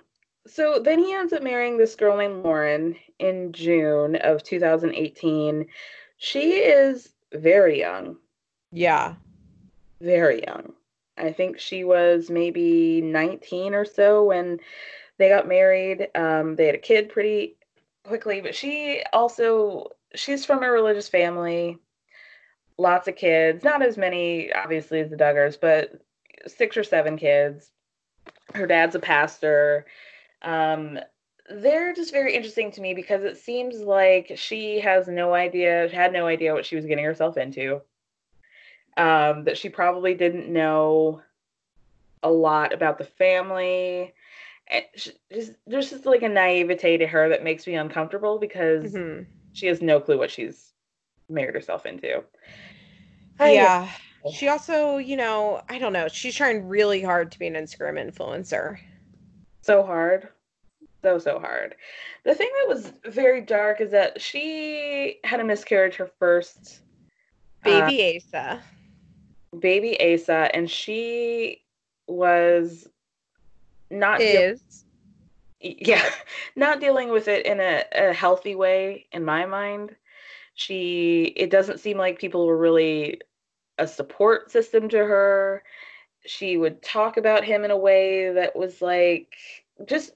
F: so then he ends up marrying this girl named Lauren in June of 2018. She is very young.
G: Yeah.
F: Very young. I think she was maybe 19 or so when they got married. Um they had a kid pretty quickly, but she also she's from a religious family. Lots of kids, not as many obviously as the Duggars, but six or seven kids. Her dad's a pastor. Um, they're just very interesting to me because it seems like she has no idea, had no idea what she was getting herself into. Um, that she probably didn't know a lot about the family. And there's just like a naivete to her that makes me uncomfortable because
G: Mhm.
F: she has no clue what she's married herself into. I-
G: yeah. She also, you know, I don't know, she's trying really hard to be an Instagram influencer.
F: so hard so so hard the thing that was very dark is that she had a miscarriage her first uh,
G: Baby Asa.
F: Baby asa and she was not
G: Is.
F: yeah not dealing with it in a, a healthy way in my mind She it doesn't seem like people were really a support system to her. She would talk about him in a way that was like just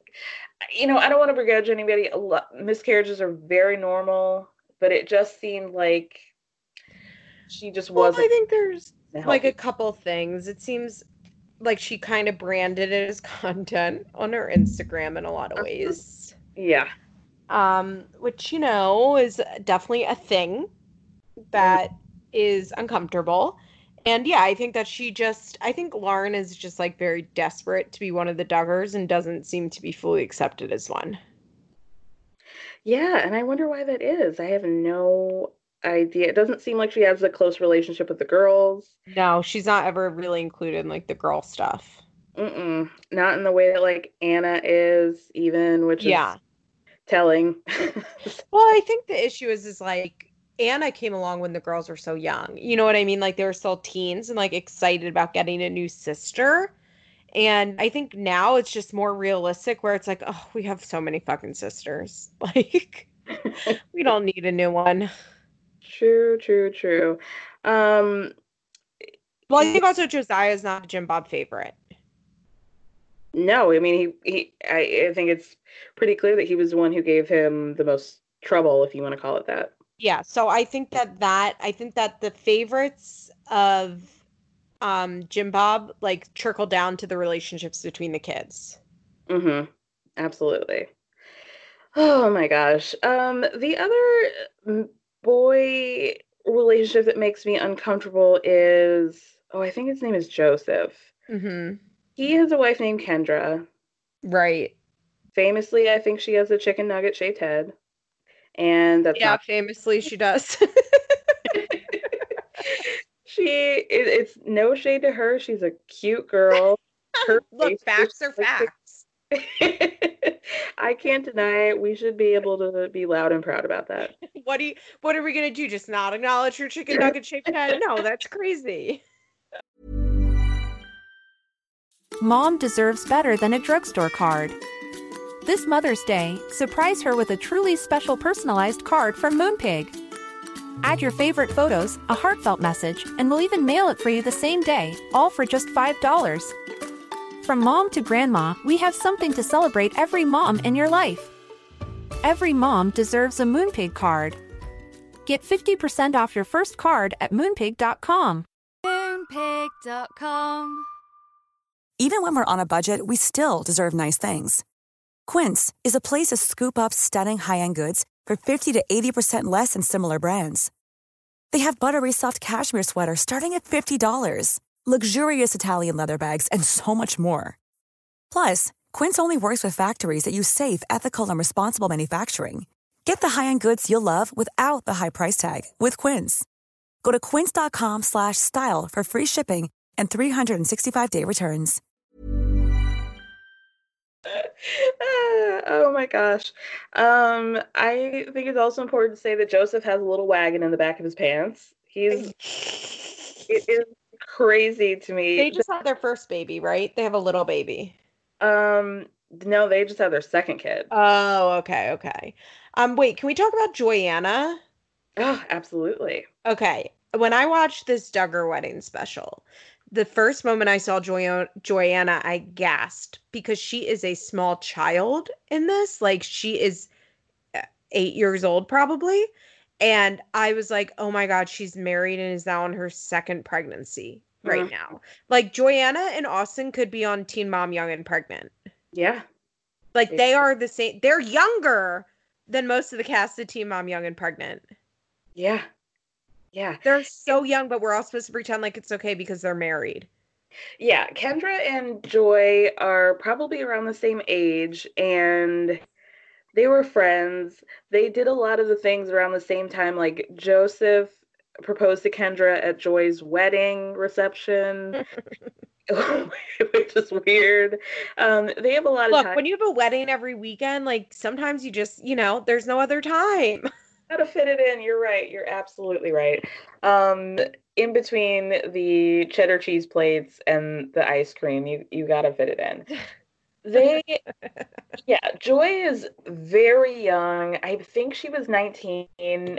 F: you know, I don't want to begrudge anybody. A lot, miscarriages are very normal, but it just seemed like she just
G: Well,
F: wasn't.
G: I think there's like a couple things. It seems like she kind of branded it as content on her Instagram in a lot of ways.
F: Yeah.
G: Um, which you know is definitely a thing that is uncomfortable. And yeah, I think that she just I think Lauren is just like very desperate to be one of the Duggars and doesn't seem to be fully accepted as one.
F: Yeah, and I wonder why that is. I have no idea. It doesn't seem like she has a close relationship with the girls.
G: No, she's not ever really included in like the girl stuff.
F: Mm-mm. Not in the way that like Anna is, even, which
G: Yeah.
F: is telling.
G: Well, I think the issue is is like Anna came along when the girls were so young. You know what I mean? Like they were still teens and like excited about getting a new sister. And I think now it's just more realistic where it's like, oh, we have so many fucking sisters. Like we don't need a new one.
F: True, true, true. Um,
G: Well, I think also Josiah is not a Jim Bob favorite.
F: no, I mean he he. I, I think it's pretty clear that he was the one who gave him the most trouble, if you want to call it that.
G: Yeah, so I think that that I think that the favorites of um Jim Bob like trickle down to the relationships between the kids.
F: Mm-hmm. Absolutely. Oh my gosh. Um, the other boy relationship that makes me uncomfortable is oh, I think his name is Joseph.
G: Mm-hmm.
F: He has a wife named Kendra.
G: Right.
F: Famously, I think she has a chicken nugget shaped head. And that's
G: Yeah,
F: not
G: famously she does.
F: she it, it's no shade to her. She's a cute girl. Her
G: Look, facts are
F: like the-
G: facts.
F: I can't deny it. We should be able to be loud and proud about that.
G: What do you what are we gonna do? Just not acknowledge your chicken nugget shaped head? No, that's crazy.
L: Mom deserves better than a drugstore card. This Mother's Day, surprise her with a truly special personalized card from Moonpig. Add your favorite photos, a heartfelt message, and we'll even mail it for you the same day, all for just $5. From mom to grandma, we have something to celebrate every mom in your life. Every mom deserves a Moonpig card. Get 50% off your first card at moonpig.com.
M: Moonpig.com.
N: Even when we're on a budget, we still deserve nice things. Quince is a place to scoop up stunning high-end goods for 50 to 80% less than similar brands. They have buttery soft cashmere sweaters starting at $50, luxurious Italian leather bags, and so much more. Plus, Quince only works with factories that use safe, ethical, and responsible manufacturing. Get the high-end goods you'll love without the high price tag with Quince. Go to quince.com slash style for free shipping and 365-day returns.
F: Oh my gosh. Um, I think it's also important to say that Joseph has a little wagon in the back of his pants. He's it is crazy to me.
G: They just had their first baby, right? They have a little baby.
F: um no, they just had their second kid.
G: Oh, okay, okay. Um, wait, can we talk about Joy-Anna?
F: Oh, absolutely.
G: Okay. When I watched this Duggar wedding special, the first moment I saw Joy- Joy-Anna, I gasped because she is a small child in this. Like, she is uh, eight years old, probably. And I was like, oh my God, she's married and is now on her second pregnancy right
F: Mhm.
G: now. Like, Joy-Anna and Austin could be on Teen Mom Young and Pregnant.
F: Yeah.
G: Like, they are the same. They're younger than most of the cast of Teen Mom Young and Pregnant.
F: Yeah. Yeah.
G: They're so young, but we're all supposed to pretend like it's okay because they're married.
F: Yeah, Kendra and Joy are probably around the same age and they were friends. They did a lot of the things around the same time. Like Joseph proposed to Kendra at Joy's wedding reception, which is weird. Um, they have a lot of
G: Look, when you have a wedding every weekend, like sometimes you just, you know, there's no other time.
F: Gotta fit it in. You're right. You're absolutely right. Um, in between the cheddar cheese plates and the ice cream, you you gotta fit it in. They yeah joy is very young i think she was 19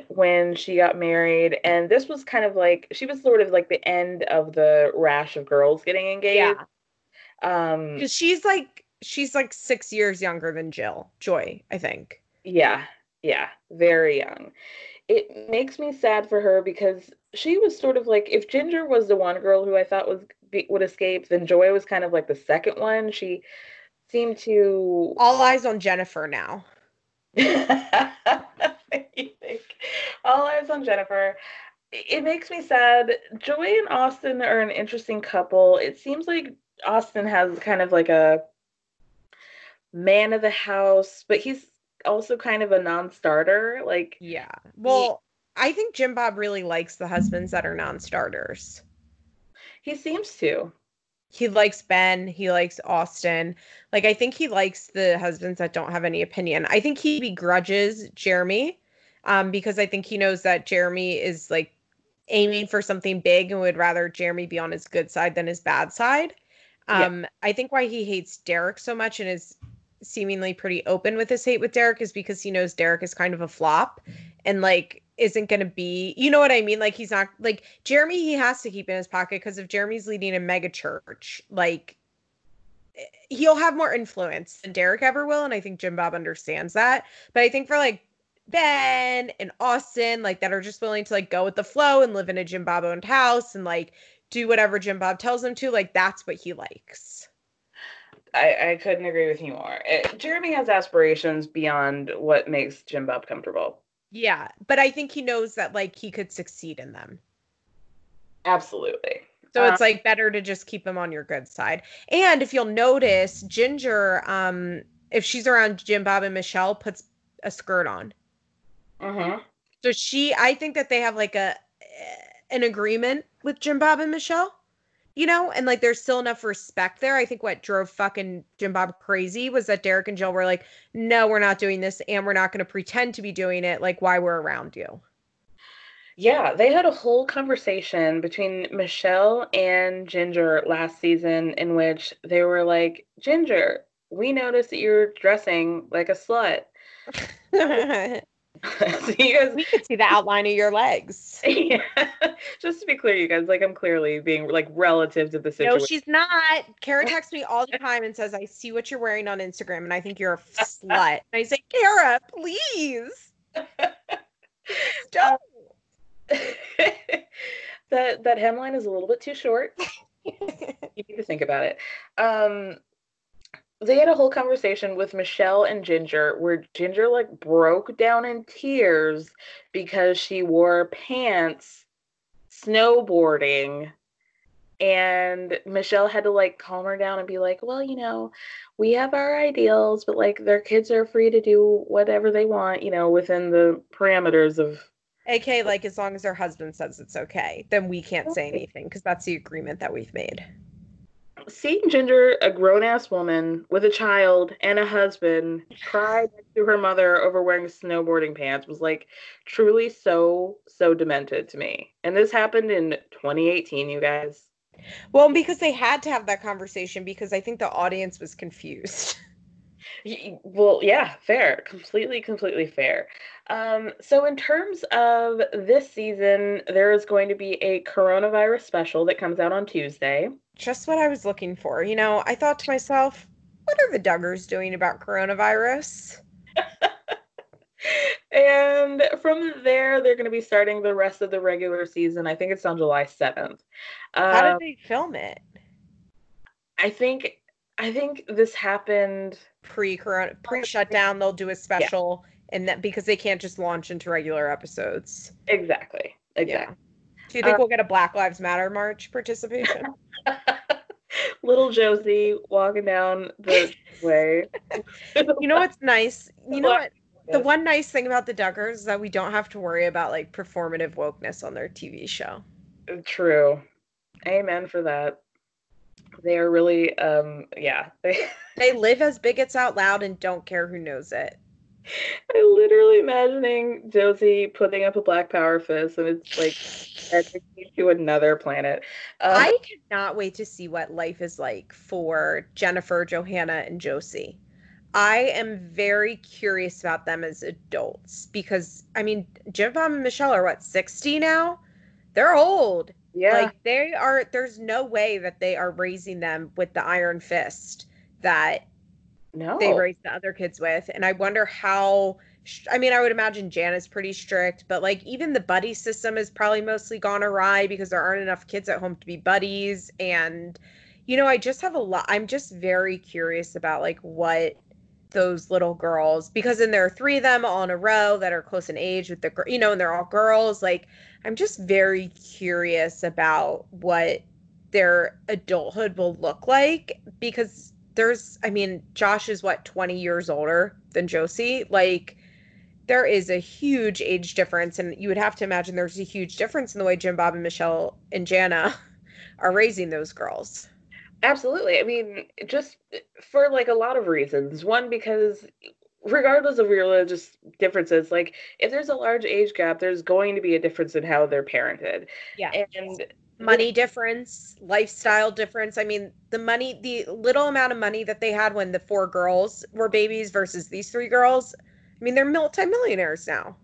F: when she got married and this was kind of like she was sort of like the end of the rash of girls getting engaged
G: Yeah.
F: um
G: Because she's like she's like six years younger than Jill, Joy, I think.
F: yeah yeah very young it makes me sad for her because she was sort of like if jinger was the one girl who i thought was would escape then joy was kind of like the second one she seemed to
G: All eyes on Jennifer now.
F: you think all eyes on jennifer it makes me sad joy and austin are an interesting couple it seems like austin has kind of like a man of the house but he's also kind of a non-starter like
G: Yeah. Well, I think Jim Bob really likes the husbands that are non-starters.
F: he seems to
G: He likes Ben, he likes Austin. Like I think he likes the husbands that don't have any opinion. I think he begrudges Jeremy um because I think he knows that Jeremy is like aiming for something big and would rather Jeremy be on his good side than his bad side.
F: Yeah.
G: Um I think why he hates Derick so much and is seemingly pretty open with his hate with Derick is because he knows Derick is kind of a flop and like isn't going to be you know what I mean? Like he's not like Jeremy he has to keep in his pocket because if Jeremy's leading a mega church like eh, he'll have more influence than Derick ever will and I think Jim Bob understands that. But I think for like Ben and Austin like that are just willing to like go with the flow and live in a Jim Bob owned house and like do whatever Jim Bob tells them to like that's what he likes
F: I, I couldn't agree with you more. Eh, Jeremy has aspirations beyond what makes Jim Bob comfortable.
G: Yeah, but I think he knows that like he could succeed in them.
F: Absolutely.
G: So it's
F: Um,
G: like better to just keep him on your good side. And if you'll notice, Jinger, um, if she's around Jim Bob and Michelle, puts a skirt on.
F: mhm.
G: So she, I think that they have like a eh, an agreement with Jim Bob and Michelle, you know, and like there's still enough respect there. I think what drove fucking Jim Bob crazy was that Derick and Jill were like, no, we're not doing this, and we're not going to pretend to be doing it. Like, why we're around you.
F: Yeah, they had a whole conversation between Michelle and Jinger last season in which they were like, Jinger, we noticed that you're dressing like a slut. so you guys
G: we could see the outline of your legs.
F: yeah. Just to be clear, you guys, like I'm clearly being like relative to the situation.
G: No, she's not. Kara texts me all the time and says, I see what you're wearing on Instagram and I think you're a slut. And I say, Kara, please. Don't.
F: that that hemline is a little bit too short. you need to think about it. Um, they had a whole conversation with Michelle and Jinger where Jinger like broke down in tears because she wore pants snowboarding and Michelle had to like calm her down and be like, "Well, you know, we have our ideals, but like their kids are free to do whatever they want, you know, within the parameters of
G: AK, like as long as her husband says it's okay, then we can't say anything because that's the agreement that we've made.
F: Seeing Jinger, a grown ass woman with a child and a husband, cry to her mother over wearing snowboarding pants was like truly so, so demented to me. And this happened in 2018, you guys.
G: Well, because they had to have that conversation because I think the audience was confused.
F: Well, yeah, fair. Completely, completely fair. Um, so, in terms of this season, there is going to be a coronavirus special that comes out on Tuesday.
G: Just what I was looking for. You know, I thought to myself, what are the Duggars doing about coronavirus?
F: And from there, they're going to be starting the rest of the regular season. I think it's on July 7th.
G: How
F: Um,
G: did they film it?
F: I think I think this happened
G: Pre-corona, pre-shutdown, they'll do a special, and that because they can't just launch into regular episodes.
F: exactly. Exactly.
G: Do you think
F: Uh,
G: we'll get a Black Lives Matter march participation?
F: Little Josie walking down the way.
G: you know what's nice? You know
F: What?
G: The one nice thing about the Duggars is that we don't have to worry about like performative wokeness on their TV show.
F: True. Amen for that. They are really um yeah. They
G: They live as bigots out loud and don't care who knows it.
F: I literally imagining Josie putting up a black power fist and it's like to another planet. Um,
G: I cannot wait to see what life is like for Jennifer, Johannah, and Josie. I am very curious about them as adults because I mean, Jim Bob and Michelle are what, 60 now? They're old.
F: Yeah.
G: Like they are there's no way that they are raising them with the iron fist that
F: no.
G: they raised the other kids with. And I wonder how I mean, I would imagine Jan is pretty strict, but like even the buddy system has probably mostly gone awry because there aren't enough kids at home to be buddies. And, you know, I just have a lot, I'm just very curious about like what those little girls, because then there are three of them all in a row that are close in age with the, you know, and they're all girls. Like, I'm just very curious about what their adulthood will look like because there's I mean Josh is what 20 years older than Josie like there is a huge age difference and you would have to imagine there's a huge difference in the way Jim Bob and Michelle and Jana are raising those girls.
F: Absolutely. I mean, just for like a lot of reasons. One, because regardless of religious differences, like if there's a large age gap, there's going to be a difference in how they're parented.
G: Yeah.
F: And
G: money difference, lifestyle difference. I mean, the money, the little amount of money that they had when the four girls were babies versus these three girls. I mean, they're multimillionaires now.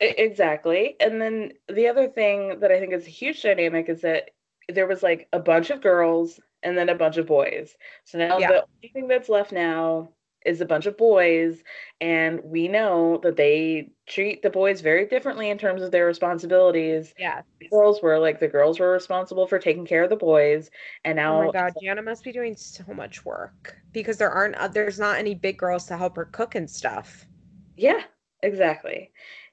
F: Exactly. And then the other thing that I think is a huge dynamic is that there was like a bunch of girls and then a bunch of boys. So now
G: Yeah.
F: the only thing that's left now is a bunch of boys. And we know that they treat the boys very differently in terms of their responsibilities.
G: Yeah.
F: The girls were like the girls were responsible for taking care of the boys. And now
G: Oh my god, Jana must be doing so much work because there aren't uh, there's not any big girls to help her cook and stuff.
F: Yeah, exactly.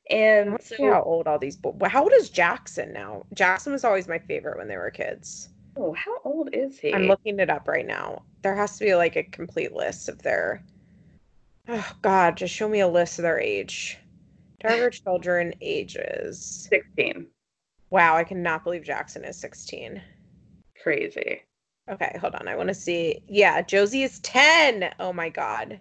F: And
G: Let's see how old all these. Bo- how old is Jackson now? Jackson was always my favorite when they were kids.
F: Oh, how old is he?
G: I'm looking it up right now. There has to be like a complete list of their. Oh God, just show me a list of their age. Target children ages.
F: 16.
G: Wow, I cannot believe Jackson is 16.
F: Crazy.
G: Okay, hold on. I want to see. Yeah, Josie is 10. Oh my God.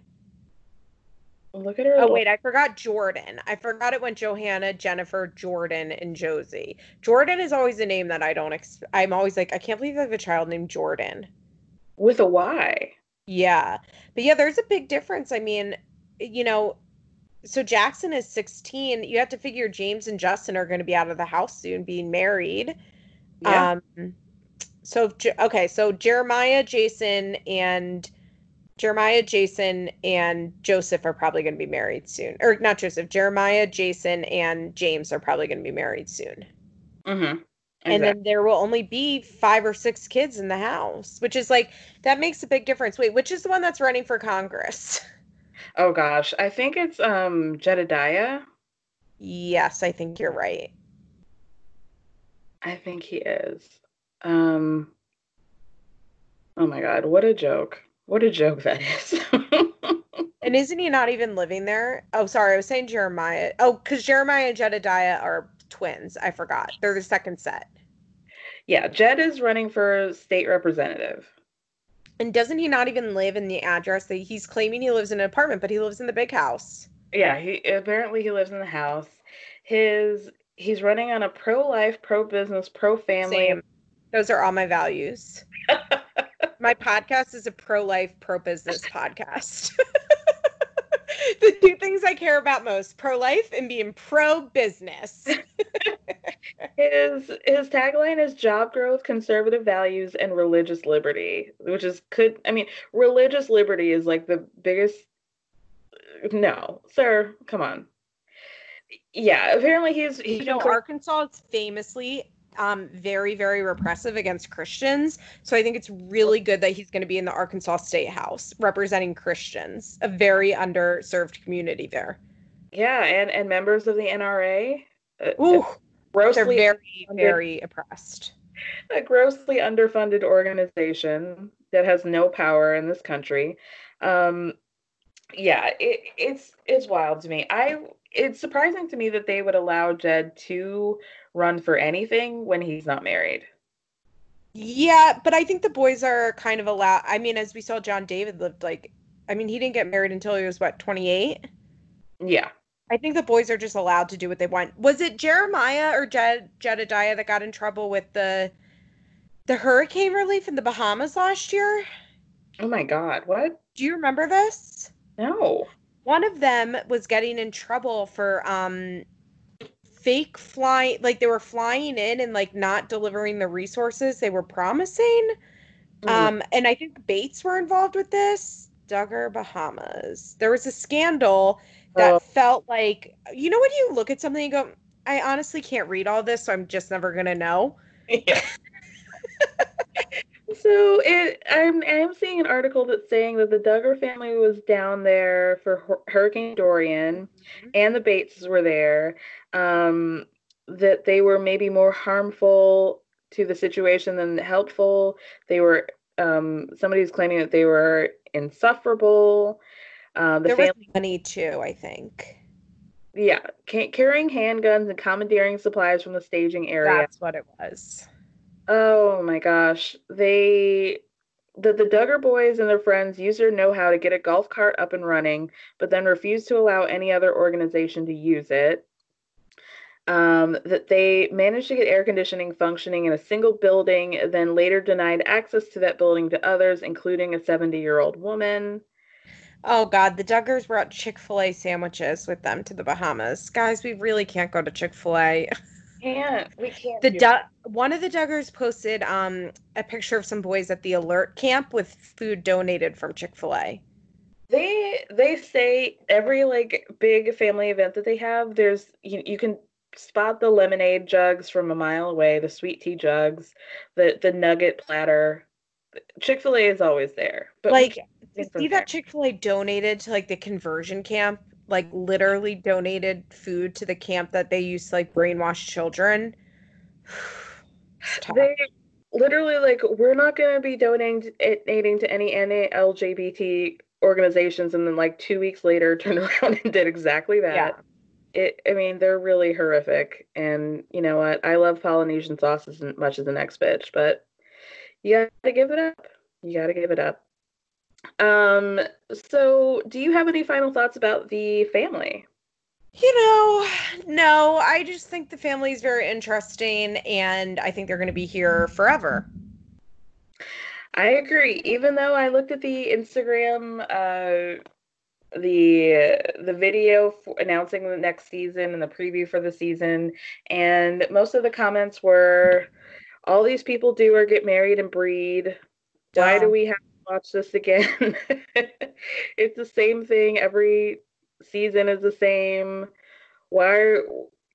F: Look at her.
G: Oh
F: little-
G: wait, I forgot Jordyn. I forgot it went Johannah, Jennifer, Jordyn, and Josie. Jordyn is always a name that I don't. Ex- I'm always like, I can't believe I have a child named Jordyn.
F: With a Y.
G: Yeah, but yeah, there's a big difference. I mean, you know, so Jackson is 16. You have to figure James and Justin are going to be out of the house soon, being married.
F: Yeah.
G: Um, so okay, so Jeremiah, Jason, and Jeremiah, Jason, and Joseph are probably going to be married soon. Or not Joseph, Jeremiah, Jason, and James are probably going to be married soon.
F: Mm-hmm.
G: And then there will only be five or six kids in the house, which is like, that makes a big difference. Wait, which is the one that's running for Congress?
F: Oh gosh, I think it's um Jedidiah.
G: Yes, I think you're right.
F: I think he is. Um Oh my god, what a joke. What a joke that is.
G: And isn't he not even living there? Oh, sorry, I was saying Jeremiah. Oh, because Jeremiah and Jedidiah are twins. I forgot. They're the second set.
F: yeah, Jed is running for state representative.
G: And doesn't he not even live in the address that he's claiming he lives in an apartment, but he lives in the big house?
F: Yeah, he apparently he lives in the house. His he's running on a pro-life, pro-business, pro-family.
G: Same. Those are all my values. my podcast is a pro life, pro business podcast. the two things I care about most pro life and being pro business.
F: His his tagline is job growth, conservative values, and religious liberty, which is could I mean religious liberty is like the biggest. No, sir, come on. Yeah, apparently he's he's
G: you know, Arkansas is famously um, very, very repressive against Christians. So I think it's really good that he's going to be in the Arkansas State House representing Christians, a very underserved community there.
F: yeah, and and members of the NRA. uh,
G: Ooh,
F: grossly
G: they're very, very oppressed.
F: a grossly underfunded organization that has no power in this country. Um, yeah, it, it's it's wild to me. I it's surprising to me that they would allow Jed to run for anything when he's not married.
G: Yeah, but I think the boys are kind of allowed. I mean, as we saw, John David lived like, I mean, he didn't get married until he was what, 28?
F: Yeah.
G: I think the boys are just allowed to do what they want. Was it Jeremiah or Jed Jedidiah that got in trouble with the the hurricane relief in the Bahamas last year?
F: Oh my god, what?
G: Do you remember this?
F: No.
G: One of them was getting in trouble for um fake flying like they were flying in and like not delivering the resources they were promising.
F: Mhm.
G: Um and I think Bates were involved with this. Duggar Bahamas. There was a scandal that
F: Oh.
G: felt like you know when you look at something and go, I honestly can't read all this, so I'm just never gonna know.
F: So it, I'm, I am seeing an article that's saying that the Duggar family was down there for Hurricane Dorian, and the Bateses were there. Um, that they were maybe more harmful to the situation than helpful. They were. Um, somebody's claiming that they were insufferable. Uh, the
G: there
F: family,
G: was money too, I think.
F: yeah, ca- carrying handguns and commandeering supplies from the staging area.
G: That's what it was.
F: Oh my gosh. They the, the Duggar boys and their friends use their know-how to get a golf cart up and running, but then refuse to allow any other organization to use it. Um, that they managed to get air conditioning functioning in a single building, then later denied access to that building to others, including a 70-year-old woman.
G: Oh God, the Duggars brought Chick Fil A sandwiches with them to the Bahamas. Guys, we really can't go to Chick Fil A.
F: Can't we can't
G: The du- one of the Duggars posted um a picture of some boys at the alert camp with food donated from Chick Fil A.
F: They they say every like big family event that they have, there's you, you can spot the lemonade jugs from a mile away, the sweet tea jugs, the the nugget platter. Chick-fil-A is always there. But
G: like to see that Chick Fil A donated to like the conversion camp, like literally donated food to the camp that they used to like brainwash children.
F: They literally like we're not going to be donating donating to any LGBT organizations, and then like two weeks later turned around and did exactly that.
G: Yeah.
F: It, I mean, they're really horrific, and you know what? I love Polynesian sauce as much as the next bitch, but you gotta give it up. You gotta give it up. Um, so do you have any final thoughts about the family?
G: You know, no, I just think the family is very interesting and I think they're going to be here forever.
F: I agree. Even though I looked at the Instagram, uh, the the video announcing the next season and the preview for the season, and most of the comments were, "All these people do are get married and breed. Why do we have watch this again? it's the same thing every season is the same. Why are,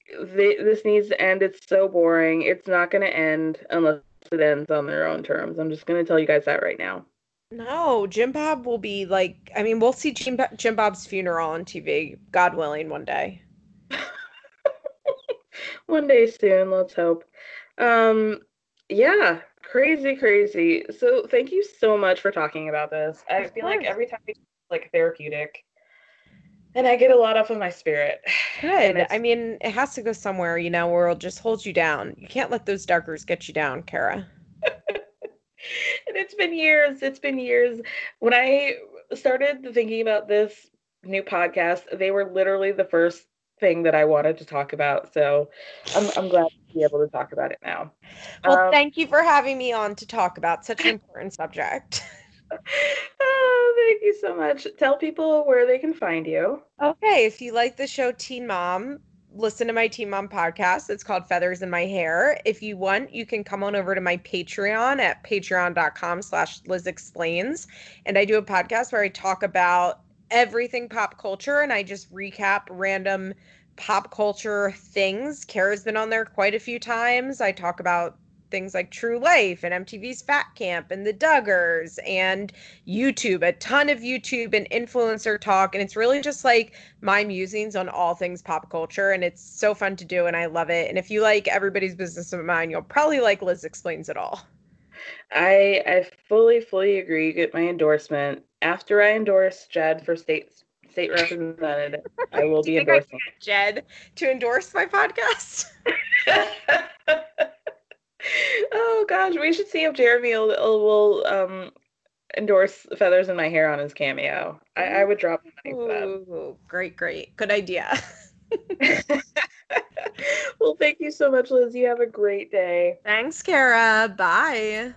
F: th- this needs to end? It's so boring. It's not going to end unless it ends on their own terms. I'm just going to tell you guys that right now.
G: No, Jim Bob will be like, I mean, we'll see Jim, Jim Bob's funeral on TV, God willing, one day.
F: One day soon, let's hope. Um, yeah, crazy, crazy. So thank you so much for talking about this. I feel like every time it's like therapeutic, and I get a lot off of my spirit.
G: Good. I mean, it has to go somewhere, you know, where it'll just hold you down. You can't let those Duggars get you down, Kara.
F: And it's been years. It's been years. When I started thinking about this new podcast, they were literally the first thing that I wanted to talk about. So I'm I'm glad be able to talk about it now.
G: Well,
F: Um,
G: thank you for having me on to talk about such an important subject.
F: oh, thank you so much. Tell people where they can find you.
G: Okay, if you like the show Teen Mom, listen to my Teen Mom podcast. It's called Feathers in My Hair. If you want, you can come on over to my Patreon at patreon.com slash Liz Explains. And I do a podcast where I talk about everything pop culture and I just recap random pop culture things. Kara's been on there quite a few times. I talk about things like True Life and MTV's Fat Camp and the Duggars and YouTube, a ton of YouTube and influencer talk. And it's really just like my musings on all things pop culture. And it's so fun to do. And I love it. And if you like everybody's business of mine, you'll probably like Liz Explains It All.
F: I I fully fully agree. You get my endorsement. After I endorse Jed for state state representative, I will be endorsing.
G: Jed to endorse my podcast.
F: oh gosh, we should see if Jeremy will, will um endorse Feathers in My Hair on his cameo. I, I would drop money for that.
G: Ooh, great, great. Good idea.
F: well, thank you so much, Liz. You have a great day.
G: Thanks, Kara. Bye.